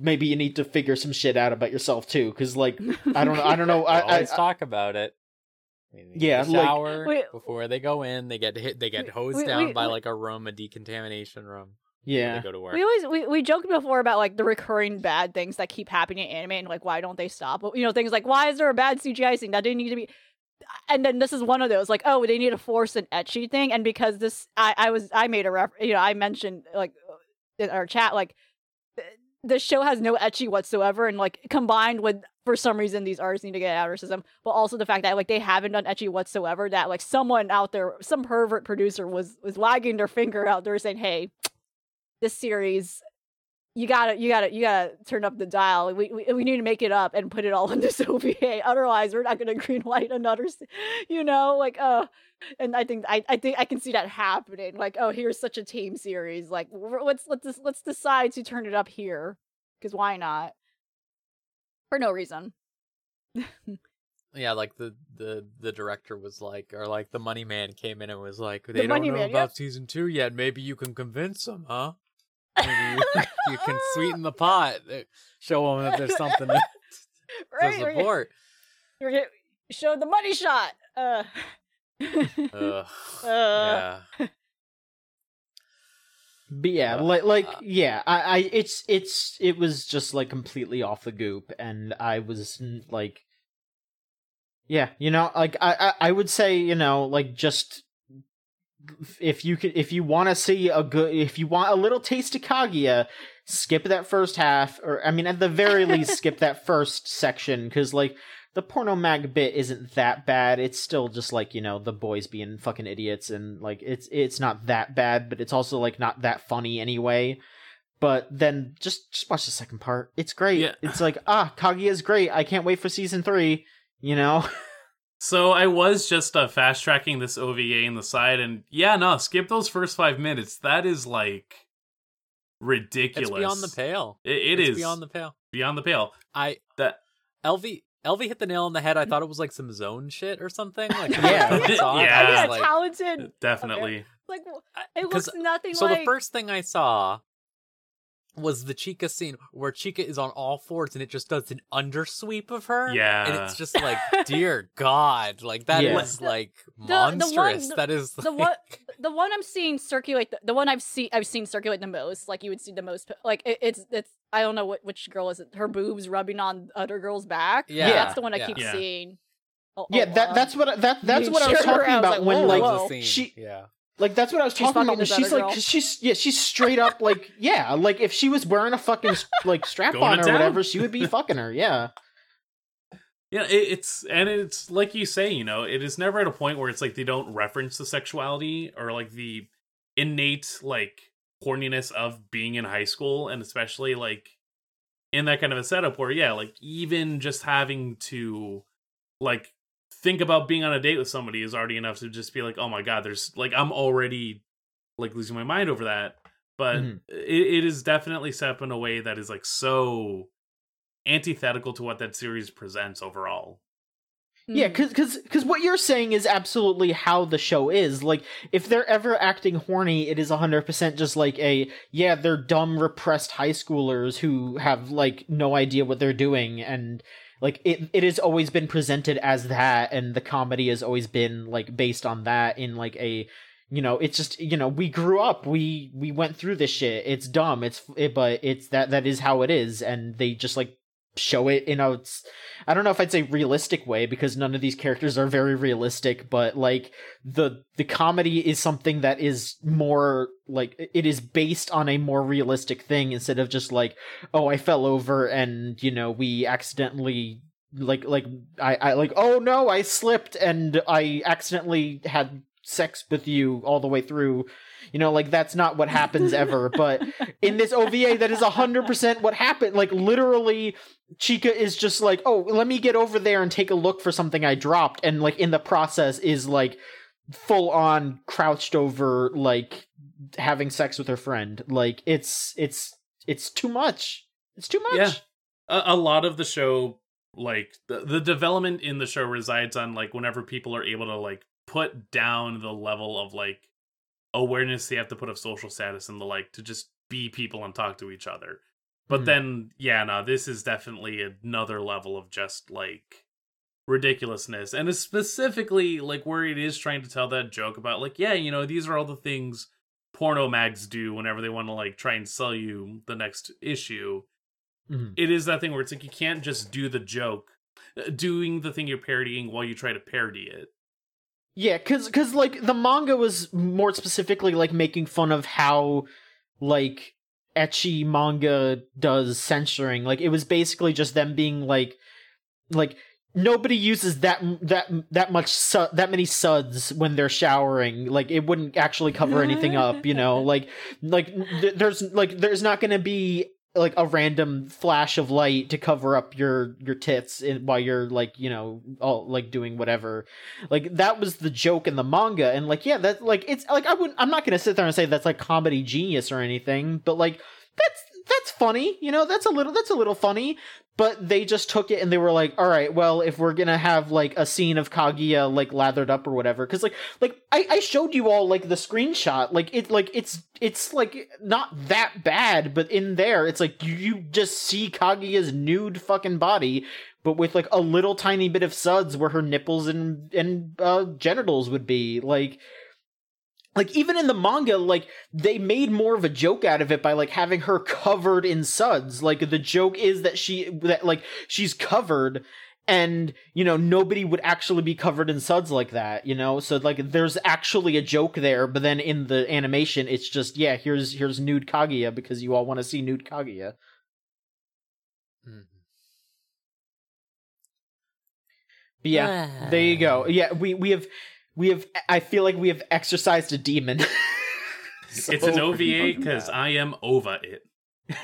maybe you need to figure some shit out about yourself too. Because like, I don't know, I don't know,
They
I, I,
always talk about it. I mean, they
Yeah,
get a
like-
shower
Wait.
before they go in. They get hit. They get hosed
wait,
down
wait,
by
wait.
like a room, a decontamination room.
yeah,
They go to work.
We always we, we joked before about like the recurring bad things that keep happening in anime and like why don't they stop? You know things like why is there a bad CGI scene that didn't need to be? And then this is one of those like oh they need to force an ecchi thing and because this I I was I made a ref you know I mentioned like in our chat like th- the show has no ecchi whatsoever and like combined with for some reason these artists need to get out of system but also the fact that like they haven't done ecchi whatsoever that like someone out there some pervert producer was was wagging their finger out there saying hey this series you gotta you gotta you gotta turn up the dial we, we we need to make it up and put it all in this ova otherwise we're not gonna green light another you know like uh and i think i i think i can see that happening like oh here's such a tame series like let's let's let's decide to turn it up here because why not for no reason
Yeah, like the the the director was like, or like the money man came in and was like, they
The
don't know
man,
about
yep.
season two yet. Maybe you can convince them, huh? Maybe you, you can sweeten the pot, uh, show them that there's something to,
right
to support.
we're gonna show the money shot uh
Ugh.
Uh.
yeah,
but yeah,
Uh,
like, like,
uh,
yeah, I, I, it's, it's, it was just like completely off the goop, and I was like, yeah, you know, like I, I, I would say, you know, like just if you could, if you want to see a good, if you want a little taste of Kaguya, skip that first half, or I mean, at the very least, skip that first section, because like the porno mag bit isn't that bad. It's still just like you know the boys being fucking idiots, and like it's it's not that bad, but it's also like not that funny anyway. But then just just watch the second part. It's great.
Yeah.
It's like ah, Kaguya is great. I can't wait for season three. You know.
So I was just uh, fast tracking this OVA in the side, and yeah, no, skip those first five minutes. That is like ridiculous.
it's beyond the pale.
It, it
it's
is
beyond the pale.
beyond the pale.
I
That
LV LV hit the nail on the head. I thought it was like some zone shit or something. Like
Yeah.
when I saw it, I
Yeah.
was
yeah
like-
talented
definitely.
like w-
I-
it
'cause-
looks nothing
so
like
the first thing I saw was the Chika scene where Chika is on all fours and it just does an undersweep of her. Yeah. And
Yeah.
it's just like, dear God, like that is
Yeah.
like
the one-
monstrous.
the-
that is
the
like,
one the one I'm seeing circulate the, the one I've seen I've seen circulate the most like you would see the most like it, it's it's I don't know what which girl is it her boobs rubbing on other girl's back
Yeah,
that's the one I
yeah.
keep
Yeah.
seeing Oh,
yeah,
oh,
that that's what I- that that's what I was
showed her,
talking
I was
about
like,
when
whoa,
like
whoa.
the scene.
she-
yeah.
Like that's what I was
She's
talking about. When she's like,
girl.
'cause she's yeah, she's straight up like yeah, like if she was wearing a fucking like strap
Going
on
to
or
town.
whatever, she would be fucking her. Yeah,
Yeah, it, it's and it's like you say, you know, it is never at a point where it's like they don't reference the sexuality or like the innate like horniness of being in high school, and especially like in that kind of a setup where yeah, like even just having to like think about being on a date with somebody is already enough to just be like, oh my god, there's like I'm already like losing my mind over that. But
Mhm.
it, it is definitely set up in a way that is like so antithetical to what that series presents overall.
Yeah, because because what you're saying is absolutely how the show is. Like, if they're ever acting horny, it is 100% just like a, yeah, they're dumb, repressed high schoolers who have, like, no idea what they're doing. And, like, it, it has always been presented as that, and the comedy has always been, like, based on that in, like, a, you know, it's just, you know, we grew up, we, we went through this shit. It's dumb, it's, it, but it's that, that is how it is. And they just, like, show it in a I don't know if I'd say realistic way because none of these characters are very realistic, but like the the comedy is something that is more like it is based on a more realistic thing instead of just like oh I fell over and you know we accidentally like like I I like oh no I slipped and I accidentally had sex with you all the way through. You know like that's not what happens ever. But in this ova that is 100% what happened. Like literally chika is just like oh let me get over there and take a look for something i dropped. And like in the process is like full on crouched over like having sex with her friend. Like it's it's it's too much. It's too much.
Yeah. a, a lot of the show like the, the development in the show resides on like whenever people are able to like put down the level of like awareness they have to put of social status and the like to just be people and talk to each other but
Mhm.
then yeah no this is definitely another level of just like ridiculousness and it's specifically like where it is trying to tell that joke about like yeah you know these are all the things porno mags do whenever they want to like try and sell you the next issue
Mhm.
it is that thing where it's like you can't just do the joke uh, doing the thing you're parodying while you try to parody it
Yeah, cause, cause like the manga was more specifically like making fun of how like ecchi manga does censoring. Like it was basically just them being like, like nobody uses that that that much su- that many suds when they're showering. Like it wouldn't actually cover anything up, you know. Like like th- there's like there's not gonna be like a random flash of light to cover up your your tits in, while you're like you know all like doing whatever. Like that was the joke in the manga and like yeah that like it's like i wouldn't i'm not gonna sit there and say that's like comedy genius or anything but like that's that's funny you know that's a little that's a little funny but they just took it and they were like all right well if we're gonna have like a scene of kaguya like lathered up or whatever because like like I, I showed you all like the screenshot like it like it's it's like not that bad but in there it's like you, you just see kaguya's nude fucking body but with like a little tiny bit of suds where her nipples and and uh, genitals would be like like even in the manga like they made more of a joke out of it by like having her covered in suds. Like the joke is that she that like she's covered and you know nobody would actually be covered in suds like that you know? So like there's actually a joke there but then in the animation it's just yeah here's here's nude kaguya because you all want to see nude kaguya.
Mhm.
but yeah there you go. Yeah we we have we have i feel like we have exercised a demon.
It's an
So-
ova because i am over it.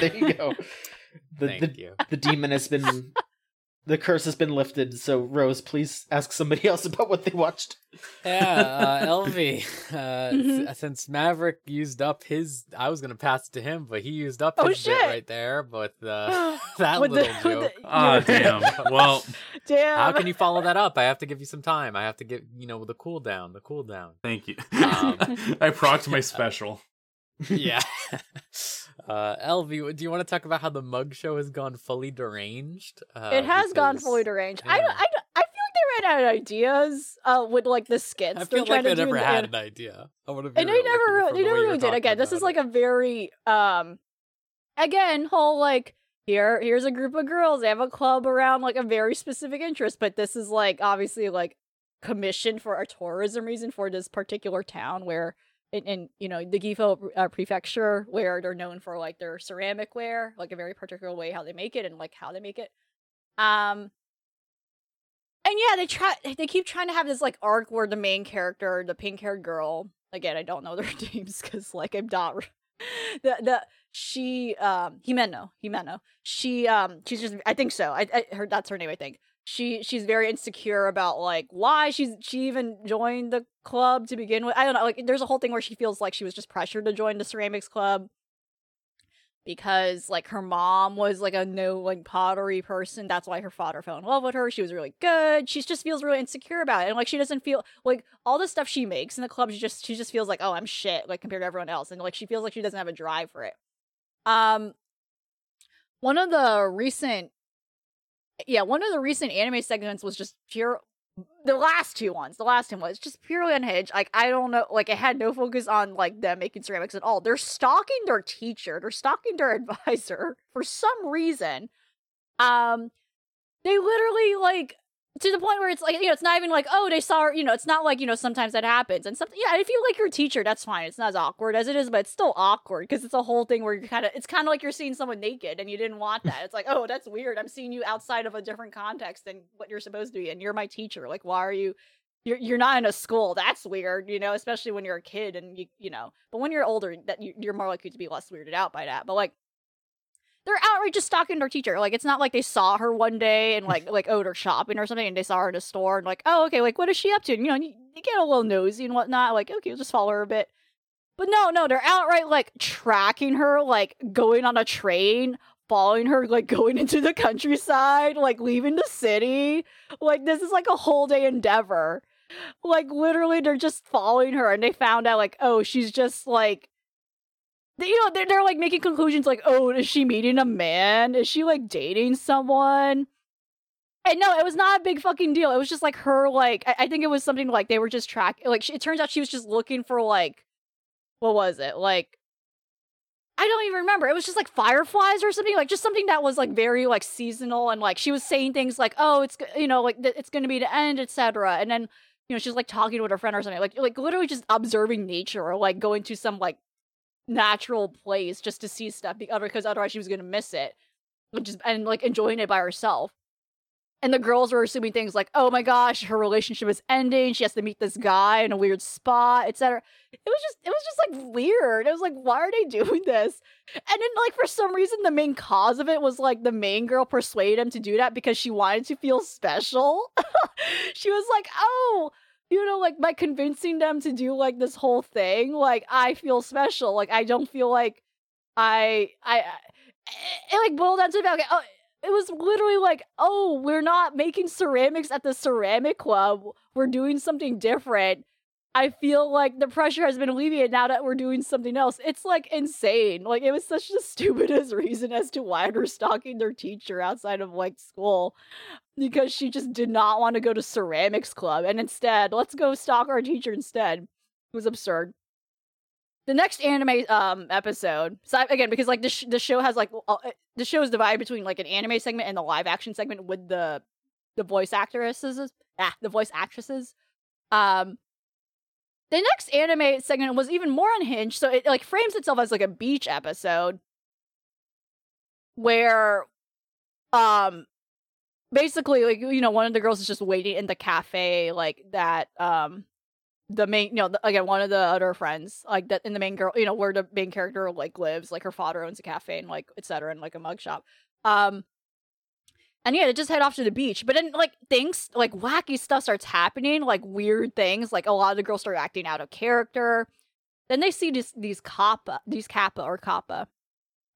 There you go. The,
Thank
the,
you.
the demon has been the curse has been lifted so rose please ask somebody else about what they watched
Yeah, uh, LV. Uh,
Mhm.
s- since Maverick used up his, I was gonna pass it to him, but he used up
Oh,
his bit
shit.
right there. But uh, that
With the-
little
with
joke.
the-
ah damn well
Damn.
How can you follow that up? I have to give you some time. I have to get you know the cooldown. The cooldown.
thank you
Um,
i procced my special
yeah. Uh, LV, do you want to talk about how the mug show has gone fully deranged? Uh,
it has gone fully deranged. I,
yeah.
don't- I, I feel like they ran out of ideas uh, with like the skits.
I feel like I
do
never
the
had
an-
idea. I to be
and they never they
the
never really did. Again, this is like
it.
a very um, again whole like here here's a group of girls. They have a club around like a very specific interest, but this is like obviously like commissioned for a tourism reason for this particular town where. In, in you know the Gifu uh, prefecture, where they're known for like their ceramic ware, like a very particular way how they make it and like how they make it. Um, and yeah, they try. They keep trying to have this like arc where the main character, the pink haired girl, again, I don't know their names because like I'm not. The the she um Himeno Himeno she um she's just I think so I, I heard that's her name I think she she's very insecure about like why she's she even joined the club to begin with I don't know like there's a whole thing where she feels like she was just pressured to join the ceramics club because like her mom was like a no like pottery person. That's why her father fell in love with her. She was really good. She just feels really insecure about it. And like she doesn't feel like all the stuff she makes in the club, she just she just feels like, oh, I'm shit, like compared to everyone else. And like she feels like she doesn't have a drive for it. Um one of the recent yeah, one of the recent anime segments was just pure the last two ones, the last two was just purely unhinged. Like I don't know, like it had no focus on like them making ceramics at all. They're stalking their teacher, they're stalking their advisor for some reason. Um, they literally like to the point where it's like you know it's not even like oh they saw her, you know it's not like you know sometimes that happens. And something yeah if you like your teacher that's fine. It's not as awkward as it is but it's still awkward because it's a whole thing where you're kind of it's kind of like you're seeing someone naked and you didn't want that. It's like oh that's weird. I'm seeing you outside of a different context than what you're supposed to be and you're my teacher. Like why are you you're you're not in a school. That's weird you know especially when you're a kid and you you know but when you're older that you, you're more likely to be less weirded out by that. But like they're outright just stalking their teacher. Like it's not like they saw her one day and like like oh they're shopping or something and they saw her in a store and like oh okay like what is she up to? And, you know you, you get a little nosy and whatnot. Like okay, we'll just follow her a bit. But no, no, they're outright like tracking her, like going on a train, following her, like going into the countryside, like leaving the city. Like this is like a whole day endeavor. Like literally, they're just following her, and they found out like oh she's just like you know, they're, they're like making conclusions like, oh, is she meeting a man? Is she like dating someone? And no, it was not a big fucking deal. It was just like her, like, I, I think it was something like they were just tracking, like, she, it turns out she was just looking for, like, what was it? Like, I don't even remember. It was just like fireflies or something, like, just something that was, like, very, like, seasonal. And, like, she was saying things like, oh, it's, you know, like, th- it's gonna be the end, etc. And then, you know, she's, like, talking with her friend or something, like, like, literally just observing nature or, like, going to some, like, natural place just to see stuff because otherwise she was gonna miss it, which is and like enjoying it by herself. And the girls were assuming things like, "Oh my gosh, her relationship is ending. She has to meet this guy in a weird spot, etc." It was just, it was just like weird. It was like, why are they doing this? And then, like, for some reason, the main cause of it was like the main girl persuaded him to do that because she wanted to feel special. she was like, "Oh, you know, like by convincing them to do like this whole thing, like I feel special. Like I don't feel like I I it, like boiled down to the okay, oh, it was literally like, oh, we're not making ceramics at the ceramic club. We're doing something different. I feel like the pressure has been alleviated now that we're doing something else. It's like insane. Like it was such the stupidest reason as to why they're stalking their teacher outside of like school. Because she just did not want to go to ceramics club. And instead, let's go stalk our teacher instead. It was absurd. The next anime um episode, so again, because like the sh- the show has like uh, the show is divided between like an anime segment and the live action segment with the the voice actresses, ah, the voice actresses. Um, the next anime segment was even more unhinged, so it like frames itself as like a beach episode where um basically like you know one of the girls is just waiting in the cafe like that um the main you know the, again one of the other friends like that in the main girl you know where the main character like lives like her father owns a cafe and like etc and like a mug shop um and yeah, they just head off to the beach. But then, like, things, like, wacky stuff starts happening, like, weird things. Like, a lot of the girls start acting out of character. Then they see these, these kappa, these kappa or kappa.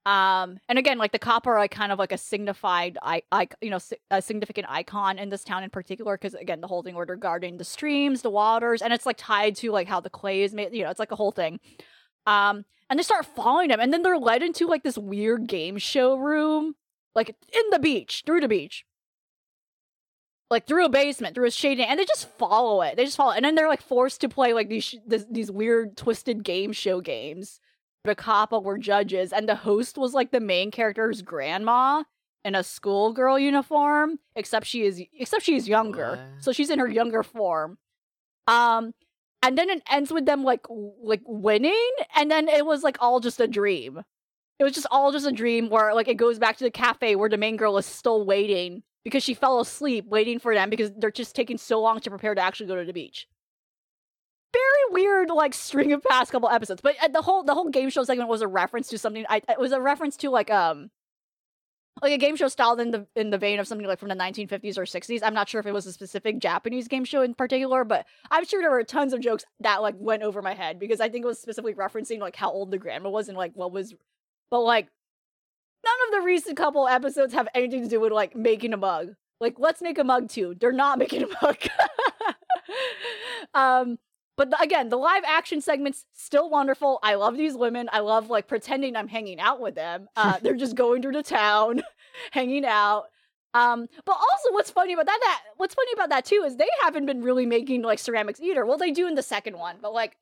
Um, and again, like, the kappa are, like, kind of like a signified, I, I you know, a significant icon in this town in particular. Because, again, the holding order guarding the streams, the waters, and it's, like, tied to, like, how the clay is made. You know, it's, like, a whole thing. Um, and they start following them. And then they're led into, like, this weird game show room like in the beach, through the beach. Like through a basement, through a shading, and they just follow it. They just follow, it. and then they're like forced to play like these sh- this, these weird twisted game show games. The couple were judges, and the host was like the main character's grandma in a schoolgirl uniform, except she is except she is younger, what? so she's in her younger form. Um, and then it ends with them like like winning, and then it was like all just a dream it was just all just a dream where like it goes back to the cafe where the main girl is still waiting because she fell asleep waiting for them because they're just taking so long to prepare to actually go to the beach. Very weird, like string of past couple episodes, but uh, the whole the whole game show segment was a reference to something. I it was a reference to like um like a game show styled in the in the vein of something like from the 1950s or 60s. I'm not sure if it was a specific Japanese game show in particular, but I'm sure there were tons of jokes that like went over my head because I think it was specifically referencing like how old the grandma was and like what was but like none of the recent couple episodes have anything to do with like making a mug. Like, let's make a mug too. They're not making a mug. um, but the, again, the live action segments still wonderful. I love these women. I love like pretending I'm hanging out with them. Uh, they're just going through the town, hanging out. Um, but also, what's funny about that, that what's funny about that too is they haven't been really making like ceramics either. Well, they do in the second one, but like,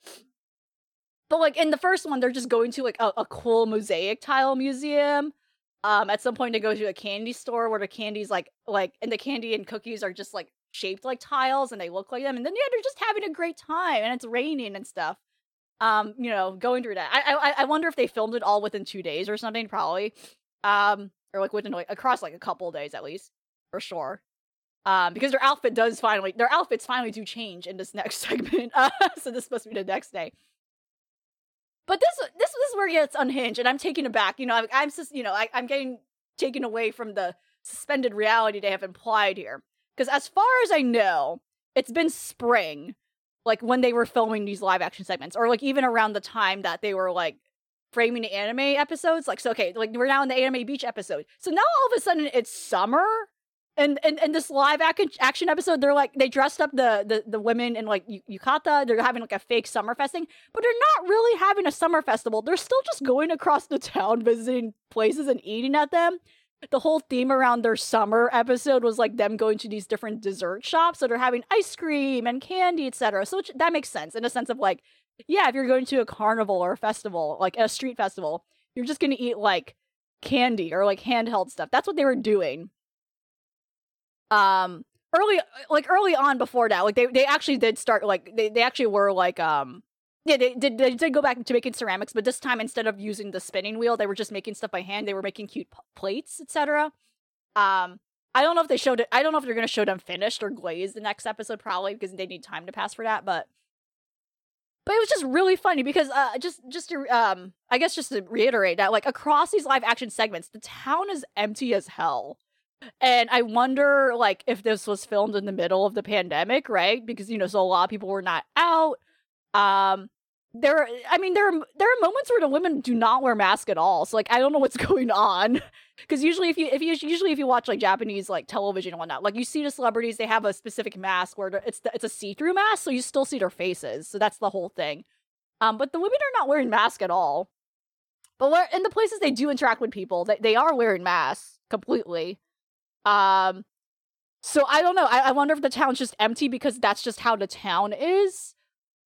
but like in the first one, they're just going to like a, a cool mosaic tile museum. Um, at some point, they go to a candy store where the candies like like and the candy and cookies are just like shaped like tiles and they look like them. And then yeah, they're just having a great time and it's raining and stuff. Um, you know, going through that. I I I wonder if they filmed it all within two days or something, probably. Um, or like within like across like a couple days at least, for sure. Um, because their outfit does finally their outfits finally do change in this next segment. Uh, so this must be the next day. But this this this is where it gets unhinged, and I'm taken aback. You know, I'm, I'm just you know I, I'm getting taken away from the suspended reality they have implied here. Because as far as I know, it's been spring, like when they were filming these live action segments, or like even around the time that they were like framing the anime episodes. Like, so okay, like we're now in the anime beach episode. So now all of a sudden it's summer. And, and, and this live action episode, they're like they dressed up the the, the women in like yukata. They're having like a fake summer festing, but they're not really having a summer festival. They're still just going across the town, visiting places and eating at them the whole theme around their summer episode was like them going to these different dessert shops that are having ice cream and candy, etc. So that makes sense in a sense of like, yeah, if you're going to a carnival or a festival, like a street festival, you're just gonna eat like candy or like handheld stuff. That's what they were doing. Um, early, like early on before that, like they they actually did start like they they actually were like um yeah, they did. They did go back to making ceramics, but this time instead of using the spinning wheel, they were just making stuff by hand. They were making cute p- plates, etc. Um, I don't know if they showed it. I don't know if they're going to show them finished or glazed the next episode, probably because they need time to pass for that. But, but it was just really funny because, uh, just just to um, I guess just to reiterate that, like across these live action segments, the town is empty as hell. And I wonder, like, if this was filmed in the middle of the pandemic, right? Because you know, so a lot of people were not out. Um, there are, i mean there are there are moments where the women do not wear masks at all. So like i don't know what's going on. Because usually if you if you usually if you watch like japanese like television and whatnot like you see the celebrities they have a specific mask where it's the, it's a see-through mask so you still see their faces. So that's the whole thing. Um but the women are not wearing masks at all. But where in the places they do interact with people they, they are wearing masks completely. Um so i don't know. I, I wonder if the town's just empty because that's just how the town is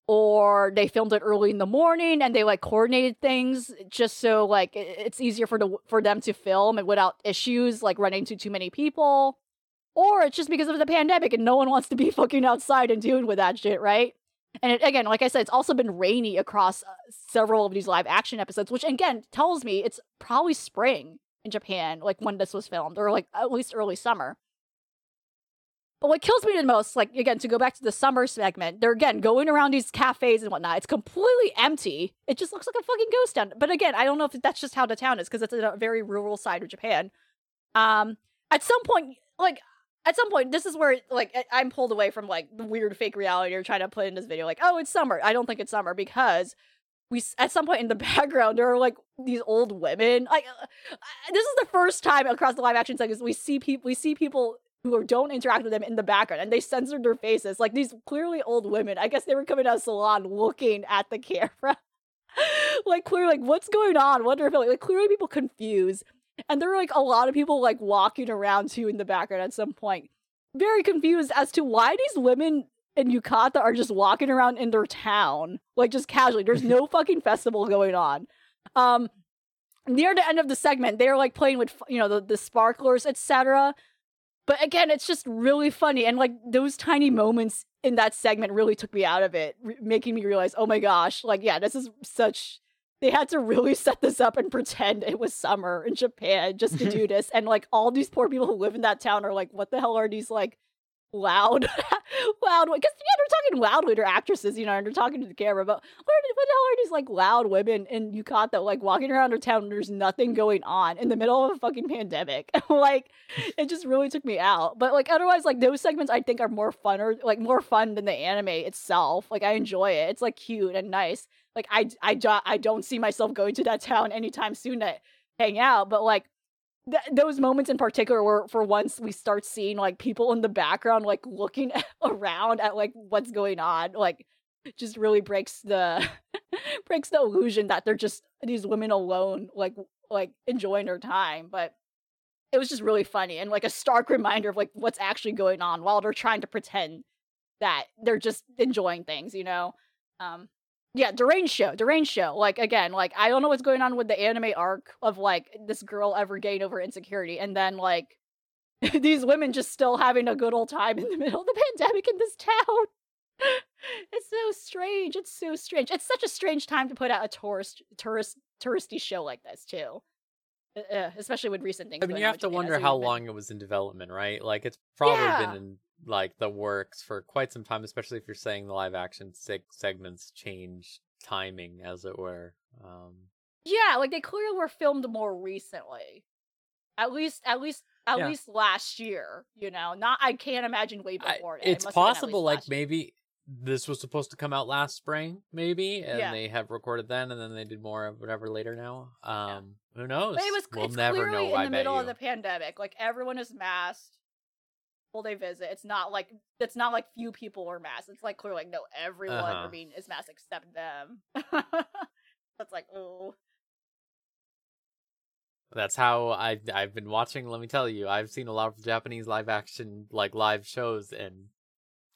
or they filmed it early in the morning and they like coordinated things just so like it's easier for the for them to film and without issues like running into too many people. Or it's just because of the pandemic and no one wants to be fucking outside and dealing with that shit right? And it, again like i said it's also been rainy across uh, several of these live action episodes which again tells me it's probably spring in japan like when this was filmed or like at least early summer but what kills me the most, like again, to go back to the summer segment, they're again going around these cafes and whatnot. It's completely empty. It just looks like a fucking ghost town. But again, I don't know if that's just how the town is because it's a very rural side of Japan. Um, at some point, like at some point, this is where like I'm pulled away from like the weird fake reality you're trying to put in this video. Like, oh, it's summer. I don't think it's summer because we at some point in the background there are like these old women. Like, uh, this is the first time across the live action segments we see people we see people who don't interact with them in the background and they censored their faces. Like these clearly old women. I guess they were coming out of salon looking at the camera. like clearly like what's going on? Wonder if like, like clearly people confused. And there were like a lot of people like walking around too in the background at some point. Very confused as to why these women in Yukata are just walking around in their town. Like just casually. There's no fucking festival going on. Um near the end of the segment, they're like playing with you know the, the sparklers, etc. But again, it's just really funny. And like those tiny moments in that segment really took me out of it, making me realize, oh my gosh, like, yeah, this is such. They had to really set this up and pretend it was summer in Japan just to do this. And like all these poor people who live in that town are like, what the hell are these like loud, loud. Because yeah, they're talking loudly. They're actresses, you know, and they're talking to the camera. But what, are, what the hell are these like loud women in Yukata like walking around their town? And there's nothing going on in the middle of a fucking pandemic. like, it just really took me out. But like otherwise, like those segments I think are more fun or like more fun than the anime itself. Like I enjoy it. It's like cute and nice. Like I I I don't see myself going to that town anytime soon to hang out. But like th- those moments in particular where for once we start seeing like people in the background like looking around at like what's going on like just really breaks the breaks the illusion that they're just these women alone like like enjoying their time but it was just really funny and like a stark reminder of like what's actually going on while they're trying to pretend that they're just enjoying things you know? Um yeah, deranged show, deranged show. Like again, like I don't know what's going on with the anime arc of like this girl ever getting over insecurity, and then like these women just still having a good old time in the middle of the pandemic in this town. it's so strange. It's so strange. It's such a strange time to put out a tourist, tourist, touristy show like this too. Uh, especially with recent things.
I mean, you have to wonder how long it was in development, right? Like, it's probably yeah. been in like the works for quite some time, especially if you're saying the live action seg- segments change timing, as it were. Um,
yeah, like they clearly were filmed more recently. At least, at least, at yeah. least last year. You know, not I can't imagine way before.
I, it's it possible, like maybe this was supposed to come out last spring, maybe, and yeah. they have recorded then, and then they did more of whatever later now. Um, yeah. who knows?
But it was we'll never clearly know, in the middle you. of the pandemic. Like everyone is masked they visit. It's not like it's not like few people were masked. It's like clearly like no, everyone uh-huh. I mean is masked except them. That's like oh.
That's how I I've been watching. Let me tell you, I've seen a lot of Japanese live action like live shows, and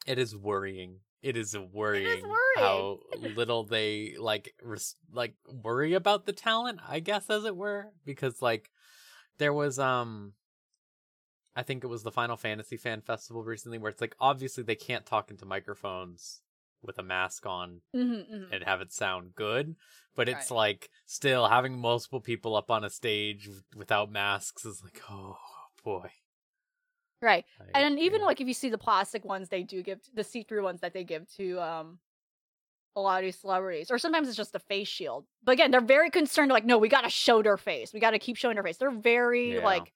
it is worrying. It is worrying, it is worrying. how little they like res- like worry about the talent. I guess as it were, because like there was um I think it was the Final Fantasy Fan Festival recently, where it's like obviously they can't talk into microphones with a mask on
mm-hmm, mm-hmm.
and have it sound good, but it's right. like still having multiple people up on a stage without masks is like oh boy.
Right, I, and even yeah. like if you see the plastic ones, they do give the see-through ones that they give to um a lot of these celebrities, or sometimes it's just a face shield. But again, they're very concerned. Like, no, we got to show their face. We got to keep showing their face. They're very yeah. like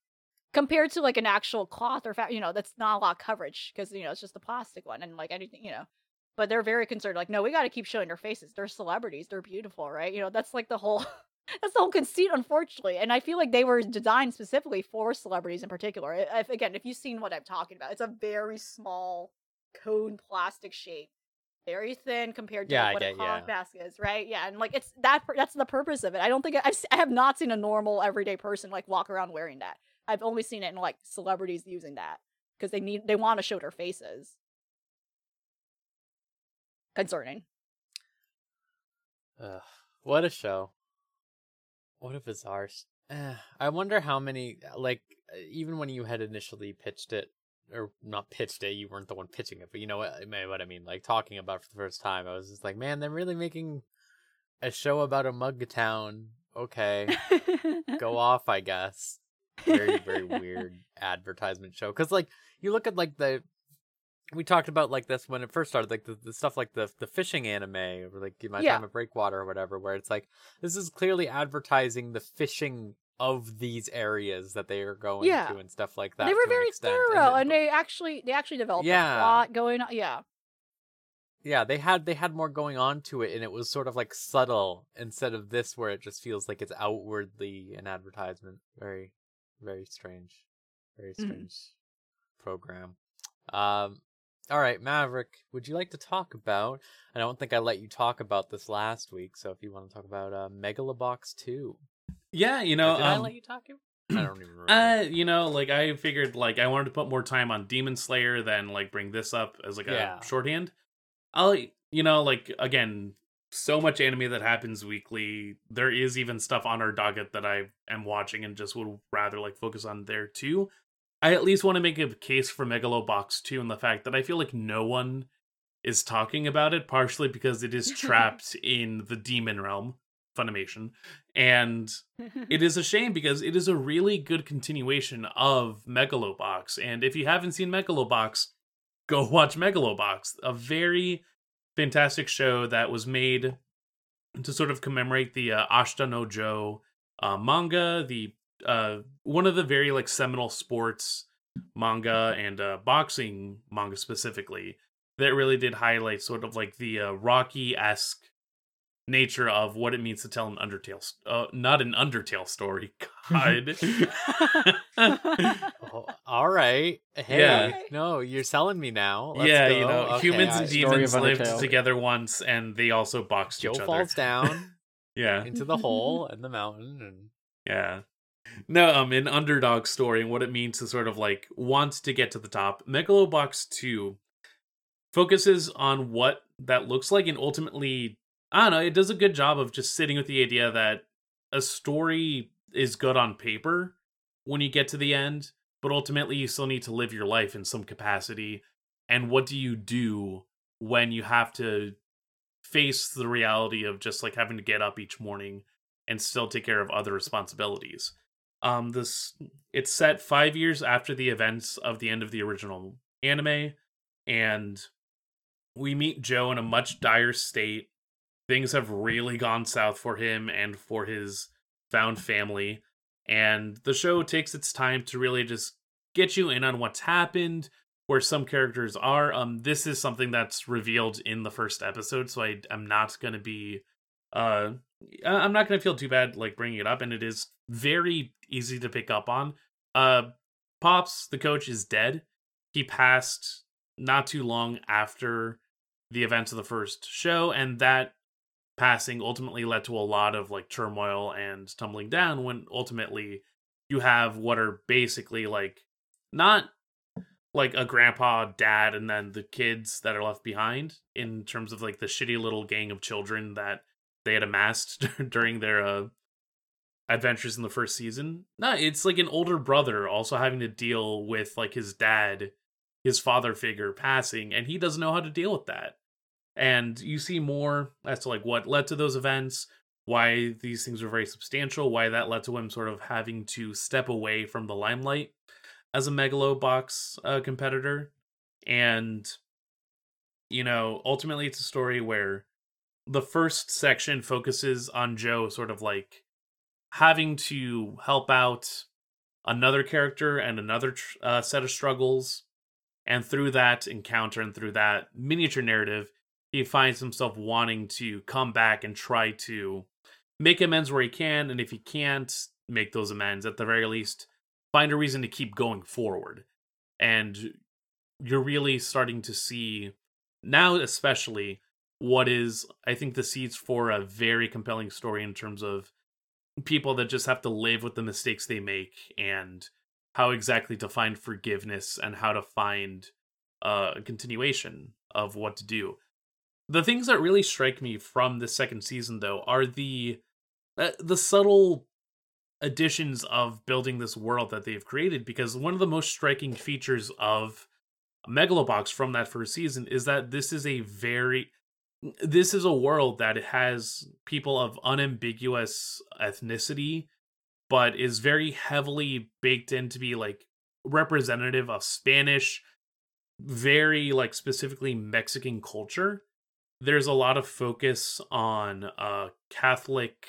compared to like an actual cloth or fa- you know that's not a lot of coverage because you know it's just a plastic one and like anything you know but they're very concerned like no we got to keep showing their faces they're celebrities they're beautiful right you know that's like the whole that's the whole conceit unfortunately and i feel like they were designed specifically for celebrities in particular eh, if, again if you've seen what i'm talking about it's a very small cone plastic shape very thin compared to yeah, like, what a cloth yeah. mask is, right? Yeah, and like it's that. That's the purpose of it. I don't think I've, I have not seen a normal everyday person like walk around wearing that. I've only seen it in like celebrities using that because they need they want to show their faces. Concerning.
Ugh, what a show. What a ours? Eh, I wonder how many like even when you had initially pitched it or not pitched it, you weren't the one pitching it, but you know what what I mean, like talking about for the first time. I was just like, man, they're really making a show about a mug town. Okay. Go off, I guess very very weird advertisement show because like you look at like the we talked about like this when it first started like the, the stuff like the the fishing anime or like my yeah. time at breakwater or whatever where it's like this is clearly advertising the fishing of these areas that they are going yeah. to and stuff like that
they were very thorough and, and, they actually they actually developed yeah. a plot going on yeah
yeah they had they had more going on to it and it was sort of like subtle instead of this where it just feels like it's outwardly an advertisement very very strange, very mm. strange mm. program. Um, all right, Maverick, would you like to talk about? I don't think I let you talk about this last week, so if you want to talk about uh, Megalobox Two.
Yeah, you know,
did
um,
I let you talk? I don't even remember.
Uh, you know, like I figured, like I wanted to put more time on Demon Slayer than like bring this up as like a yeah. shorthand. I'll, you know, like again, so much anime that happens weekly. There is even stuff on our docket that I am watching and just would rather like focus on there too. I at least want to make a case for Megalobox 2 and the fact that I feel like no one is talking about it, partially because it is trapped in the demon realm, Funimation. And it is a shame because it is a really good continuation of Megalobox. And if you haven't seen Megalobox, go watch Megalobox. A very fantastic show that was made to sort of commemorate the uh, Ashita no Joe uh, manga, the uh, one of the very like seminal sports manga and uh, boxing manga specifically that really did highlight sort of like the uh, Rocky esque nature of what it means to tell an Undertale, st- uh, not an Undertale story. God.
Oh, all right. Hey,
Yeah.
no, you're selling me now. Let's
yeah,
go.
you know,
Okay,
humans
I-
and demons lived together once, and they also boxed
Joe
each other.
falls down
Yeah,
into the hole and the mountain, and
yeah. No, um, an underdog story and what it means to sort of like want to get to the top. Megalobox Two focuses on what that looks like, and ultimately, I don't know. It does a good job of just sitting with the idea that a story is good on paper when you get to the end, but ultimately you still need to live your life in some capacity. And what do you do when you have to face the reality of just like having to get up each morning and still take care of other responsibilities? Um, this it's set five years after the events of the end of the original anime, and we meet Joe in a much dire state. Things have really gone south for him and for his found family. And the show takes its time to really just get you in on what's happened, where some characters are. Um, this is something that's revealed in the first episode, so I am not gonna be uh I'm not gonna feel too bad like bringing it up, and it is very easy to pick up on. Uh Pops, the coach, is dead. He passed not too long after the events of the first show, and that passing ultimately led to a lot of like turmoil and tumbling down when ultimately you have what are basically like not like a grandpa dad and then the kids that are left behind in terms of like the shitty little gang of children that they had amassed during their uh adventures in the first season. No it's like an older brother also having to deal with like his dad his father figure passing and he doesn't know how to deal with that and you see more as to like what led to those events why these things were very substantial why that led to him sort of having to step away from the limelight as a megalobox uh, competitor. And you know ultimately it's a story where the first section focuses on joe sort of like having to help out another character and another uh, set of struggles and through that encounter and through that miniature narrative he finds himself wanting to come back and try to make amends where he can and if he can't make those amends at the very least find a reason to keep going forward. And you're really starting to see now especially what is i think the seeds for a very compelling story in terms of people that just have to live with the mistakes they make and how exactly to find forgiveness and how to find uh, a continuation of what to do the things that really strike me from the second season though are the uh, the subtle additions of building this world that they've created because one of the most striking features of megalobox from that first season is that this is a very this is a world that has people of unambiguous ethnicity but is very heavily baked in to be like representative of spanish very like specifically mexican culture there's a lot of focus on uh catholic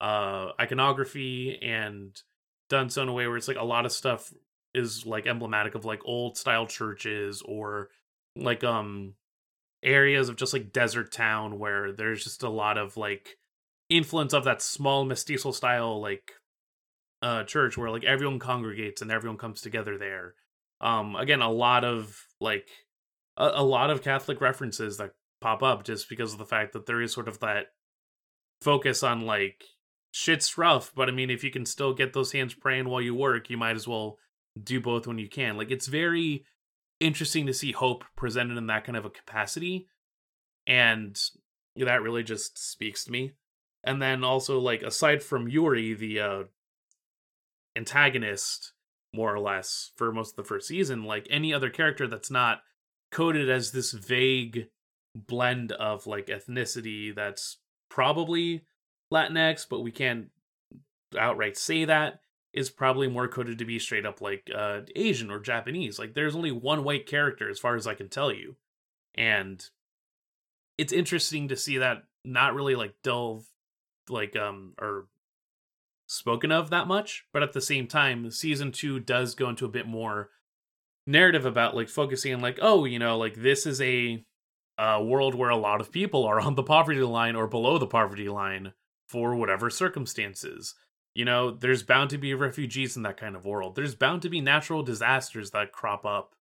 uh iconography and done so in a way where it's like a lot of stuff is like emblematic of like old style churches or like um areas of just like desert town where there's just a lot of like influence of that small mestizo style like uh church where like everyone congregates and everyone comes together there. Um again a lot of like a, a lot of catholic references that pop up just because of the fact that there is sort of that focus on like shit's rough but i mean if you can still get those hands praying while you work you might as well do both when you can. Like it's very interesting to see hope presented in that kind of a capacity and that really just speaks to me. And then also like aside from yuri the uh antagonist more or less for most of the first season like any other character that's not coded as this vague blend of like ethnicity that's probably latinx but we can't outright say that is probably more coded to be straight up like uh asian or japanese. Like there's only one white character as far as i can tell you. And it's interesting to see that not really like delve like um or spoken of that much but at the same time season 2 does go into a bit more narrative about like focusing on like oh you know like this is a a world where a lot of people are on the poverty line or below the poverty line for whatever circumstances. You know, there's bound to be refugees in that kind of world. There's bound to be natural disasters that crop up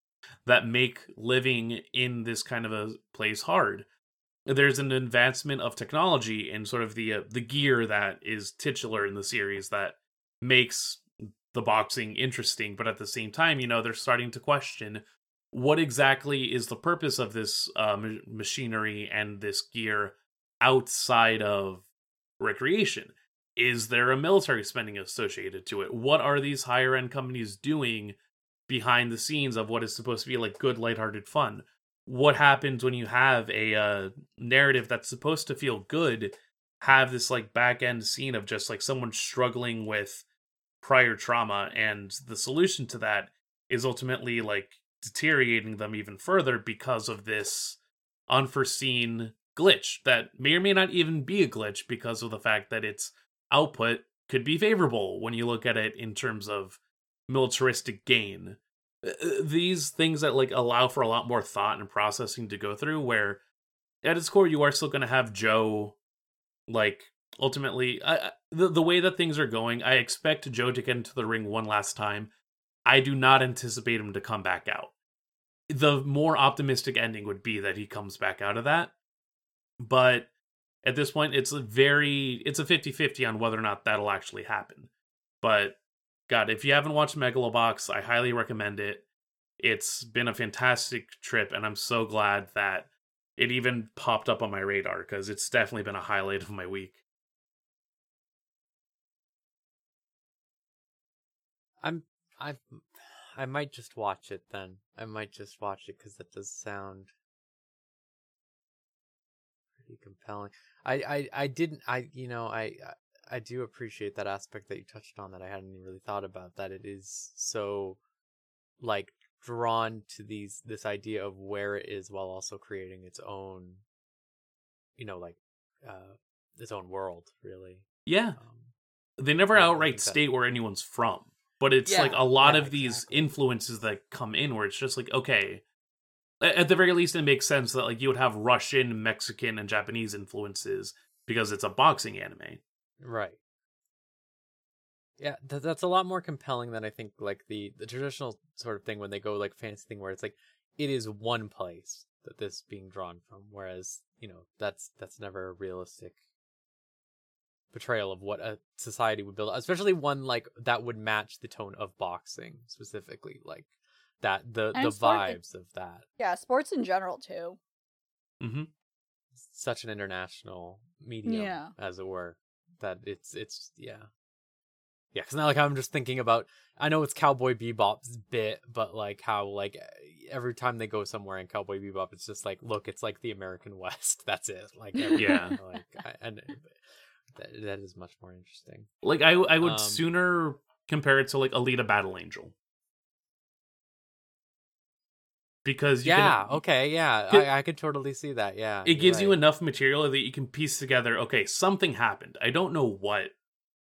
that make living in this kind of a place hard. There's an advancement of technology and sort of the uh, the gear that is titular in the series that makes the boxing interesting, but at the same time, you know, they're starting to question what exactly is the purpose of this uh, machinery and this gear outside of recreation? Is there a military spending associated to it? What are these higher end companies doing behind the scenes of what is supposed to be like good, lighthearted fun? What happens when you have a uh, narrative that's supposed to feel good, have this like back end scene of just like someone struggling with prior trauma, and the solution to that is ultimately like deteriorating them even further because of this unforeseen glitch that may or may not even be a glitch because of the fact that its output could be favorable when you look at it in terms of militaristic gain. Uh, uh, these things that like allow for a lot more thought and processing to go through where at its core you are still going to have Joe like ultimately I, the the way that things are going, I expect Joe to get into the ring one last time. I do not anticipate him to come back out the more optimistic ending would be that he comes back out of that. But at this point, it's a very it's a 50-50 on whether or not that'll actually happen. But God, if you haven't watched Megalobox, I highly recommend it. It's been a fantastic trip, and I'm so glad that it even popped up on my radar because it's definitely been a highlight of my week.
I'm I've I might just watch it then. I might just watch it because that does sound pretty compelling. I, I, I didn't. I you know I I do appreciate that aspect that you touched on that I hadn't really thought about. That it is so like drawn to these this idea of where it is while also creating its own you know like uh its own world really
yeah um, they never outright state where anyone's from but it's yeah, like a lot yeah, of these exactly. influences that come in where it's just like okay at the very least it makes sense that like you would have russian mexican and japanese influences because it's a boxing anime
right yeah th- that's a lot more compelling than i think like the the traditional sort of thing when they go like fantasy thing where it's like it is one place that this being drawn from whereas you know that's that's never a realistic portrayal of what a society would build, especially one like that would match the tone of boxing specifically, like that the and the sport, vibes of that.
Yeah, sports in general too.
Mm-hmm.
Such an international medium, yeah. as it were, that it's it's yeah. Yeah, because not like I'm just thinking about. I know it's Cowboy Bebop's bit, but like how like every time they go somewhere in Cowboy Bebop, it's just like, look, it's like the American West. That's it. Like, every, yeah, like I, and that, that is much more interesting.
Like I I would um, sooner compare it to like Alita Battle Angel. Because
yeah, can, okay, yeah, I, I could totally see that. Yeah,
it gives right. you enough material that you can piece together. Okay, something happened. I don't know what,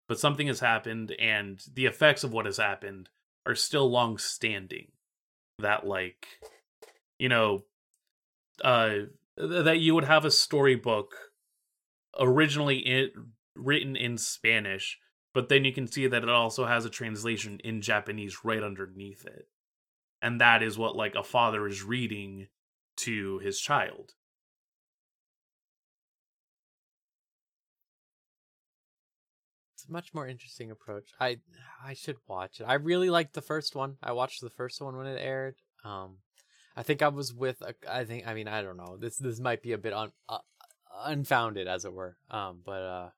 but something has happened, and the effects of what has happened are still long standing. That like, you know, uh, that you would have a storybook originally in, written in Spanish, but then you can see that it also has a translation in Japanese right underneath it. And that is what like a father is reading to his child.
It's a much more interesting approach. I I should watch it. I really liked the first one. I watched the first one when it aired. Um I think I was with a, I think I mean I don't know. This this might be a bit un, uh, unfounded as it were. Um but uh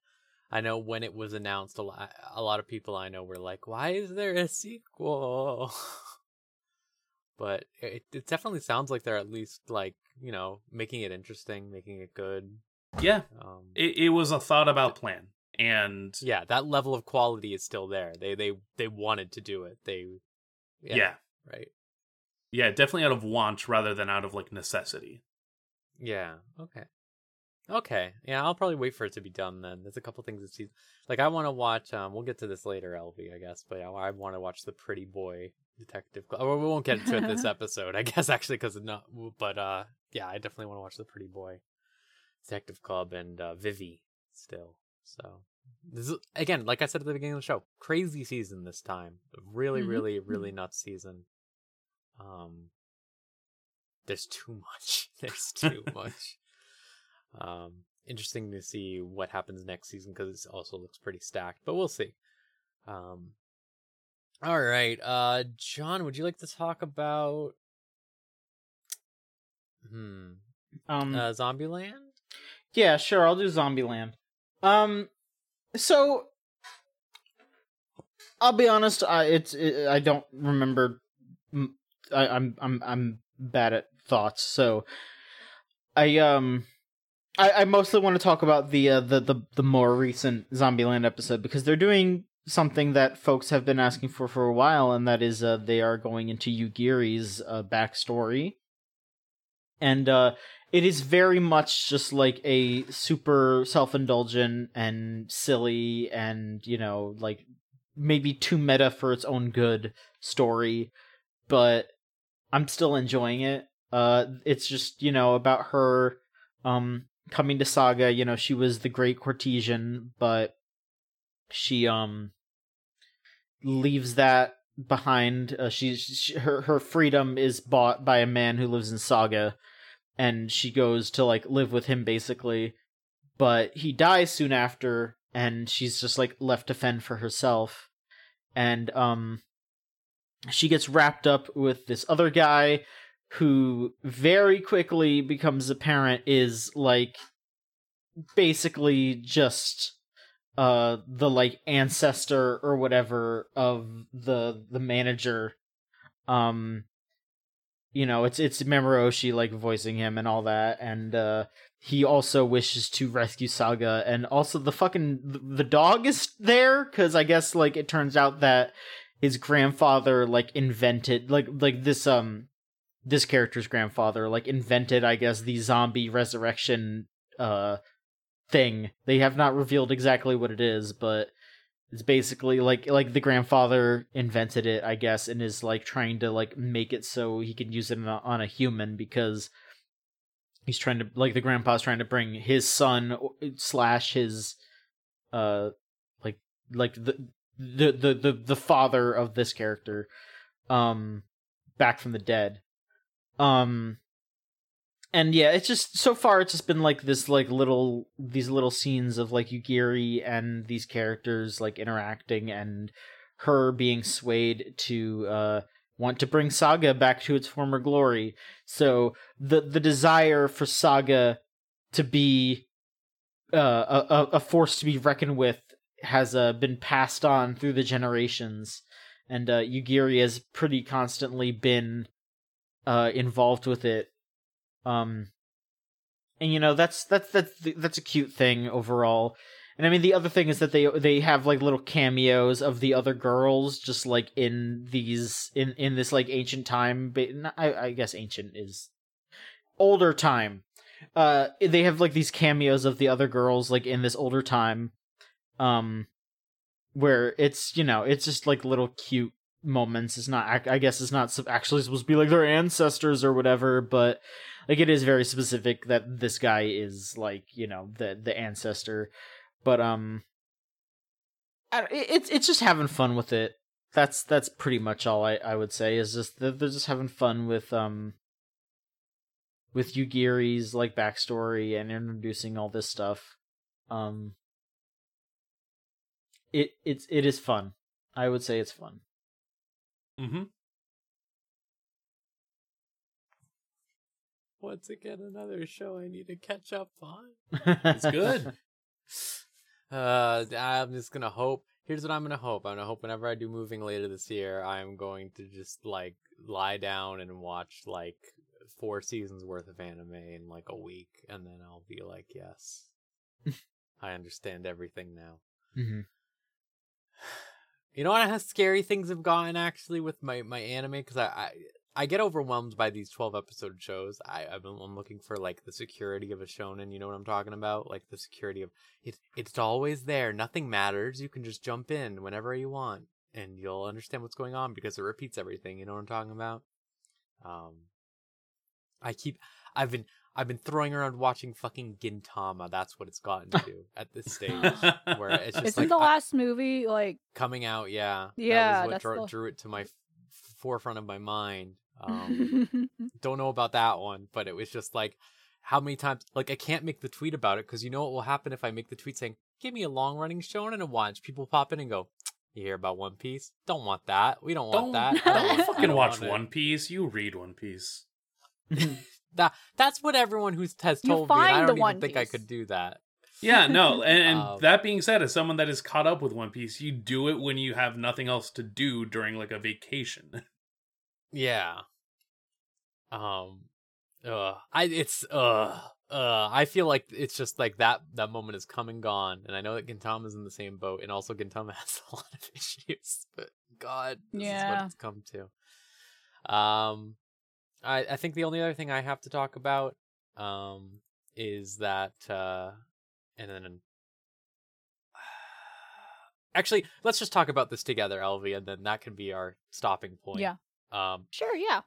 I know when it was announced, a lot, a lot of people I know were like, "Why is there a sequel?" but it, it definitely sounds like they're at least like you know making it interesting, making it good.
Yeah, um, it it was a thought about plan, and
yeah, that level of quality is still there. They they they wanted to do it. They
yeah, yeah.
right.
Yeah, definitely out of want rather than out of like necessity.
Yeah. Okay. Okay, yeah, I'll probably wait for it to be done then. There's a couple things that see, like I want to watch. Um, we'll get to this later, Elvie, I guess, but yeah, I want to watch the Pretty Boy Detective. Club. we won't get into it this episode, I guess, actually, because not. But uh, yeah, I definitely want to watch the Pretty Boy Detective Club and uh, Vivy still. So this is again, like I said at the beginning of the show, crazy season this time. Really,
Mhm.
really, really nuts season. Um, there's too much. There's too much. Um, interesting to see what happens next season because it also looks pretty stacked, but we'll see. Um, all right, uh, John, would you like to talk about hmm
Um,
uh, Zombieland?
Yeah, sure. I'll do Zombieland. Um, so I'll be honest. I it's it, I don't remember. I'm I'm I'm bad at thoughts, so I um. I, I mostly want to talk about the, uh, the the the more recent Zombieland episode because they're doing something that folks have been asking for for a while, and that is uh, they are going into Yugiri's uh, backstory, and uh, it is very much just like a super self-indulgent and silly and you know like maybe too meta for its own good story but i'm still enjoying it. Uh it's just you know about her um coming to saga you know she was the great courtesan but she um leaves that behind. Uh, she's she, her her freedom is bought by a man who lives in saga and she goes to like live with him basically. But he dies soon after and she's just like left to fend for herself. And um she gets wrapped up with this other guy who very quickly becomes apparent is like basically just uh the like ancestor or whatever of the the manager. Um you know it's it's Mamorushi like voicing him and all that and uh he also wishes to rescue Saga and also the fucking the dog is there cuz I guess like it turns out that his grandfather like invented like like this um this character's grandfather like invented I guess the zombie resurrection uh thing. They have not revealed exactly what it is, but it's basically like like the grandfather invented it, I guess, and is like trying to like make it so he can use it on a, on a human because he's trying to like the grandpa's trying to bring his son slash his uh like like the the the the, the father of this character um back from the dead um and yeah, it's just so far it's just been like this like little these little scenes of like Yugiri and these characters like interacting and her being swayed to uh want to bring Saga back to its former glory. So the the desire for Saga to be uh, a a- force to be reckoned with has uh, been passed on through the generations, and uh, Yugiri has pretty constantly been uh, involved with it. Um and you know that's that's that's that's a cute thing overall. And i mean the other thing is that they they have like little cameos of the other girls just like in these in in this like ancient time but i i guess ancient is older time. Uh they have like these cameos of the other girls like in this older time um where it's you know it's just like little cute moments. It's not i guess it's not actually supposed to be like their ancestors or whatever but like it is very specific that this guy is like you know the the ancestor. But um it's it's just having fun with it. That's that's pretty much all i i would say is just they're just having fun with um with yugiri's like backstory and introducing all this stuff. Um it it's it is fun. I would say it's fun
Mm-hmm.
Once again, another show I need to catch up on.
it's
good.
Uh, I'm just gonna hope. Here's what I'm gonna hope. I'm gonna hope whenever I do moving later this year, I'm going to just like lie down and watch like four seasons worth of anime in like a week, and then I'll be like, yes, I understand everything now.
Mm Mhm.
You know what? How scary things have gotten actually with my my anime because I, I I get overwhelmed by these twelve episode shows. I I'm looking for like the security of a shonen. You know what I'm talking about? Like the security of it. It's always there. Nothing matters. You can just jump in whenever you want, and you'll understand what's going on because it repeats everything. You know what I'm talking about? Um. I keep I've been I've been throwing around watching fucking Gintama. That's what it's gotten to at this stage. Where it's just
Isn't
like
the
I-
last movie like
coming out, yeah.
Yeah,
that was what
that's
drew,
the-
drew it to my f- forefront of my mind. Um, don't know about that one, but it was just like how many times like I can't make the tweet about it because you know what will happen if I make the tweet saying, Give me a long running shonen to watch. People pop in and go, You hear about One Piece? Don't want that. We don't want
Don't,
that. I
don't
want- I
fucking
don't
watch
want.
One Piece. You read One Piece.
That that's what everyone who's has told me. And I don't
the
even
One
think I could do that.
Yeah, no, and, and
Um,
that being said, as someone that is caught up with One Piece, you do it when you have nothing else to do during like a vacation.
Yeah. Um uh I it's uh uh I feel like it's just like that that moment is come and gone and I know that Gintama's in the same boat and also Gintama has a lot of issues but god this is
Yeah.
what it's come to. Um I I think the only other thing I have to talk about um is that uh and then Actually, let's just talk about this together, Elvie, and then that can be our stopping point.
Yeah.
Um,
Sure, yeah.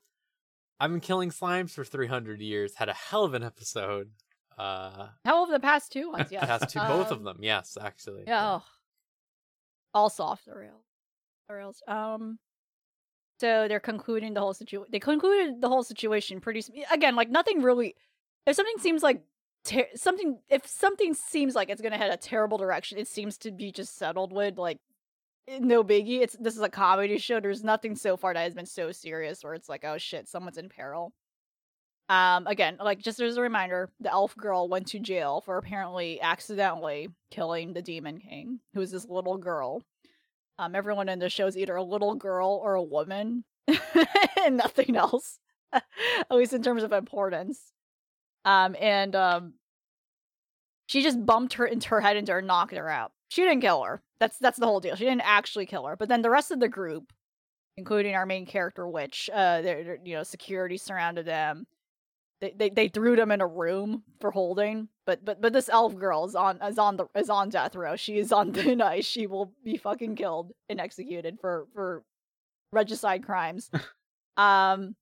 I've been killing slimes for 300 years. Had a hell of an episode. Uh,
Hell of the past two ones, yeah.
past two, both of
Um,
them. Yes, actually.
Yeah. ugh. All soft the rail. The rails. Um so they're concluding the whole situation. They concluded the whole situation pretty again, like nothing really if something seems like ter- something if something seems like it's going to head a terrible direction, it seems to be just settled with like no biggie. It's this is a comedy show. There's nothing so far that has been so serious where it's like, oh shit, someone's in peril. Um, again, like just as a reminder, the elf girl went to jail for apparently accidentally killing the demon king, who is this little girl. Um, everyone in the show is either a little girl or a woman, and nothing else, at least in terms of importance. Um, and um, she just bumped her into her head into her, and knocked her out. She didn't kill her. That's that's the whole deal. She didn't actually kill her. But then the rest of the group, including our main character, which uh, their their, you know security surrounded them. They, they they threw them in a room for holding, but but but this elf girl is on is on the is on death row. She is on thin ice. She will be fucking killed and executed for for regicide crimes. um,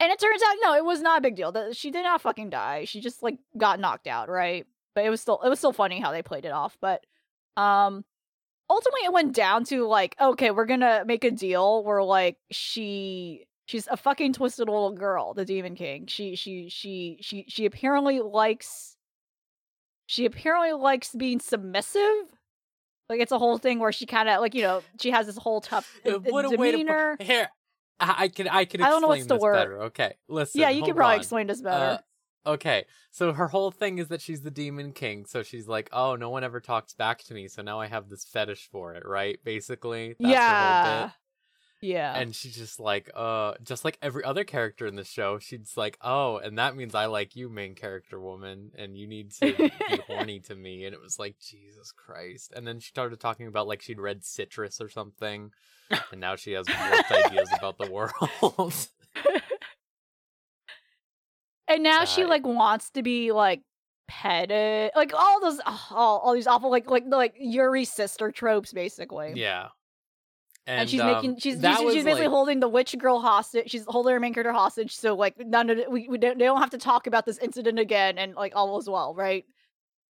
and it turns out no, it was not a big deal. That she did not fucking die. She just like got knocked out, right? But it was still it was still funny how they played it off. But um, ultimately it went down to like okay, we're gonna make a deal where like she she's a fucking twisted little girl, the Demon King. She she she she she apparently likes she apparently likes being submissive. Like it's a whole thing where she kind of like you know she has this whole tough
Uh, what way to
demeanor.
here. I I can I can
I don't know what's the word.
better. Okay, listen.
yeah, you can probably
on.
explain this better.
Uh, okay, so her whole thing is that she's the demon king. So she's like, "Oh, no one ever talks back to me, so now I have this fetish for it." Right? Basically, that's her whole
yeah. Yeah.
And she's just like, uh, just like every other character in the show, she's like, oh, and that means I like you, main character woman, and you need to be horny to me. And it was like, Jesus Christ. And then she started talking about like she'd read Citrus or something, and now she has warped ideas about the world.
and now she like wants to be like petted, like all those, all, all these awful like like like Yuri sister tropes, basically.
yeah.
And, she's
um,
making she's she's, she's basically
like-
holding the witch girl hostage. She's holding her main character hostage. So like none of we, we don't, they don't have to talk about this incident again, and like all was well, right?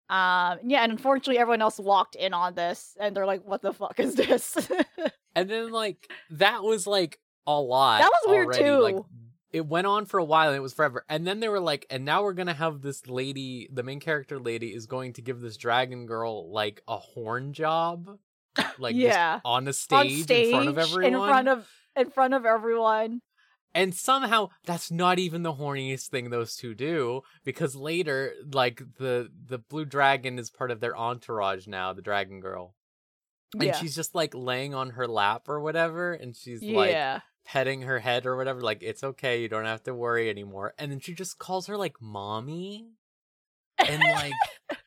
Um, yeah, and unfortunately, everyone else walked in on this, and they're like, "What the fuck is this?"
And then like that was like a lot.
That was weird,
already.
too.
Like it went on for a while and it was forever. And then they were like, and now we're gonna have this lady, the main character lady, is going to give this dragon girl like a horn job. Like
yeah,
on the
on
stage,
stage
in front of everyone.
in front of in front of everyone.
and somehow that's not even the horniest thing those two do, because later, like the the blue dragon is part of their entourage now, the dragon girl. And
yeah,
she's just like laying on her lap or whatever, and she's like petting her head or whatever, like it's okay, you don't have to worry anymore. And then she just calls her like mommy. And like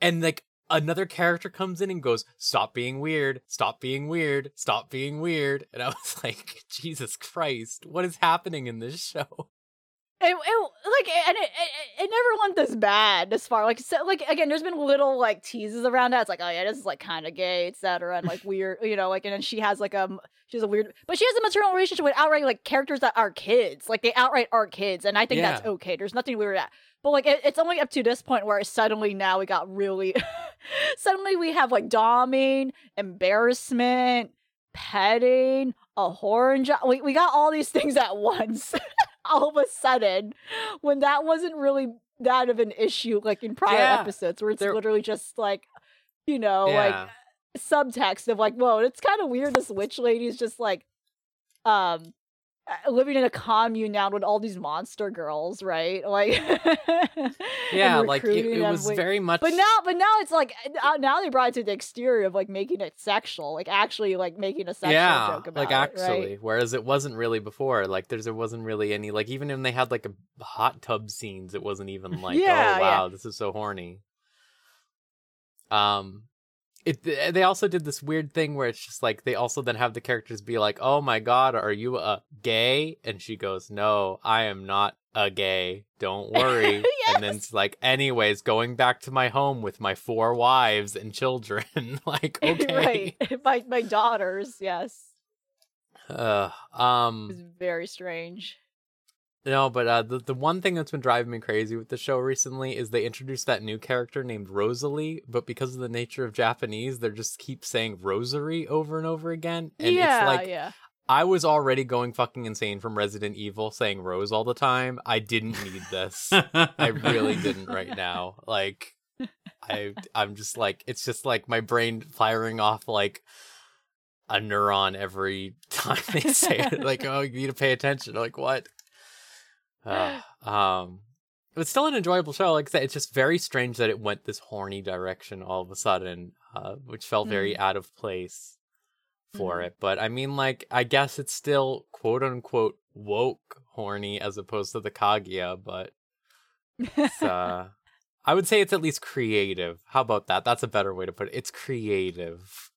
and like another character comes in and goes, Stop being weird, stop being weird, stop being weird. And I was like, Jesus Christ, what is happening in this show?
it, it like and it, it, it never went this bad as far like so like again there's been little like teases around that. It's like oh yeah this is like kind of gay etc and like weird you know like and then she has like a she has a weird but she has a maternal relationship with outright like characters that are kids. Like they outright are kids and i think that's okay. There's nothing weird that but like it, it's only up to this point where suddenly now we got really suddenly we have like doming embarrassment petting a horn job we, we got all these things at once all of a sudden when that wasn't really that of an issue like in prior
Yeah,
episodes where it's
there-
literally just like you know
yeah.
like subtext of like whoa it's kind of weird this witch lady is just like um living in a commune now with all these monster girls right like
yeah, like it, it was
with-
very much.
but now but now it's like uh, now they brought it to the exterior of like making it sexual like actually like making a sexual
yeah,
joke about it.
like
it,
actually,
right?
whereas it wasn't really before. Like there's there wasn't really any like even when they had like a hot tub scenes, it wasn't even like
Yeah,
oh wow, this is so horny. Um, it they also did this weird thing where it's just like they also then have the characters be like, oh my god, are you a gay? And she goes, no, I am not a gay. Don't worry. And then it's like, anyways, going back to my home with my four wives and children. like, okay.
right my my daughters yes
Uh, um,
was very strange
no, but uh, the the one thing that's been driving me crazy with the show recently is they introduced that new character named Rosalie, but because of the nature of Japanese, they just keep saying Rosary over and over again, and
yeah
it's like
yeah
I was already going fucking insane from Resident Evil saying Rose all the time. I didn't need this. I really didn't right now. Like, I I'm just like it's just like my brain firing off like a neuron every time they say it. Like, oh, you need to pay attention. Like, what? Uh, um, it's still an enjoyable show. Like I said, it's just very strange that it went this horny direction all of a sudden, uh, which felt very out of place for
Mhm.
it. But I mean, like, I guess it's still quote unquote woke horny as opposed to the Kaguya, but it's, uh, I would say it's at least creative. How about that? That's a better way to put it. It's creative.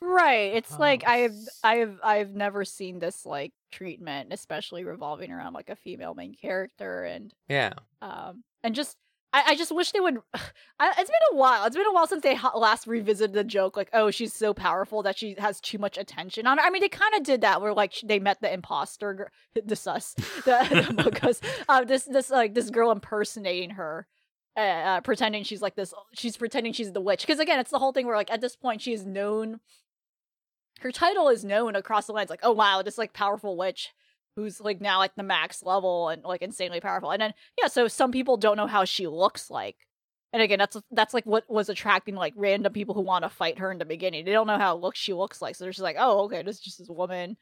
Right. It's like
Um,
I've I've I've never seen this like treatment, especially revolving around like a female main character and
Yeah.
um and just I, I just wish they would I, it's been a while it's been a while since they ha- last revisited the joke like oh she's so powerful that she has too much attention on her i mean they kind of did that where like they met the imposter the sus the, the because uh, this this like this girl impersonating her uh, uh, pretending she's like this she's pretending she's the witch. Because again it's the whole thing where like at this point she is known her title is known across the lands like oh wow this like powerful witch who's like now at the max level and like insanely powerful. And then yeah so some people don't know how she looks like. And again that's that's like what was attracting like random people who want to fight her in the beginning. They don't know how look she looks like. So they're just like oh okay this is just this woman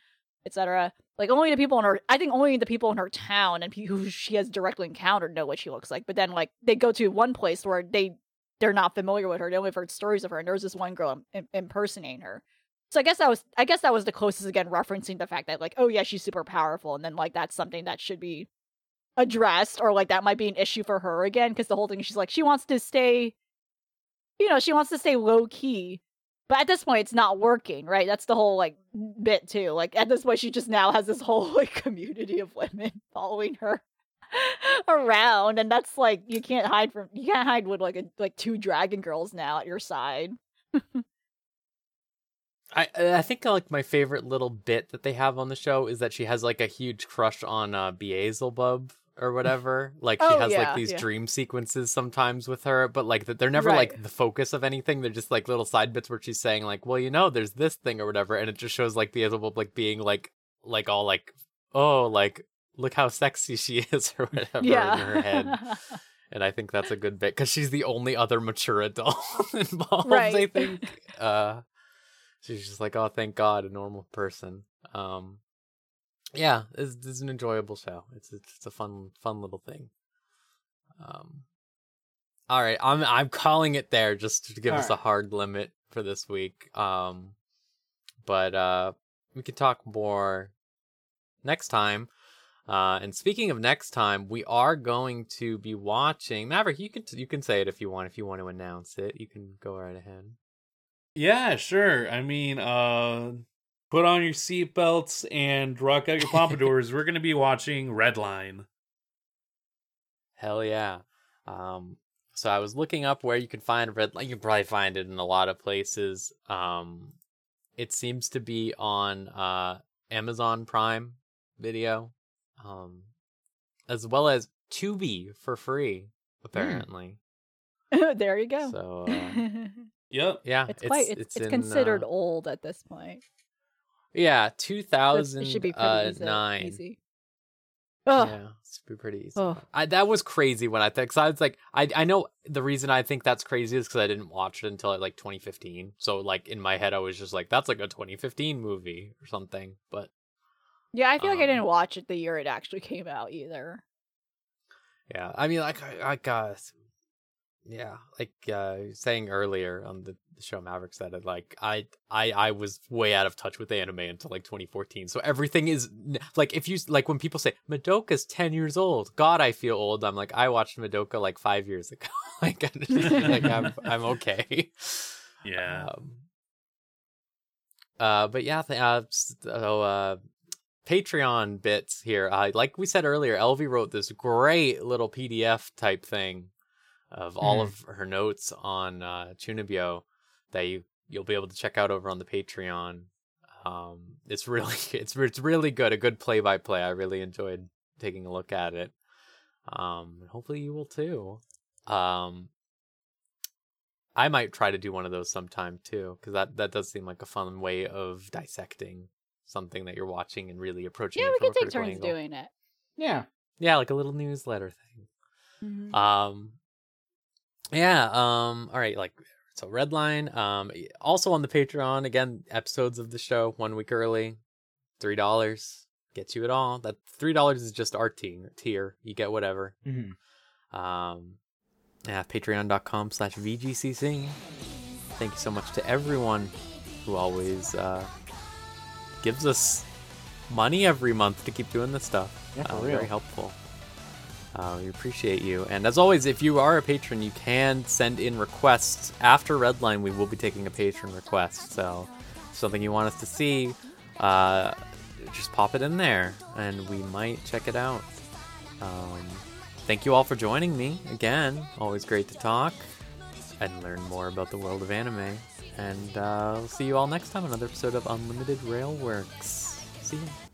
etc like only the people in her i think only the people in her town and who she has directly encountered know what she looks like. But then like they go to one place where they they're not familiar with her. They only have heard stories of her and there was this one girl im- impersonating her. So I guess that was I guess that was the closest again referencing the fact that like oh yeah she's super powerful and then like that's something that should be addressed or like that might be an issue for her again because the whole thing she's like she wants to stay you know she wants to stay low key but at this point it's not working right? That's the whole like bit too. Like at this point she just now has this whole like community of women following her around and that's like you can't hide from you can't hide with like a like two dragon girls now at your side.
I I think like my favorite little bit that they have on the show is that she has like a huge crush on uh Beelzebub or whatever. Like she
Oh,
has
yeah,
like these
yeah.
dream sequences sometimes with her, but like they're never
Right.
like the focus of anything. They're just like little side bits where she's saying like, "Well, you know, there's this thing or whatever," and it just shows like the Beelzebub like being like like all like, "Oh, like look how sexy she is" or whatever
yeah
in her head. And I think that's a good bit because she's the only other mature adult involved. I think. Uh, she's just like, oh, thank God, a normal person. Um, yeah, it's, it's an enjoyable show. It's it's a fun fun little thing. Um, all right, I'm I'm calling it there just to give
All
us a hard limit for this week. Um, but uh, we can talk more next time. Uh, and speaking of next time, we are going to be watching Maverick. You can you can say it if you want. If you want to announce it, you can go right ahead.
Yeah, sure. I mean, uh put on your seatbelts and rock out your pompadours. We're going to be watching Redline.
Hell yeah. Um, so I was looking up where you can find red. You can probably find it in a lot of places. Um, it seems to be on uh Amazon Prime Video, um, as well as Tubi for free. Apparently,
there you go.
so uh,
Yep.
yeah,
it's quite it's, it's,
in,
considered
uh,
old at this point.
Yeah, two
So it should be pretty
uh,
easy.
nine.
easy. Ugh.
Yeah, it's be pretty easy. I, that was crazy when I think. Cause I was like, I I know the reason I think that's crazy is because I didn't watch it until like 2015. So like in my head, I was just like, that's like a 2015 movie or something. But
Yeah, I feel like I
Um,
didn't watch it the year it actually came out either.
yeah, I mean, like I, I got, yeah, like uh saying earlier on the, the show Mavericks that it, like I I I was way out of touch with anime until like 2014. So everything is like if you like when people say Madoka's 10 years old. God, I feel old. I'm like I watched Madoka like five years ago. like, like I'm I'm okay.
Yeah.
Um, uh, but yeah, th- uh, so uh, Patreon bits here. Uh, like we said earlier, Elvie wrote this great little PDF type thing of all
Mhm.
of her notes on uh, Chunibyo that you you'll be able to check out over on the Patreon. Um, it's really it's it's really good, a good play by play. I really enjoyed taking a look at it. Um, hopefully you will too. Um, I might try to do one of those sometime too, because that that does seem like a fun way of dissecting something that you're watching and really approaching
Yeah, we can take turns
angle.
doing it.
Yeah.
Yeah, like a little newsletter thing.
Mhm.
Um, yeah. Um, all right. Like so, Redline. Um, also on the Patreon again, episodes of the show one week early, three dollars gets you it all. That three dollars is just our tier. Tier, you get whatever.
hmm
Um, yeah, patreon.com slash VGCC. Thank you so much to everyone who always uh, gives us money every month to keep doing this stuff.
Yeah,
Uh. Very helpful. Uh, we appreciate you. And as always, if you are a patron, you can send in requests. After Redline, we will be taking a patron request. So, something you want us to see, uh, just pop it in there and we might check it out. Um, thank you all for joining me again. Always great to talk and learn more about the world of anime. And uh, I'll see you all next time another episode of Unlimited Railworks. See you.